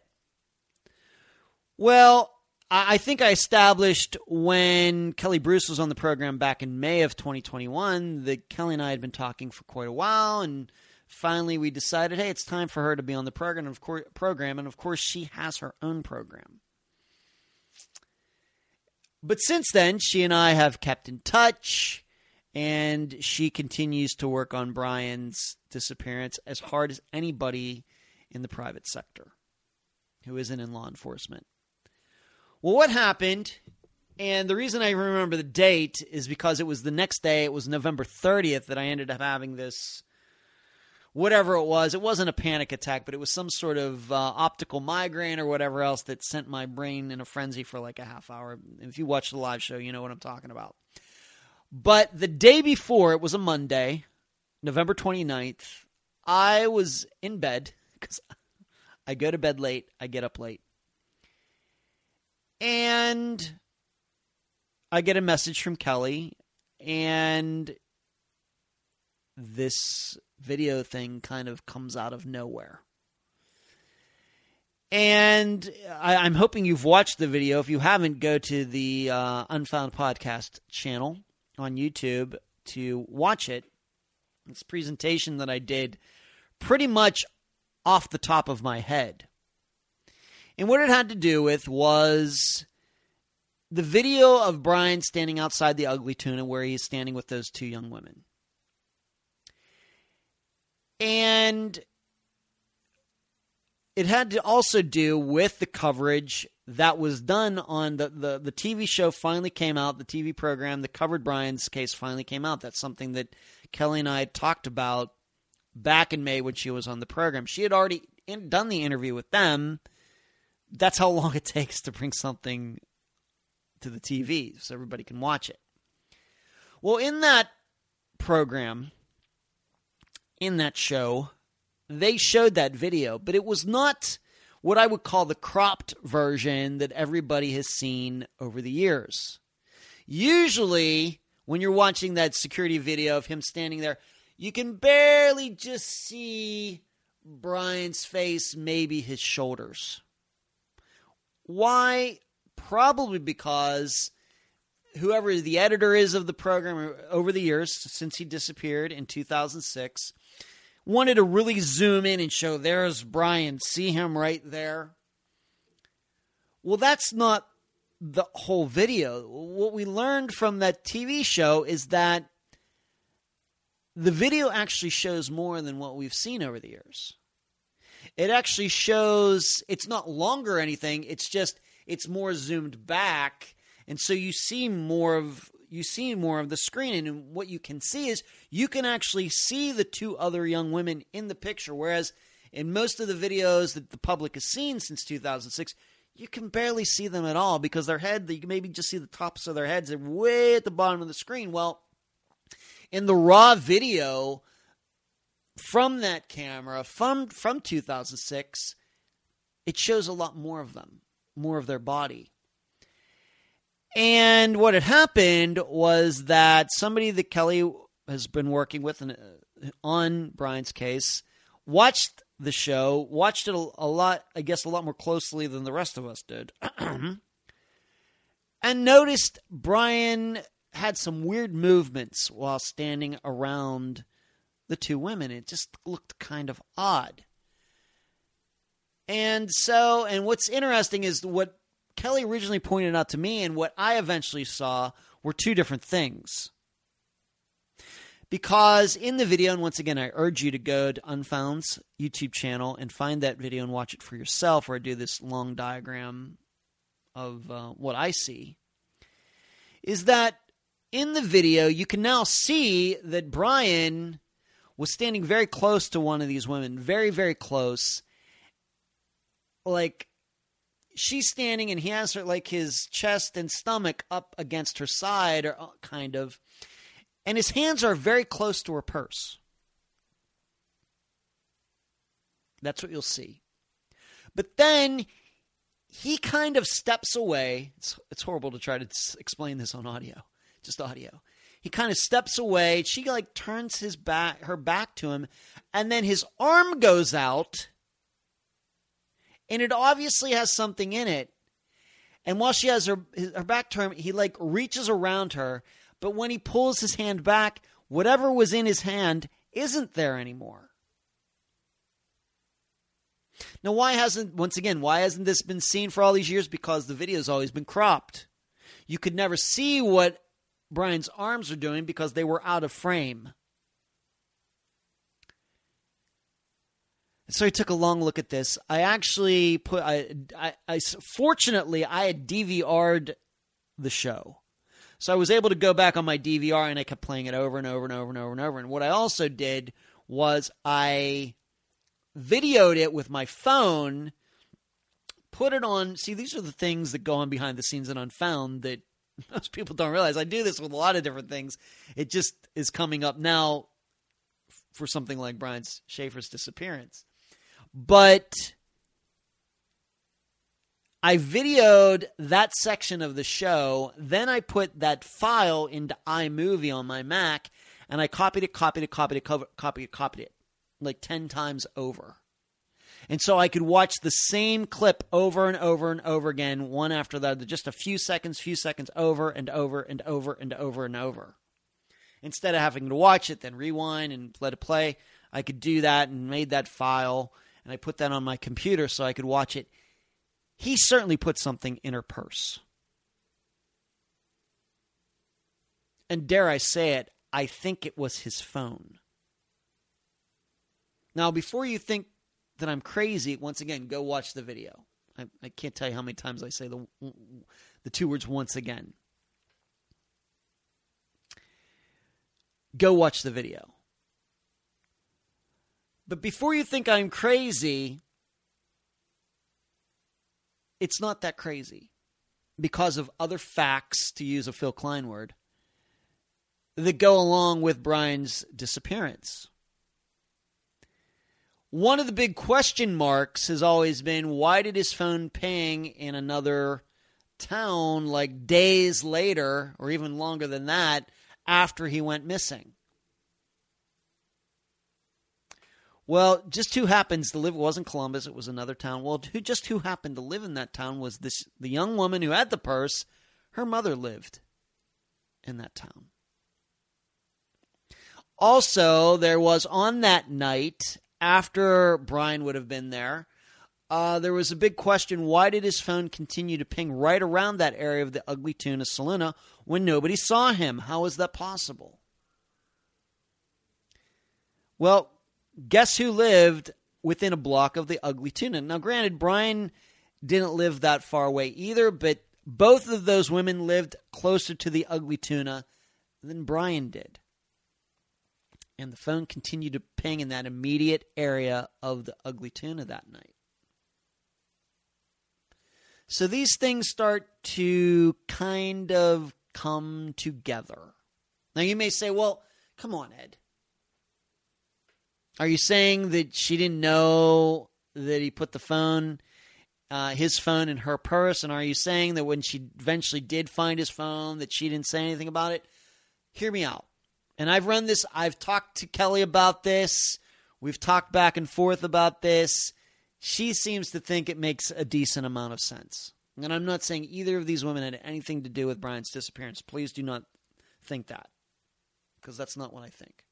Well, I think I established when Kelly Bruce was on the program back in May of 2021 that Kelly and I had been talking for quite a while, and finally we decided, hey, it's time for her to be on the program. Of course, program, and of course, she has her own program. But since then, she and I have kept in touch, and she continues to work on Brian's disappearance as hard as anybody in the private sector who isn't in law enforcement. Well, what happened? And the reason I remember the date is because it was the next day, it was November 30th, that I ended up having this whatever it was. It wasn't a panic attack, but it was some sort of uh, optical migraine or whatever else that sent my brain in a frenzy for like a half hour. If you watch the live show, you know what I'm talking about. But the day before, it was a Monday, November 29th, I was in bed because I go to bed late, I get up late. And I get a message from Kelly, and this video thing kind of comes out of nowhere. And I, I'm hoping you've watched the video. If you haven't, go to the uh, Unfound Podcast channel on YouTube to watch it. This presentation that I did pretty much off the top of my head. And what it had to do with was the video of Brian standing outside the Ugly Tuna where he's standing with those two young women. And it had to also do with the coverage that was done on the, the, the TV show finally came out, the TV program that covered Brian's case finally came out. That's something that Kelly and I talked about back in May when she was on the program. She had already in, done the interview with them. That's how long [laughs] it takes to bring something to the TV so everybody can watch it. Well, in that program, in that show, they showed that video, but it was not what I would call the cropped version that everybody has seen over the years. Usually, when you're watching that security video of him standing there, you can barely just see Brian's face, maybe his shoulders. Why? Probably because whoever the editor is of the program over the years, since he disappeared in 2006, wanted to really zoom in and show there's Brian, see him right there. Well, that's not the whole video. What we learned from that TV show is that the video actually shows more than what we've seen over the years. It actually shows it's not longer anything, it's just it's more zoomed back and so you see more of you see more of the screen and what you can see is you can actually see the two other young women in the picture whereas in most of the videos that the public has seen since 2006 you can barely see them at all because their head you can maybe just see the tops of their heads they're way at the bottom of the screen. Well in the raw video from that camera from from 2006 it shows a lot more of them more of their body and what had happened was that somebody that Kelly has been working with uh, on Brian's case watched the show, watched it a, a lot, I guess, a lot more closely than the rest of us did, [clears throat] and noticed Brian had some weird movements while standing around the two women. It just looked kind of odd. And so, and what's interesting is what Kelly originally pointed out to me and what I eventually saw were two different things. Because in the video, and once again, I urge you to go to Unfound's YouTube channel and find that video and watch it for yourself, where I do this long diagram of uh, what I see, is that in the video, you can now see that Brian was standing very close to one of these women, very, very close. Like she's standing and he has her like his chest and stomach up against her side or uh, kind of and his hands are very close to her purse. That's what you'll see. But then he kind of steps away. It's, it's horrible to try to explain this on audio just audio. He kind of steps away. She like turns his back her back to him and then his arm goes out and it obviously has something in it. And while she has her her back turned, he like reaches around her, but when he pulls his hand back, whatever was in his hand isn't there anymore. Now, why hasn't, once again, why hasn't this been seen for all these years? Because the video's always been cropped. You could never see what Brian's arms are doing because they were out of frame. So I took a long look at this. I actually put, I, I, I fortunately, I had DVR'd the show. So I was able to go back on my DVR and I kept playing it over and over and over and over and over. And what I also did was I videoed it with my phone, put it on. See, these are the things that go on behind the scenes and unfound that [laughs] most people don't realize. I do this with a lot of different things. It just is coming up now for something like Brian Shaffer's disappearance. But I videoed that section of the show. Then I put that file into iMovie on my Mac, and I copied it, copied it, copied it, copied it, copied it, like ten times over. And so I could watch the same clip over and over and over again, one after the other, just a few seconds, few seconds over and over and over and over and over. Instead of having to watch it, then rewind and let it play, I could do that and made that file, and I put that on my computer so I could watch it he certainly put something in her purse. And dare I say it, I think it was his phone. Now, before you think that I'm crazy, once again, go watch the video. I, I can't tell you how many times I say the, the two words once again. Go watch the video. But before you think I'm crazy, it's not that crazy because of other facts, to use a Phil Klein word, that go along with Brian's disappearance. One of the big question marks has always been why did his phone ping in another town like days later, or even longer than that, after he went missing? Well, just who happens to live it wasn't Columbus, it was another town. Well, who just who happened to live in that town was this the young woman who had the purse. Her mother lived in that town. Also, there was on that night after Brian would have been there, uh, there was a big question: Why did his phone continue to ping right around that area of the Ugly Tuna Saloona when nobody saw him? How is that possible? Well, guess who lived within a block of the Ugly Tuna? Now, granted, Brian didn't live that far away either, but both of those women lived closer to the Ugly Tuna than Brian did. And the phone continued to ping in that immediate area of the Ugly Tuna that night. So these things start to kind of come together. Now, you may say, well, come on, Ed. Are you saying that she didn't know that he put the phone, uh, his phone, in her purse? And are you saying that when she eventually did find his phone, that she didn't say anything about it? Hear me out. And I've run this. I've talked to Kelly about this. We've talked back and forth about this. She seems to think it makes a decent amount of sense. And I'm not saying either of these women had anything to do with Brian's disappearance. Please do not think that, because that's not what I think.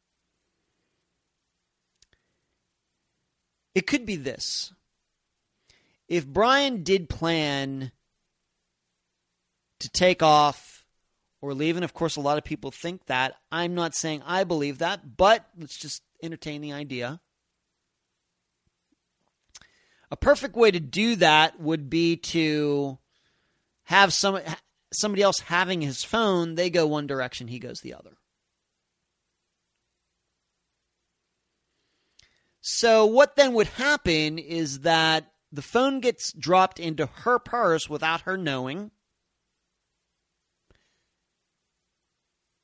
It could be this. If Brian did plan to take off or leave, and of course, a lot of people think that, I'm not saying I believe that, but let's just entertain the idea. A perfect way to do that would be to have some somebody else having his phone, they go one direction, he goes the other. So, what then would happen is that the phone gets dropped into her purse without her knowing.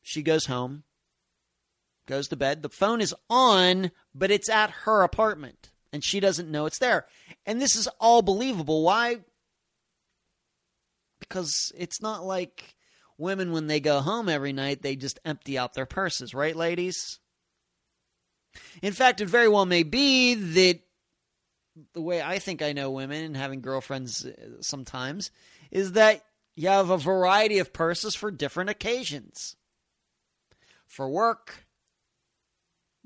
She goes home, goes to bed. The phone is on, but it's at her apartment, and she doesn't know it's there. And this is all believable. Why? Because it's not like women, when they go home every night, they just empty out their purses, right, ladies? In fact, it very well may be that the way I think I know women and having girlfriends uh, sometimes is that you have a variety of purses for different occasions. For work,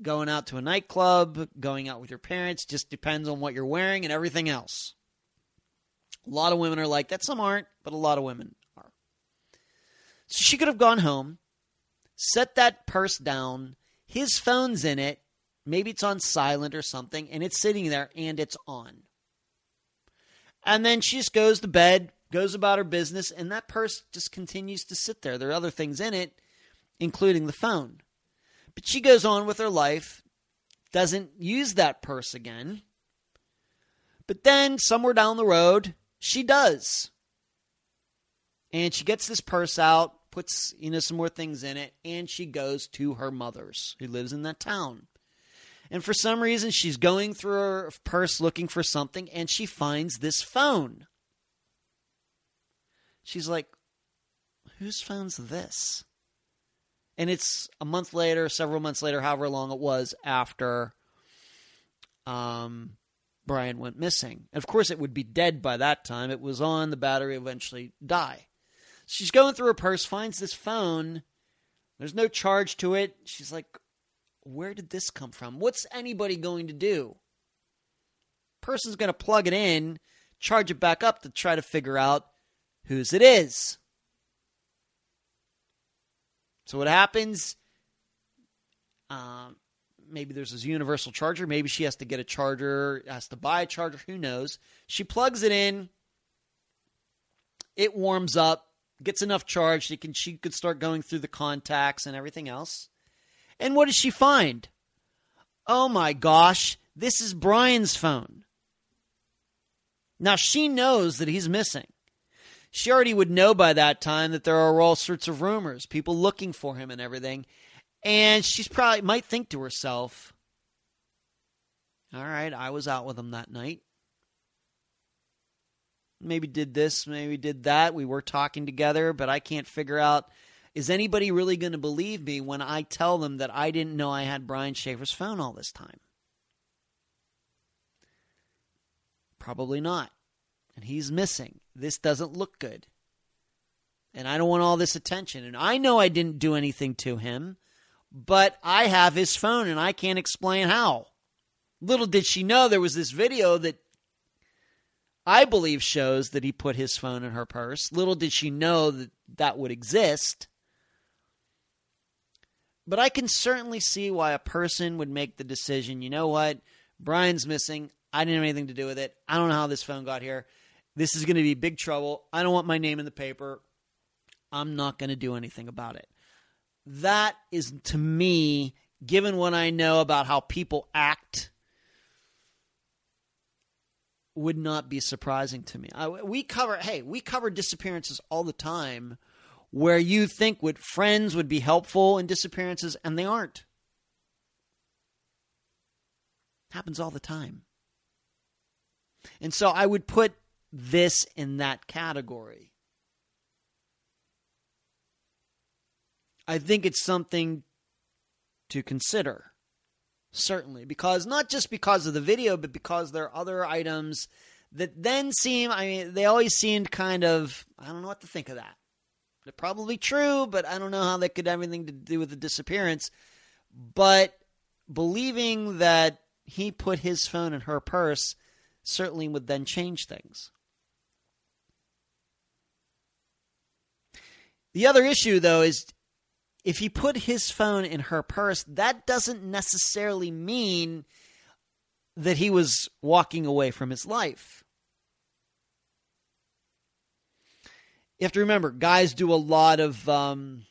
going out to a nightclub, going out with your parents, just depends on what you're wearing and everything else. A lot of women are like that. Some aren't, but a lot of women are. So she could have gone home, set that purse down, his phone's in it, maybe it's on silent or something, and it's sitting there and it's on. And then she just goes to bed, goes about her business, and that purse just continues to sit there. There are other things in it, including the phone. But she goes on with her life, doesn't use that purse again. But then, somewhere down the road, she does. And she gets this purse out, puts, you know, some more things in it, and she goes to her mother's, who lives in that town. And for some reason, she's going through her purse looking for something, and she finds this phone. She's like, Whose phone's this? And it's a month later, several months later, however long it was after um, Brian went missing. And of course, it would be dead by that time. It was on, the battery eventually die. She's going through her purse, finds this phone. There's no charge to it. She's like, where did this come from? What's anybody going to do? Person's going to plug it in, charge it back up to try to figure out whose it is. So what happens? Um, maybe there's this universal charger. Maybe she has to get a charger, has to buy a charger. Who knows? She plugs it in. It warms up, gets enough charge. She can she could start going through the contacts and everything else. And what does she find? Oh my gosh, this is Brian's phone. Now she knows that he's missing. She already would know by that time that there are all sorts of rumors, people looking for him and everything. And she's probably might think to herself, all right, I was out with him that night. Maybe did this, maybe did that. We were talking together, but I can't figure out is anybody really going to believe me when I tell them that I didn't know I had Brian Shaffer's phone all this time? Probably not. And he's missing. This doesn't look good. And I don't want all this attention. And I know I didn't do anything to him but I have his phone and I can't explain how. Little did she know there was this video that I believe shows that he put his phone in her purse. Little did she know that that would exist. But I can certainly see why a person would make the decision you know what? Brian's missing. I didn't have anything to do with it. I don't know how this phone got here. This is going to be big trouble. I don't want my name in the paper. I'm not going to do anything about it that is to me, given what I know about how people act, would not be surprising to me. I, we cover, hey, we cover disappearances all the time where you think would friends would be helpful in disappearances and they aren't. Happens all the time. And so I would put this in that category. I think it's something to consider. Certainly, because not just because of the video, but because there are other items that then seem, I mean, they always seemed kind of, I don't know what to think of that. They're probably true, but I don't know how that could have anything to do with the disappearance. But believing that he put his phone in her purse certainly would then change things. The other issue, though, is if he put his phone in her purse, that doesn't necessarily mean that he was walking away from his life. You have to remember, guys do a lot of um,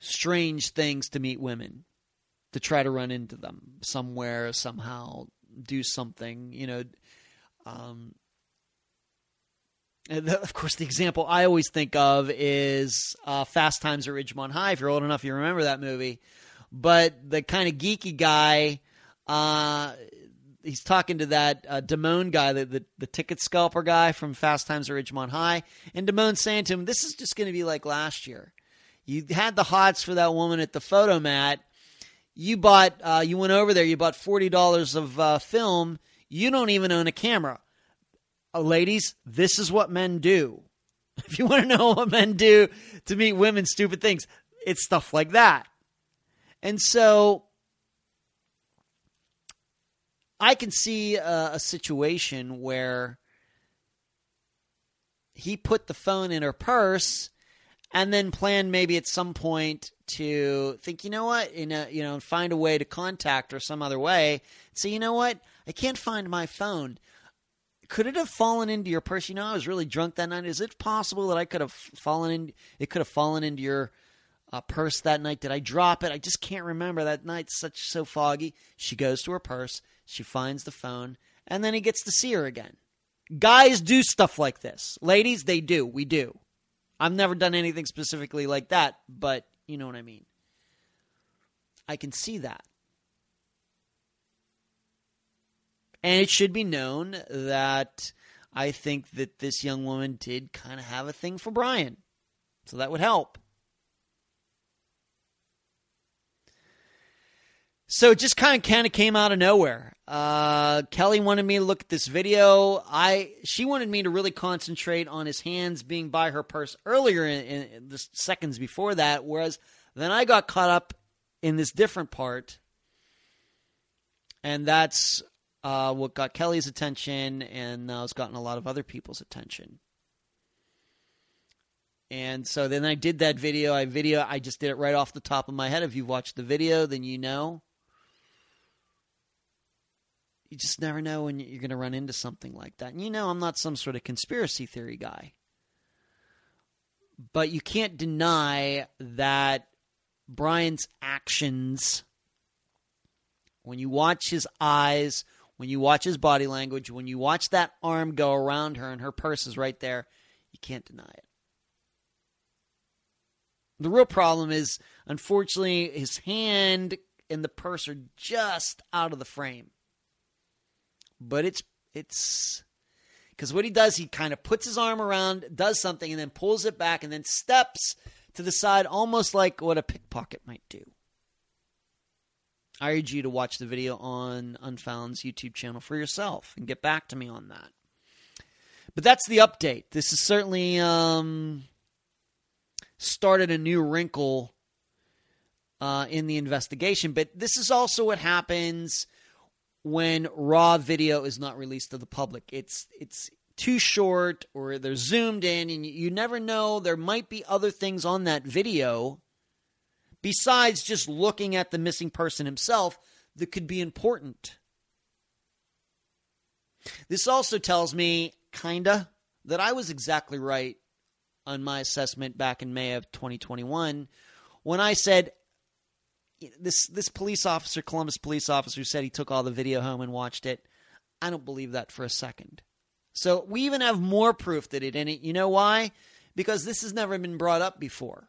strange things to meet women, to try to run into them somewhere, somehow, do something. You know, um, of course, the example I always think of is uh, Fast Times at Ridgemont High. If you're old enough, you remember that movie. But the kind of geeky guy, uh, he's talking to that uh, Damone guy, the, the the ticket scalper guy from Fast Times at Ridgemont High, and Damone's saying to him, "This is just going to be like last year. You had the hots for that woman at the Fotomat. You bought, uh, you went over there. You bought forty dollars of uh, film. You don't even own a camera, uh, ladies. This is what men do. [laughs] If you want to know what men do to meet women, stupid things, it's stuff like that. And so." I can see a, a situation where he put the phone in her purse and then planned maybe at some point to think, you know what, in a, you know, find a way to contact her some other way. Say, you know what, I can't find my phone. Could it have fallen into your purse? You know, I was really drunk that night. Is it possible that I could have fallen in? It could have fallen into your uh, purse that night. Did I drop it? I just can't remember. That night's such so foggy. She goes to her purse. She finds the phone, and then he gets to see her again. Guys do stuff like this. Ladies, they do. We do. I've never done anything specifically like that, but you know what I mean. I can see that. And it should be known that I think that this young woman did kind of have a thing for Brian. So that would help. So it just kind of kind of came out of nowhere. Uh, Kelly wanted me to look at this video. I she wanted me to really concentrate on his hands being by her purse earlier in, in the seconds before that, whereas then I got caught up in this different part, and that's uh, what got Kelly's attention, and uh, it's gotten a lot of other people's attention. And so then I did that video. I video. I just did it right off the top of my head. If you've watched the video, then you know you just never know when you're going to run into something like that. And you know, I'm not some sort of conspiracy theory guy. But you can't deny that Brian's actions, when you watch his eyes, when you watch his body language, when you watch that arm go around her and her purse is right there, you can't deny it. The real problem is, unfortunately, his hand and the purse are just out of the frame but it's it's because what he does, he kind of puts his arm around, does something, and then pulls it back, and then steps to the side, almost like what a pickpocket might do. I urge you to watch the video on Unfound's YouTube channel for yourself and get back to me on that. But that's the update. This has certainly um, started a new wrinkle uh, in the investigation. But this is also what happens when raw video is not released to the public. It's it's too short or they're zoomed in and you never know there might be other things on that video besides just looking at the missing person himself that could be important. This also tells me kinda that I was exactly right on my assessment back in May of 2021 when I said this this police officer, Columbus police officer, said he took all the video home and watched it. I don't believe that for a second. So we even have more proof that it didn't. You know why? Because this has never been brought up before.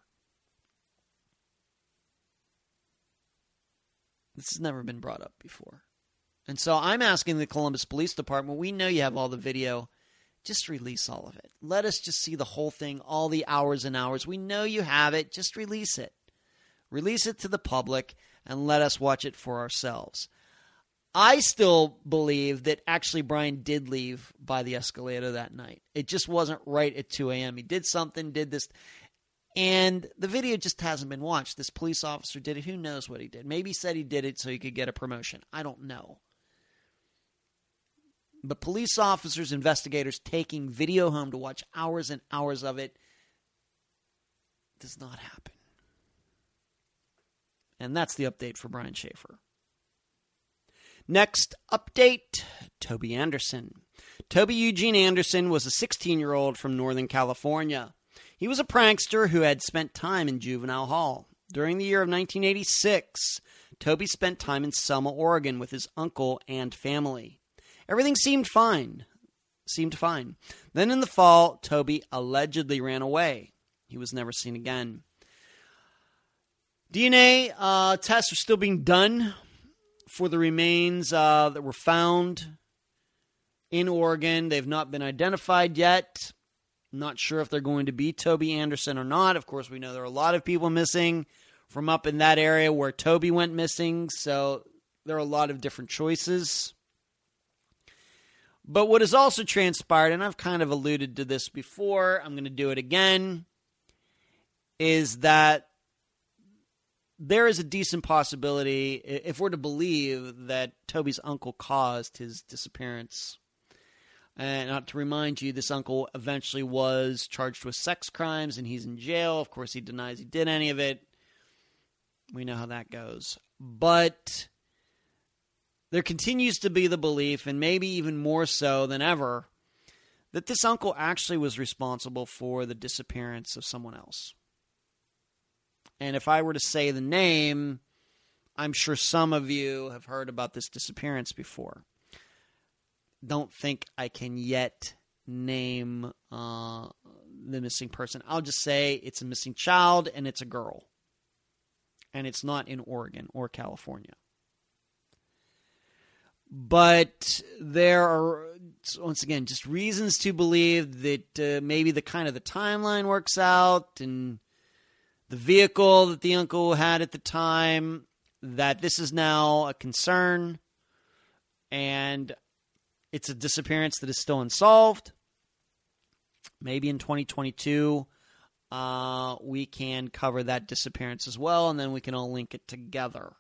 This has never been brought up before. And so I'm asking the Columbus Police Department, we know you have all the video. Just release all of it. Let us just see the whole thing, all the hours and hours. We know you have it. Just release it. Release it to the public and let us watch it for ourselves. I still believe that actually Brian did leave by the escalator that night. It just wasn't right at 2 a.m. He did something, did this, and the video just hasn't been watched. This police officer did it. Who knows what he did? Maybe he said he did it so he could get a promotion. I don't know. But police officers, investigators taking video home to watch hours and hours of it does not happen. And that's the update for Brian Shaffer. Next update Toby Anderson. Toby Eugene Anderson was a 16 year old from Northern California. He was a prankster who had spent time in juvenile hall. During the year of 1986, Toby spent time in Selma, Oregon with his uncle and family. Everything seemed fine. Seemed fine. Then in the fall, Toby allegedly ran away. He was never seen again. DNA uh, tests are still being done for the remains uh, that were found in Oregon. They've not been identified yet. Not sure if they're going to be Toby Anderson or not. Of course, we know there are a lot of people missing from up in that area where Toby went missing, so there are a lot of different choices. But what has also transpired, and I've kind of alluded to this before, I'm going to do it again, is that there is a decent possibility, if we're to believe, that Toby's uncle caused his disappearance. And not to remind you, this uncle eventually was charged with sex crimes and he's in jail. Of course, he denies he did any of it. We know how that goes. But there continues to be the belief, and maybe even more so than ever, that this uncle actually was responsible for the disappearance of someone else. And if I were to say the name, I'm sure some of you have heard about this disappearance before don't think I can yet name uh, the missing person. I'll just say it's a missing child and it's a girl. And it's not in Oregon or California. But there are, once again, just reasons to believe that uh, maybe the kind of the timeline works out and the vehicle that the uncle had at the time, that this is now a concern. And it's a disappearance that is still unsolved. Maybe in 2022, uh, we can cover that disappearance as well, and then we can all link it together.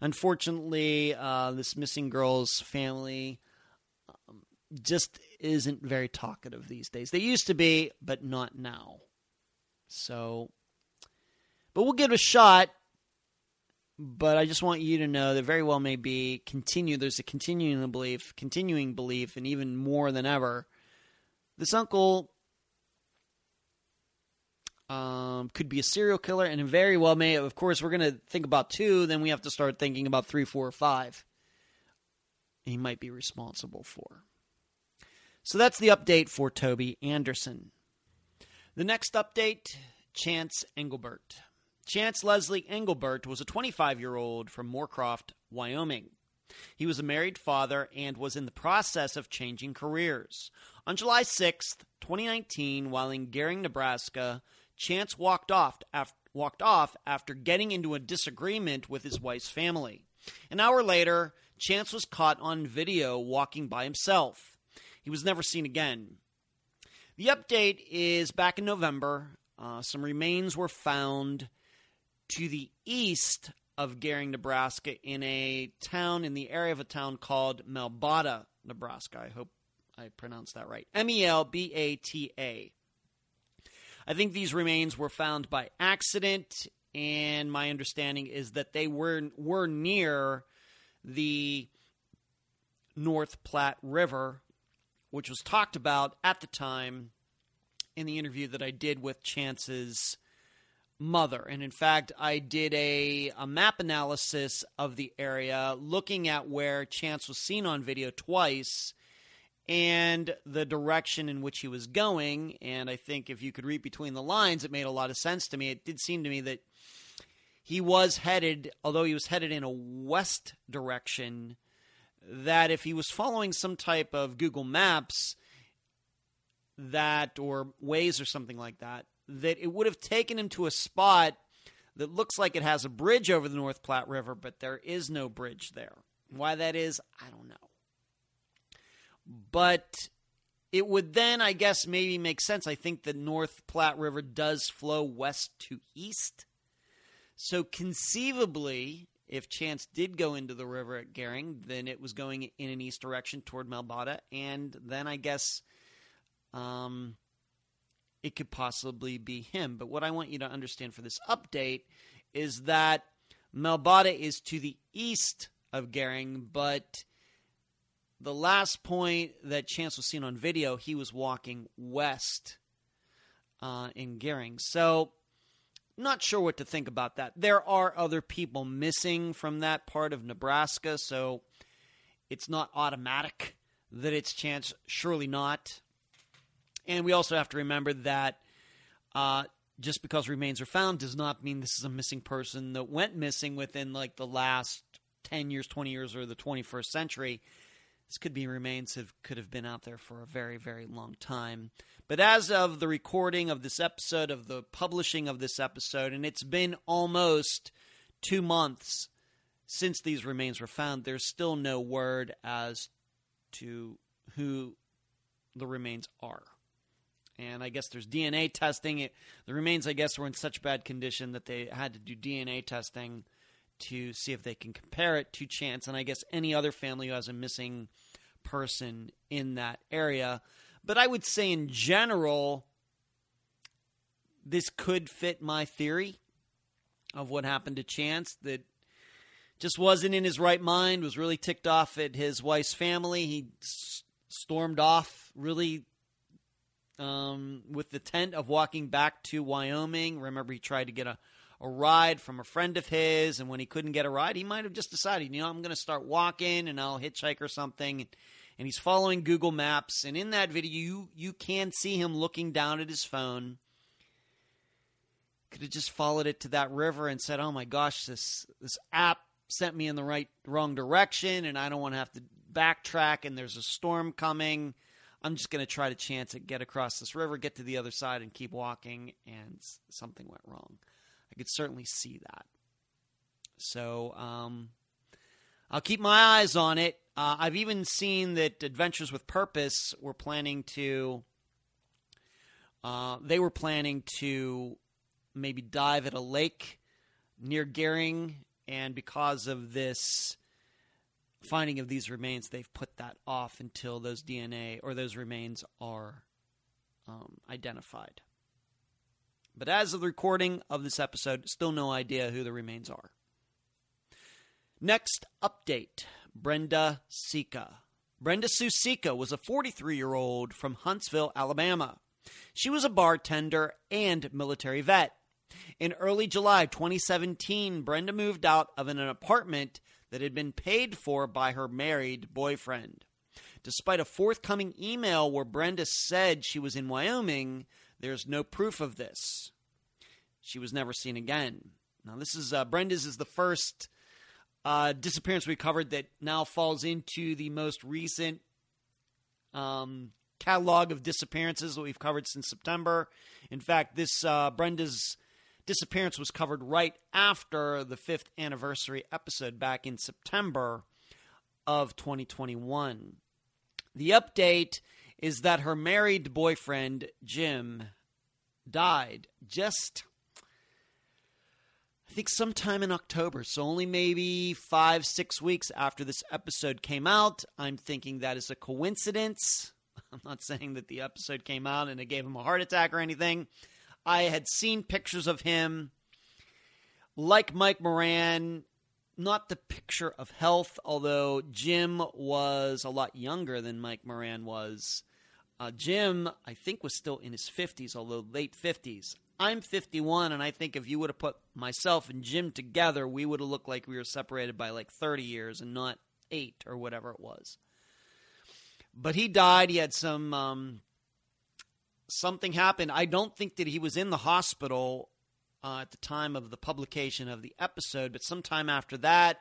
Unfortunately, uh, this missing girl's family um, just isn't very talkative these days. They used to be, but not now. So, but we'll give it a shot but I just want you to know that very well may be continue. There's a continuing belief, continuing belief, and even more than ever, this uncle um, could be a serial killer, and very well may. Of course, we're going to think about two. Then we have to start thinking about three, four, or five. He might be responsible for. So that's the update for Toby Anderson. The next update: Chance Engelbert. Chance Leslie Engelbert was a 25 year old from Moorcroft, Wyoming. He was a married father and was in the process of changing careers. On July 6, 2019, while in Gering, Nebraska, Chance walked off, after, walked off after getting into a disagreement with his wife's family. An hour later, Chance was caught on video walking by himself. He was never seen again. The update is back in November. Uh, some remains were found to the east of Gering, Nebraska, in a town in the area of a town called Melbeta, Nebraska. I hope I pronounced that right. M E L B A T A. I think these remains were found by accident, and my understanding is that they were were near the North Platte River, which was talked about at the time in the interview that I did with Chance's mother. And in fact, I did a, a map analysis of the area looking at where Chance was seen on video twice and the direction in which he was going. And I think if you could read between the lines, it made a lot of sense to me. It did seem to me that he was headed, although he was headed in a west direction, that if he was following some type of Google Maps, that or Waze or something like that, that it would have taken him to a spot that looks like it has a bridge over the North Platte River, but there is no bridge there. Why that is, I don't know. But it would then, I guess, maybe make sense. I think the North Platte River does flow west to east. So conceivably, if Chance did go into the river at Gering, then it was going in an east direction toward Melbeta. And then I guess um, it could possibly be him. But what I want you to understand for this update is that Melbeta is to the east of Gering, but the last point that Chance was seen on video, he was walking west uh, in Gering. So, not sure what to think about that. There are other people missing from that part of Nebraska, so it's not automatic that it's Chance. Surely not. And we also have to remember that uh, just because remains are found does not mean this is a missing person that went missing within like the last 10 years, 20 years, or the 21st century. This could be remains have could have been out there for a very, very long time. But as of the recording of this episode, of the publishing of this episode, and it's been almost two months since these remains were found, there's still no word as to who the remains are. And I guess there's DNA testing. It, the remains, I guess, were in such bad condition that they had to do DNA testing to see if they can compare it to Chance and I guess any other family who has a missing person in that area. But I would say, in general, this could fit my theory of what happened to Chance that just wasn't in his right mind, was really ticked off at his wife's family. He s- stormed off really um, with the tent of walking back to Wyoming. Remember, he tried to get a, a ride from a friend of his, and when he couldn't get a ride, he might have just decided, you know, I'm going to start walking and I'll hitchhike or something. And he's following Google Maps, and in that video, you you can see him looking down at his phone. Could have just followed it to that river and said, "Oh my gosh, this this app sent me in the right wrong direction, and I don't want to have to backtrack. And there's a storm coming." I'm just going to try to chance it, get across this river, get to the other side, and keep walking. And something went wrong. I could certainly see that. So um, I'll keep my eyes on it. Uh, I've even seen that Adventures with Purpose were planning to. Uh, they were planning to maybe dive at a lake near Gering, and because of this finding of these remains, they've put that off until those DNA or those remains are um, identified. But as of the recording of this episode, still no idea who the remains are. Next update Brenda Sika. Brenda Sue Sika was a 43 year old from Huntsville, Alabama. She was a bartender and military vet. In early July 2017, Brenda moved out of an apartment that had been paid for by her married boyfriend. Despite a forthcoming email where Brenda said she was in Wyoming, there's no proof of this. She was never seen again. Now, this is uh, Brenda's is the first uh, disappearance we covered that now falls into the most recent um, catalog of disappearances that we've covered since September. In fact, this uh, Brenda's disappearance was covered right after the fifth anniversary episode back in September of 2021. The update is that her married boyfriend, Jim, died just, I think, sometime in October. So, only maybe five, six weeks after this episode came out. I'm thinking that is a coincidence. [laughs] I'm not saying that the episode came out and it gave him a heart attack or anything. I had seen pictures of him like Mike Moran, not the picture of health, although Jim was a lot younger than Mike Moran was. Uh, Jim, I think, was still in his 50s, although late 50s. I'm 51, and I think if you would have put myself and Jim together, we would have looked like we were separated by like 30 years and not eight or whatever it was. But he died. He had some um, something happened. I don't think that he was in the hospital uh, at the time of the publication of the episode, but sometime after that,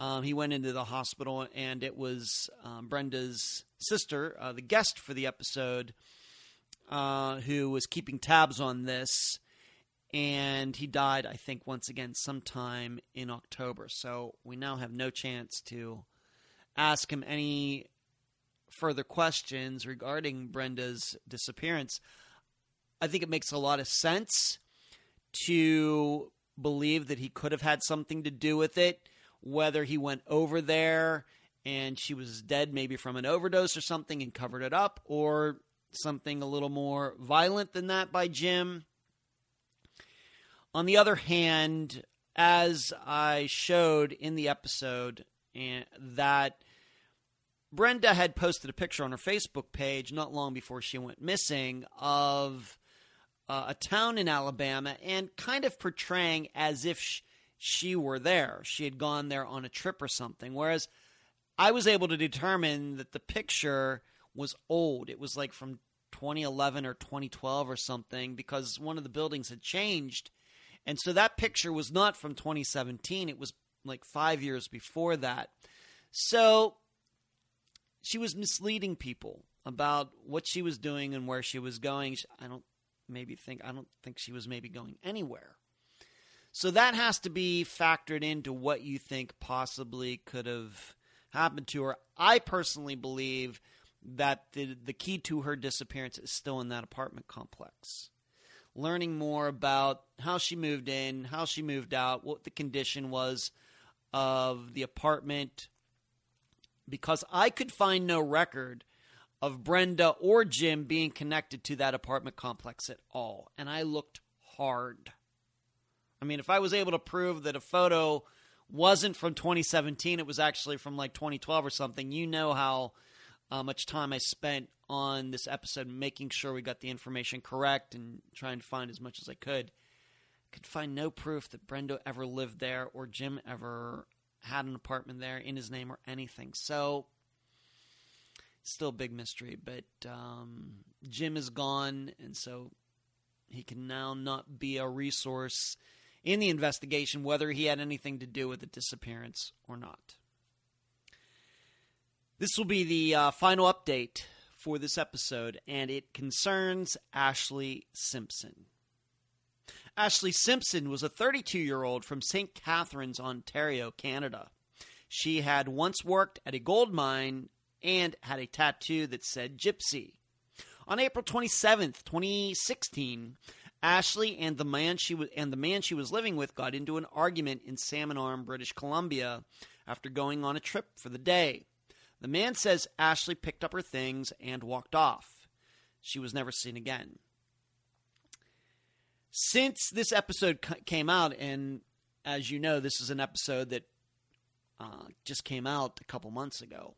um, he went into the hospital, and it was um, Brenda's sister, uh, the guest for the episode, uh, who was keeping tabs on this. And he died, I think, once again sometime in October. So we now have no chance to ask him any further questions regarding Brenda's disappearance. I think it makes a lot of sense to believe that he could have had something to do with it, whether he went over there and she was dead maybe from an overdose or something and covered it up, or something a little more violent than that by Jim. On the other hand, as I showed in the episode, and that Brenda had posted a picture on her Facebook page not long before she went missing of uh, a town in Alabama and kind of portraying as if sh- she were there. She had gone there on a trip or something. Whereas I was able to determine that the picture was old. It was like from 2011 or 2012 or something because one of the buildings had changed. And so that picture was not from 2017. It was like five years before that. So she was misleading people about what she was doing and where she was going. I don't maybe think I don't think she was maybe going anywhere. So that has to be factored into what you think possibly could have happened to her. I personally believe that the the key to her disappearance is still in that apartment complex. Learning more about how she moved in, how she moved out, what the condition was of the apartment, because I could find no record of Brenda or Jim being connected to that apartment complex at all. And I looked hard. I mean, if I was able to prove that a photo wasn't from 2017, it was actually from like 2012 or something, you know how uh, much time I spent on this episode making sure we got the information correct and trying to find as much as I could. Could find no proof that Brenda ever lived there or Jim ever had an apartment there in his name or anything. So still a big mystery. But um, Jim is gone, and so he can now not be a resource in the investigation, whether he had anything to do with the disappearance or not. This will be the uh, final update for this episode, and it concerns Ashley Simpson. Ashley Simpson was a 32 year old from St. Catharines, Ontario, Canada. She had once worked at a gold mine and had a tattoo that said Gypsy. On April 27th, 2016, Ashley and the man she was and the man she was living with got into an argument in Salmon Arm, British Columbia, after going on a trip for the day. The man says Ashley picked up her things and walked off. She was never seen again. Since this episode came out, and as you know, this is an episode that uh, just came out a couple months ago.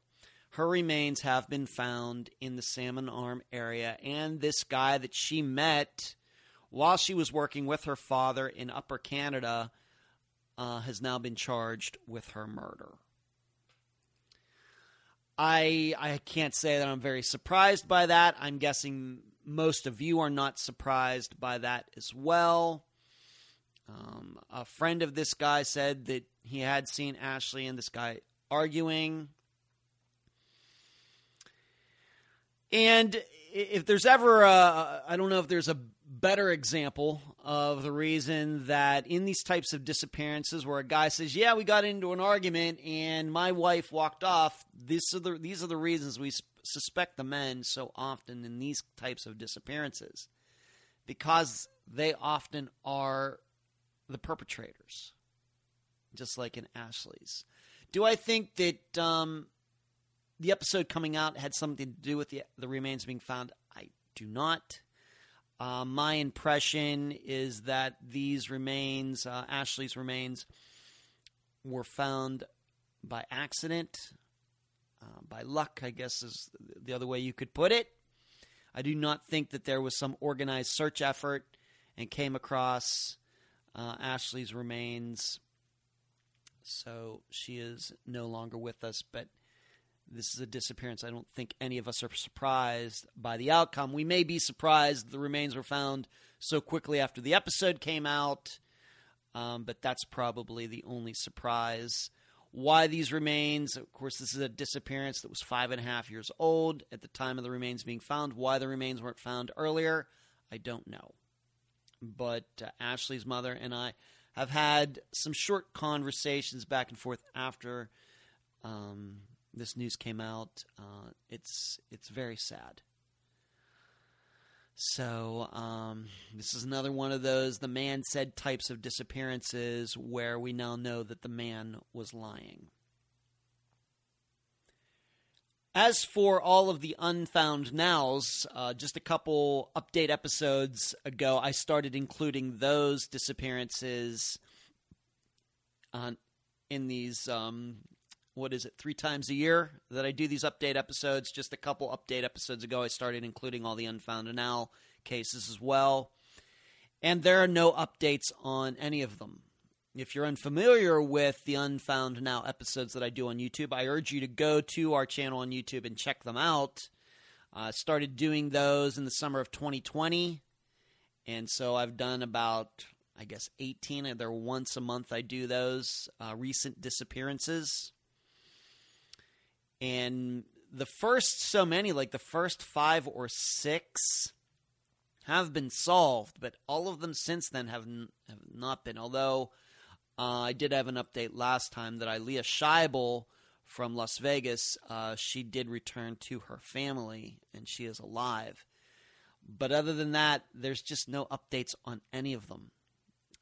Her remains have been found in the Salmon Arm area, and this guy that she met while she was working with her father in Upper Canada uh, has now been charged with her murder. I I can't say that I'm very surprised by that. I'm guessing most of you are not surprised by that as well. Um, a friend of this guy said that he had seen Ashley and this guy arguing. And if there's ever a, I don't know if there's a better example of the reason that in these types of disappearances where a guy says, "Yeah, we got into an argument and my wife walked off," these are the these are the reasons we suspect the men so often in these types of disappearances because they often are the perpetrators, just like in Ashley's. Do I think that um, the episode coming out had something to do with the, the remains being found. I do not. Uh, my impression is that these remains, uh, Ashley's remains, were found by accident, uh, by luck, I guess is the other way you could put it. I do not think that there was some organized search effort and came across uh, Ashley's remains. So she is no longer with us, but this is a disappearance. I don't think any of us are surprised by the outcome. We may be surprised the remains were found so quickly after the episode came out, um, but that's probably the only surprise. Why these remains? Of course, this is a disappearance that was five and a half years old at the time of the remains being found. Why the remains weren't found earlier, I don't know. But uh, Ashley's mother and I have had some short conversations back and forth after um, this news came out. Uh, it's it's very sad. So um, this is another one of those the man said types of disappearances where we now know that the man was lying. As for all of the unfound nows, uh, just a couple update episodes ago, I started including those disappearances uh, in these um, what is it, three times a year that I do these update episodes. Just a couple update episodes ago, I started including all the unfound and now cases as well. And there are no updates on any of them. If you're unfamiliar with the Unfound Now episodes that I do on YouTube, I urge you to go to our channel on YouTube and check them out. I uh, started doing those in the summer of 2020. And so I've done about I guess 18. They're once a month I do those uh, recent disappearances. And the first so many, like the first five or six, have been solved, but all of them since then have, n- have not been. Although uh, I did have an update last time that Ilea Scheibel from Las Vegas, uh, she did return to her family and she is alive. But other than that, there's just no updates on any of them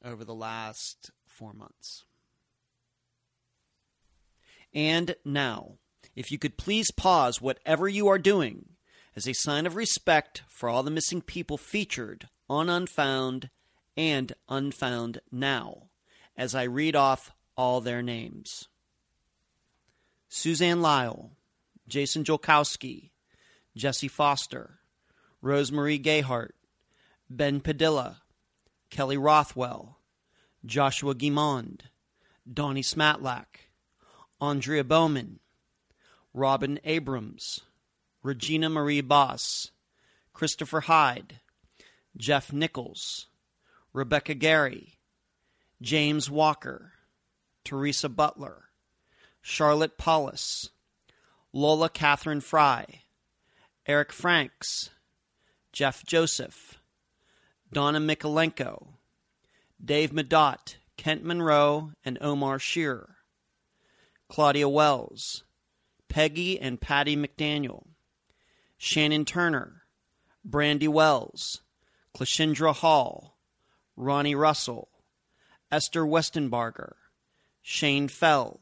over the last four months. And now, if you could please pause whatever you are doing as a sign of respect for all the missing people featured on Unfound and Unfound Now, as I read off all their names. Suzanne Lyall, Jason Jolkowski, Jesse Foster, Rosemarie Gayhart, Ben Padilla, Kelly Rothwell, Joshua Guimond, Donnie Smatlack, Andrea Bowman, Robin Abrams, Regina Marie Boss, Christopher Hyde, Jeff Nichols, Rebecca Gary, James Walker, Teresa Butler, Charlotte Paulus, Lola Catherine Fry, Eric Franks, Jeff Joseph, Donna Mikolenko, Dave Medot, Kent Monroe, and Omar Shearer, Claudia Wells, Peggy and Patty McDaniel, Shannon Turner, Brandy Wells, Clashindra Hall, Ronnie Russell, Esther Westenbarger, Shane Fell,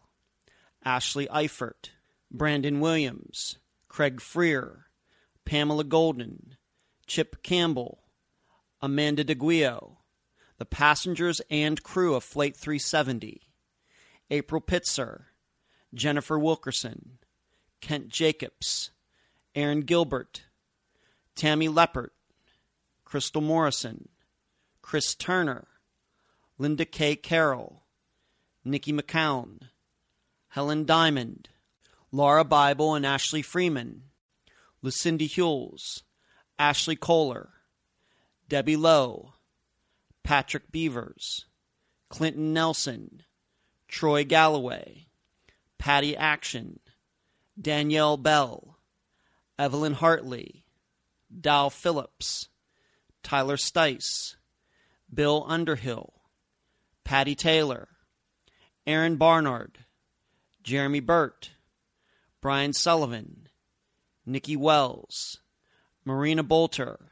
Ashley Eifert, Brandon Williams, Craig Freer, Pamela Golden, Chip Campbell, Amanda DeGuio, the passengers and crew of Flight 370, April Pitzer, Jennifer Wilkerson, Kent Jacobs, Aaron Gilbert, Tammy Leppert, Crystal Morrison, Chris Turner, Linda K. Carroll, Nikki McCown, Helen Diamond, Lauria Bible and Ashley Freeman, Lucinda Hewells, Ashley Kohler, Debbie Lowe, Patrick Beavers, Clinton Nelson, Troy Galloway, Patty Action, Danielle Bell, Evelyn Hartley, Dal Phillips, Tyler Stice, Bill Underhill, Patty Taylor, Aaron Barnard, Jeremy Burt, Brian Sullivan, Nikki Wells, Marina Bolter,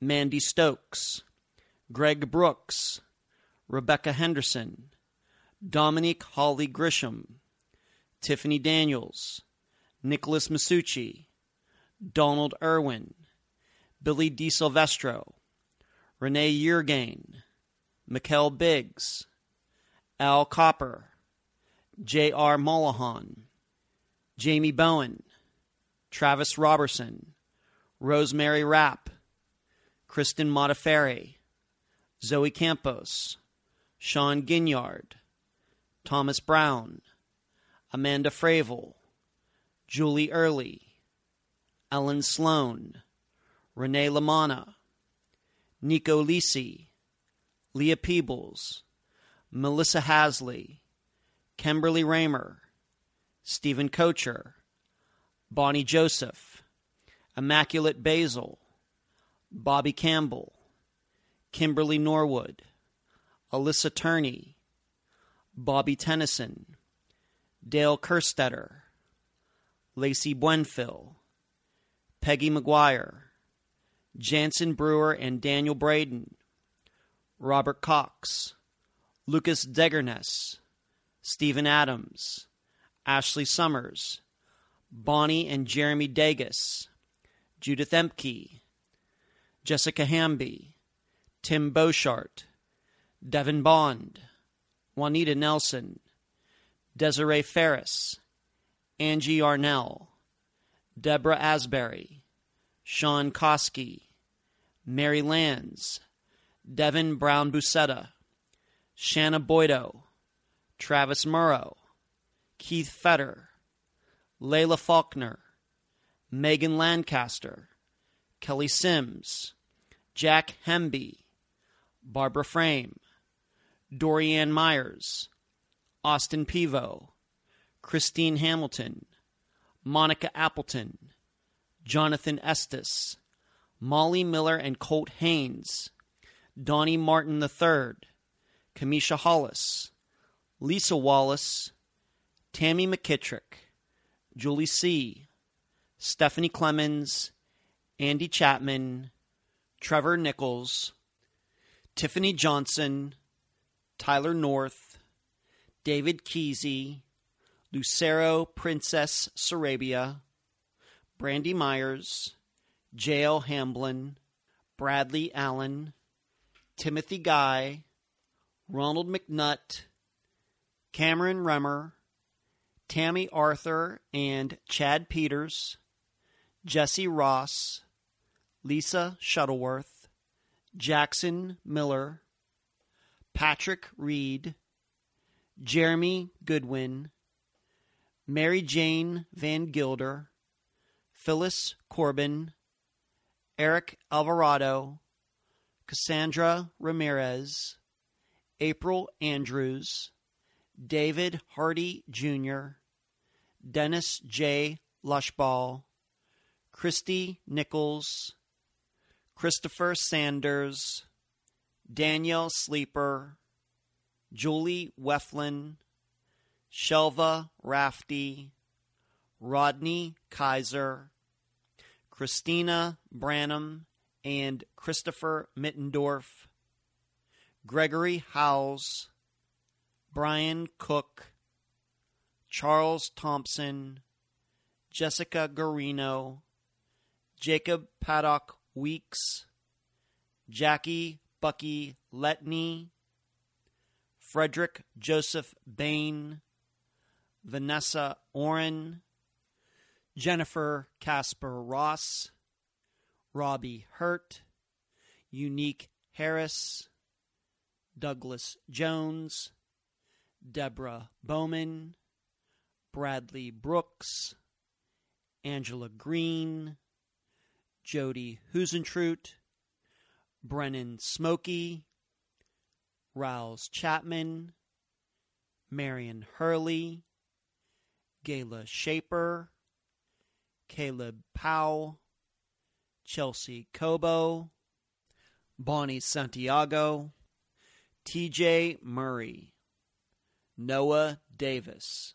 Mandy Stokes, Greg Brooks, Rebecca Henderson, Dominique Holly Grisham, Tiffany Daniels, Nicholas Masucci, Donald Irwin, Billy DiSilvestro, Renee Yeargain, Mikkel Biggs, Al Copper, J.R. Mullahan, Jamie Bowen, Travis Robertson, Rosemary Rapp, Kristen Modafferi, Zoe Campos, Sean Ginyard, Thomas Brown, Amanda Fravel, Julie Early, Ellen Sloan, Renee Lamana, Nico Lisi, Leah Peebles, Melissa Hasley, Kimberly Raymer, Stephen Kocher, Bonnie Joseph, Immaculate Basil, Bobby Campbell, Kimberly Norwood, Alyssa Turney, Bobby Tennyson, Dale Kerstetter, Lacey Buenfil, Peggy McGuire, Jansen Brewer and Daniel Braden, Robert Cox, Lucas Degerness, Stephen Adams, Ashley Summers, Bonnie and Jeremy Dagus, Judith Emke, Jessica Hamby, Tim Beauchart, Devin Bond, Juanita Nelson, Desiree Ferris, Angie Arnell, Deborah Asbury, Sean Koski, Mary Lands, Devin Brown Busetta, Shanna Boydo, Travis Murrow, Keith Fetter, Layla Faulkner, Megan Lancaster, Kelly Sims, Jack Hemby, Barbara Frame, Dorianne Myers, Austin Pevo, Christine Hamilton, Monica Appleton, Jonathan Estes, Molly Miller and Colt Haynes, Donnie Martin III, Kamisha Hollis, Lisa Wallace, Tammy McKittrick, Julie C., Stephanie Clemens, Andy Chapman, Trevor Nichols, Tiffany Johnson, Tyler North, David Kesey, Lucero Princess Sarabia, Brandy Myers, J.L. Hamblin, Bradley Allen, Timothy Guy, Ronald McNutt, Cameron Remmer, Tammy Arthur and Chad Peters, Jesse Ross, Lisa Shuttleworth, Jackson Miller, Patrick Reed, Jeremy Goodwin, Mary Jane Van Gilder, Phyllis Corbin, Eric Alvarado, Cassandra Ramirez, April Andrews, David Hardy Jr., Dennis J. Lushball, Christy Nichols, Christopher Sanders, Danielle Sleeper, Julie Weflin, Shelva Rafty, Rodney Kaiser, Christina Branham, and Christopher Mittendorf, Gregory Howes, Brian Cook, Charles Thompson, Jessica Garino, Jacob Paddock Weeks, Jackie Bucky Letney, Frederick Joseph Bain, Vanessa Oren, Jennifer Casper Ross, Robbie Hurt, Unique Harris, Douglas Jones, Deborah Bowman, Bradley Brooks, Angela Green, Jody Husentrut, Brennan Smokey, Rouse Chapman, Marion Hurley, Gayla Shaper, Caleb Powell, Chelsea Cobo, Bonnie Santiago, TJ Murray, Noah Davis,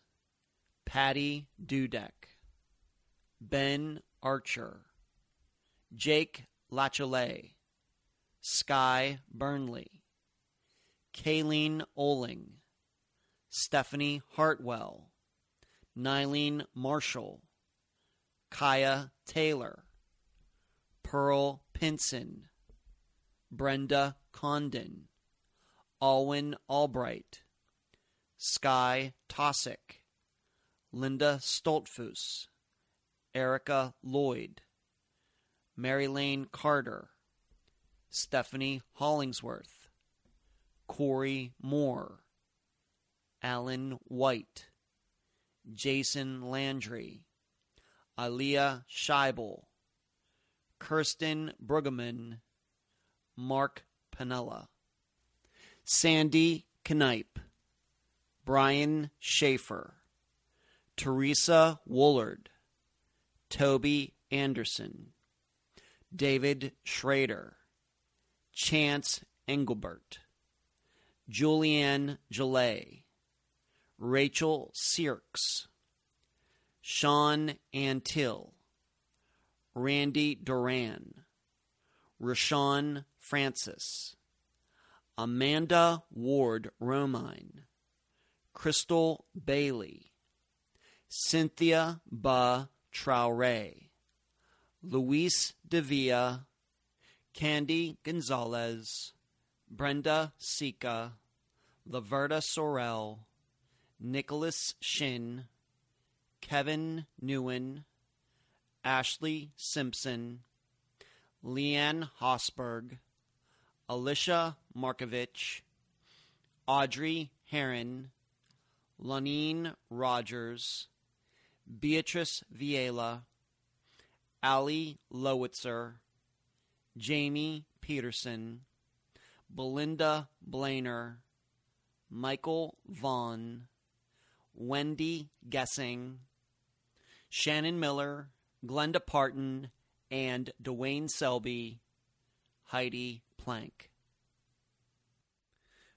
Patty Dudek, Ben Archer, Jake Lachelet, Sky Burnley, Kayleen Oling, Stephanie Hartwell, Nylene Marshall, Kaya Taylor, Pearl Pinson, Brenda Condon, Alwyn Albright, Sky Tosick, Linda Stoltfus, Erica Lloyd, Mary Lane Carter, Stephanie Hollingsworth, Corey Moore, Alan White, Jason Landry, Aaliyah Scheibel, Kirsten Brueggemann, Mark Panella, Sandy Knipe, Brian Shaffer, Teresa Woolard, Toby Anderson, David Schrader, Chance Engelbert, Julianne Gillay, Rachel Sierks, Sean Antill, Randy Duran, Rashawn Francis, Amanda Ward Romine, Crystal Bailey, Cynthia Ba Traore, Luis Devia, Candy Gonzalez, Brenda Sika, Laverta Sorrell, Nicholas Shin, Kevin Newen, Ashley Simpson, Leanne Hosberg, Alicia Markovich, Audrey Heron, Lanine Rogers, Beatrice Viela, Ali Lowitzer, Jamie Peterson, Belinda Blainer, Michael Vaughn, Wendy Guessing, Shannon Miller, Glenda Parton, and Dwayne Selby, Heidi Plank.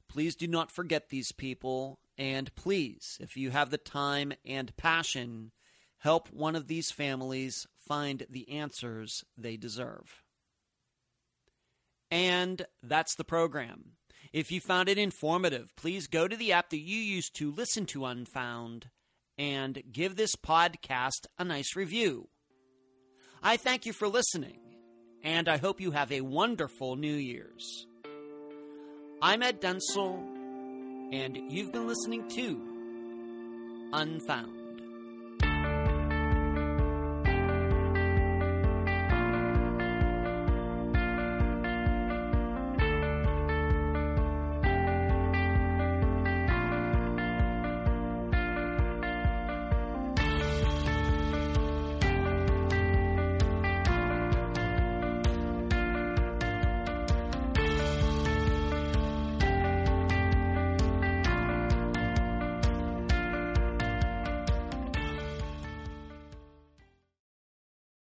Please do not forget these people, and please, if you have the time and passion, help one of these families find the answers they deserve. And that's the program. If you found it informative, please go to the app that you use to listen to Unfound and give this podcast a nice review. I thank you for listening, and I hope you have a wonderful New Year's. I'm Ed Dentzel, and you've been listening to Unfound.